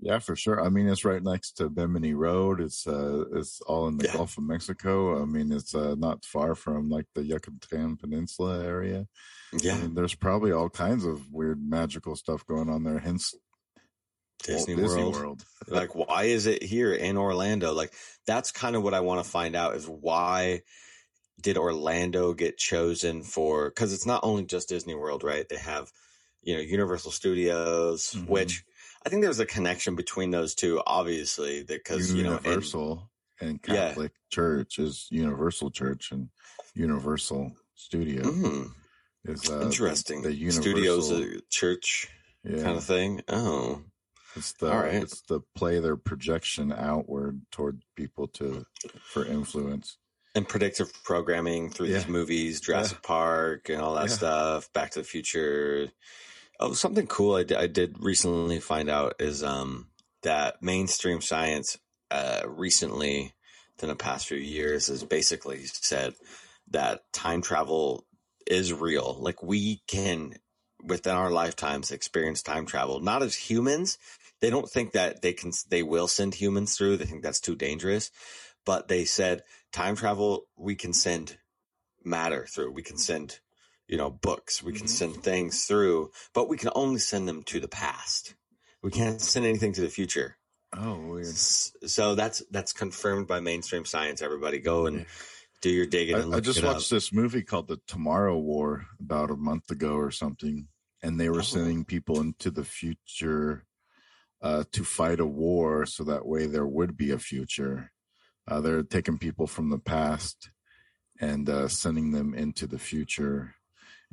yeah, for sure. I mean, it's right next to Bimini Road. It's uh, it's all in the yeah. Gulf of Mexico. I mean, it's uh, not far from like the Yucatan Peninsula area. Yeah, I mean, there's probably all kinds of weird magical stuff going on there. Hence Disney, Disney World. World. like, why is it here in Orlando? Like, that's kind of what I want to find out is why did Orlando get chosen for? Because it's not only just Disney World, right? They have, you know, Universal Studios, mm-hmm. which I think there's a connection between those two, obviously, because you know, Universal and, Catholic yeah. Church is Universal Church and Universal Studio. Mm-hmm. Is, uh, Interesting. The, the Universal, Studios, a church yeah. kind of thing. Oh, it's the right. it's the play their projection outward toward people to for influence. And predictive programming through yeah. these movies, Jurassic yeah. Park and all that yeah. stuff, Back to the Future. Oh, something cool I, d- I did recently find out is um, that mainstream science uh, recently, in the past few years, has basically said that time travel is real. Like we can within our lifetimes experience time travel, not as humans, they don't think that they can they will send humans through. They think that's too dangerous. But they said time travel we can send matter through. We can send you know books. We can mm-hmm. send things through, but we can only send them to the past. We can't send anything to the future. Oh, weird. So that's that's confirmed by mainstream science. Everybody, go and do your digging. I, I, just watched up. this movie called The Tomorrow War about a month ago or something, and they were oh. sending people into the future uh, to fight a war so that way there would be a future. Uh, they're taking people from the past and uh, sending them into the future.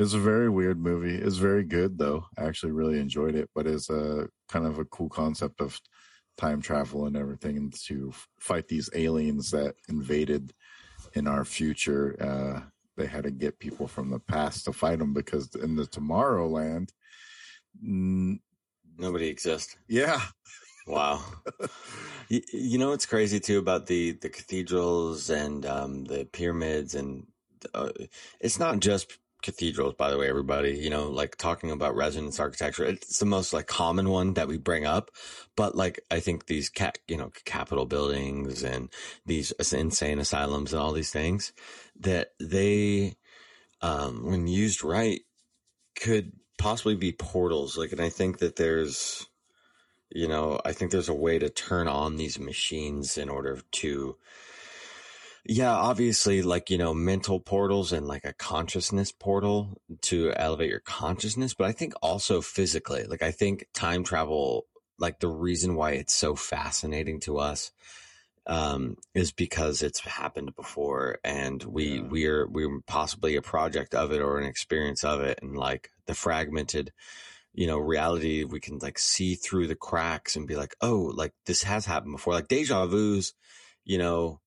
It's a very weird movie. It's very good though. I actually really enjoyed it, but it's a kind of a cool concept of time travel and everything and to fight these aliens that invaded in our future. Uh, they had to get people from the past to fight them because in the Tomorrowland, Nobody exists. Yeah. Wow. you, you, know what's crazy too about the the cathedrals and um, the pyramids and uh, it's not just cathedrals by the way everybody you know like talking about resonance architecture it's the most like common one that we bring up but like i think these cat you know capitol buildings and these insane asylums and all these things that they um when used right could possibly be portals. Like, and I think that there's, you know, I think there's a way to turn on these machines in order to, yeah, obviously, like, you know, mental portals and like a consciousness portal to elevate your consciousness. But I think also physically, like, I think time travel, like, the reason why it's so fascinating to us um, is because it's happened before and we yeah. we're we're possibly a project of it or an experience of it and like the fragmented you know reality we can like see through the cracks and be like oh like this has happened before like deja vu's you know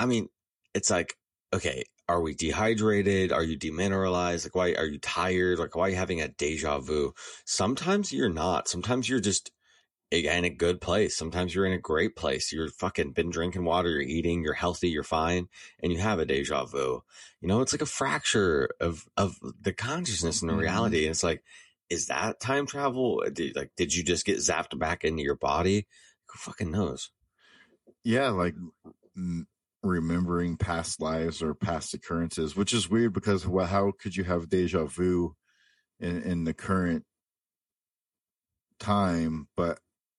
i mean it's like okay, are we dehydrated? Are you demineralized? Like, why are you tired? Like, why are you having a deja vu? Sometimes you're not. Sometimes you're just in a good place. Sometimes you're in a great place. You're fucking been drinking water, you're eating, you're healthy, you're fine, and you have a deja vu. You know, it's like a fracture of of the consciousness and the mm-hmm. reality. And it's like, is that time travel? Did, like, did you just get zapped back into your body? Who fucking knows? Yeah, like remembering past lives or past occurrences, which is weird because well, how could you have deja vu in, in the current time, but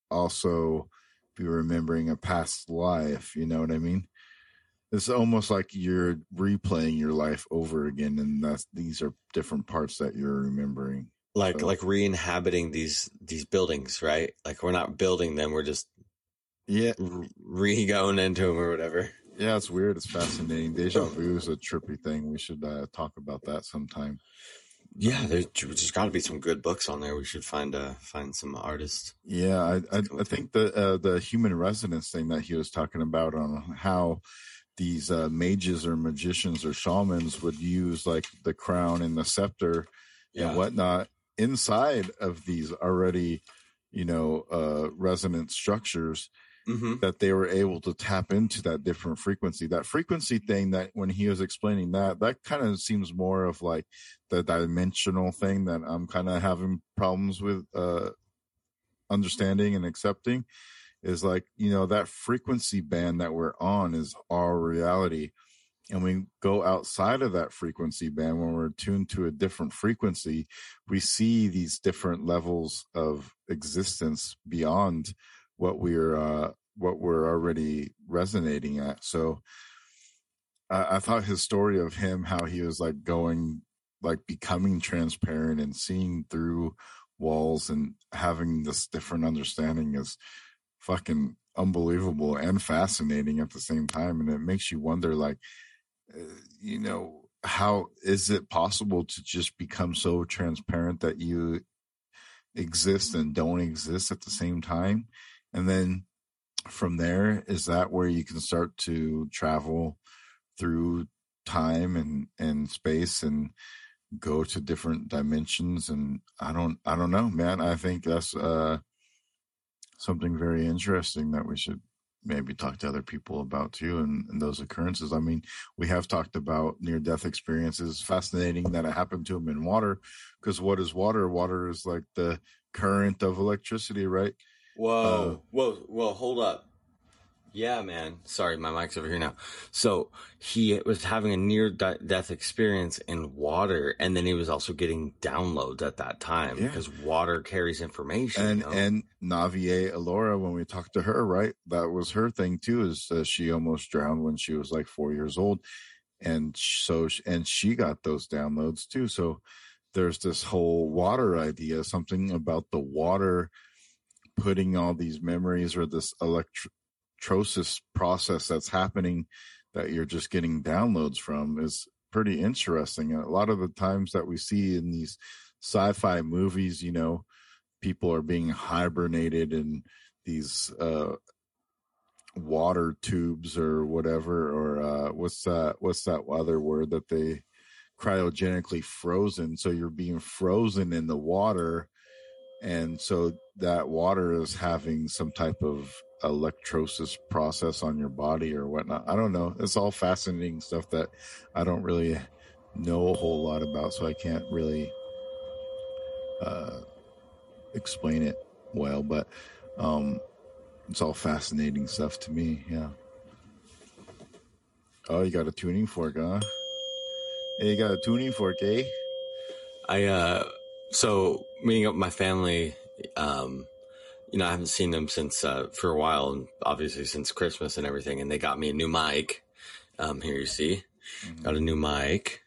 also be remembering a past life? You know what I mean? It's almost like you're replaying your life over again, and that's these are different parts that you're remembering. Like so. like re-inhabiting these these buildings, right? Like we're not building them; we're just yeah re going into them or whatever. Yeah, it's weird. It's fascinating. Deja vu is a trippy thing. We should uh, talk about that sometime. Yeah, there's, there's got to be some good books on there. We should find uh find some artists. Yeah, I I, I think the uh, the human resonance thing that he was talking about on how these uh, mages or magicians or shamans would use like the crown and the scepter yeah. and whatnot inside of these already, you know, uh, resonant structures mm-hmm. that they were able to tap into that different frequency. That frequency thing that when he was explaining that, that kind of seems more of like the dimensional thing that I'm kind of having problems with uh, understanding and accepting is like, you know, that frequency band that we're on is our reality. And we go outside of that frequency band when we're tuned to a different frequency, we see these different levels of existence beyond what we're uh, what we're already resonating at. So I, I thought his story of him, how he was like going, like becoming transparent and seeing through walls and having this different understanding is fucking unbelievable and fascinating at the same time. And it makes you wonder, like, uh, you know, how is it possible to just become so transparent that you exist and don't exist at the same time? And then from there, is that where you can start to travel through time and, and space and go to different dimensions? And I don't, I don't know, man. I think that's, uh, something very interesting that we should maybe talk to other people about too and, and, those occurrences i mean we have talked about near death experiences fascinating that it happened to them in water because what is water water is like the current of electricity right Whoa, uh, whoa, whoa! Hold up. Yeah, man. Sorry, my mic's over here now. So he was having a near death experience in water, and then he was also getting downloads at that time yeah. because water carries information. And you know? and Navier Alora, when we talked to her, right, that was her thing too. Is uh, she almost drowned when she was like four years old, and so and she got those downloads too. So there's this whole water idea, something about the water putting all these memories or this electrosis process that's happening that you're just getting downloads from is pretty interesting. And a lot of the times that we see in these sci-fi movies, you know, people are being hibernated in these uh, water tubes or whatever, or uh, what's that? What's that other word that they cryogenically frozen? So you're being frozen in the water and so that water is having some type of electrosis process on your body or whatnot. I don't know. It's all fascinating stuff that I don't really know a whole lot about, so I can't really uh, explain it well. But um, it's all fascinating stuff to me. Yeah. Oh, you got a tuning fork, huh? Hey, you got a tuning fork, eh? I uh so meeting up with my family, um, you know, I haven't seen them since uh, for a while, and obviously since Christmas and everything. And they got me a new mic. Um, here you see, mm-hmm. got a new mic,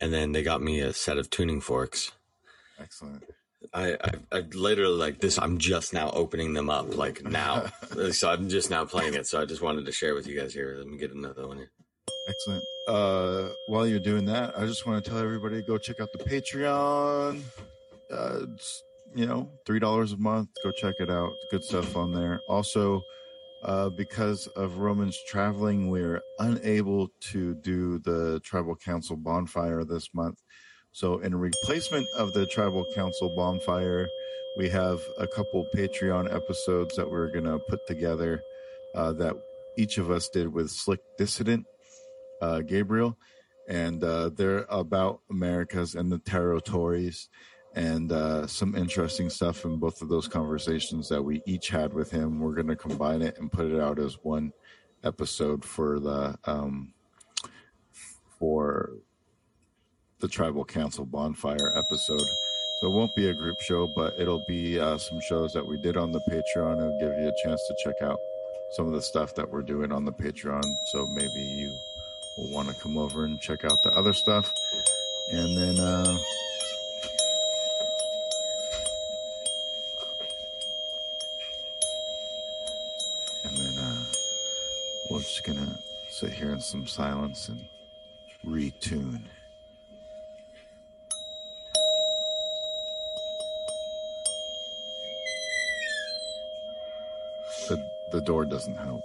and then they got me a set of tuning forks. Excellent. I, I, I literally like this. I'm just now opening them up, like now. so I'm just now playing it. So I just wanted to share with you guys here. Let me get another one here. Excellent. Uh, while you're doing that, I just want to tell everybody go check out the Patreon. Uh, you know, three dollars a month. Go check it out. Good stuff on there. Also, uh, because of Romans traveling, we're unable to do the Tribal Council bonfire this month. So, in replacement of the Tribal Council bonfire, we have a couple Patreon episodes that we're to put together uh, that each of us did with Slick Dissident, uh, Gabriel, and uh, they're about Americas and the territories and uh, some interesting stuff in both of those conversations that we each had with him. We're going to combine it and put it out as one episode for the um, for the tribal council bonfire episode. So it won't be a group show, but it'll be uh, some shows that we did on the Patreon. It'll give you a chance to check out some of the stuff that we're doing on the Patreon. So maybe you will want to come over and check out the other stuff. And then uh, just gonna sit here in some silence and retune. The the door doesn't help.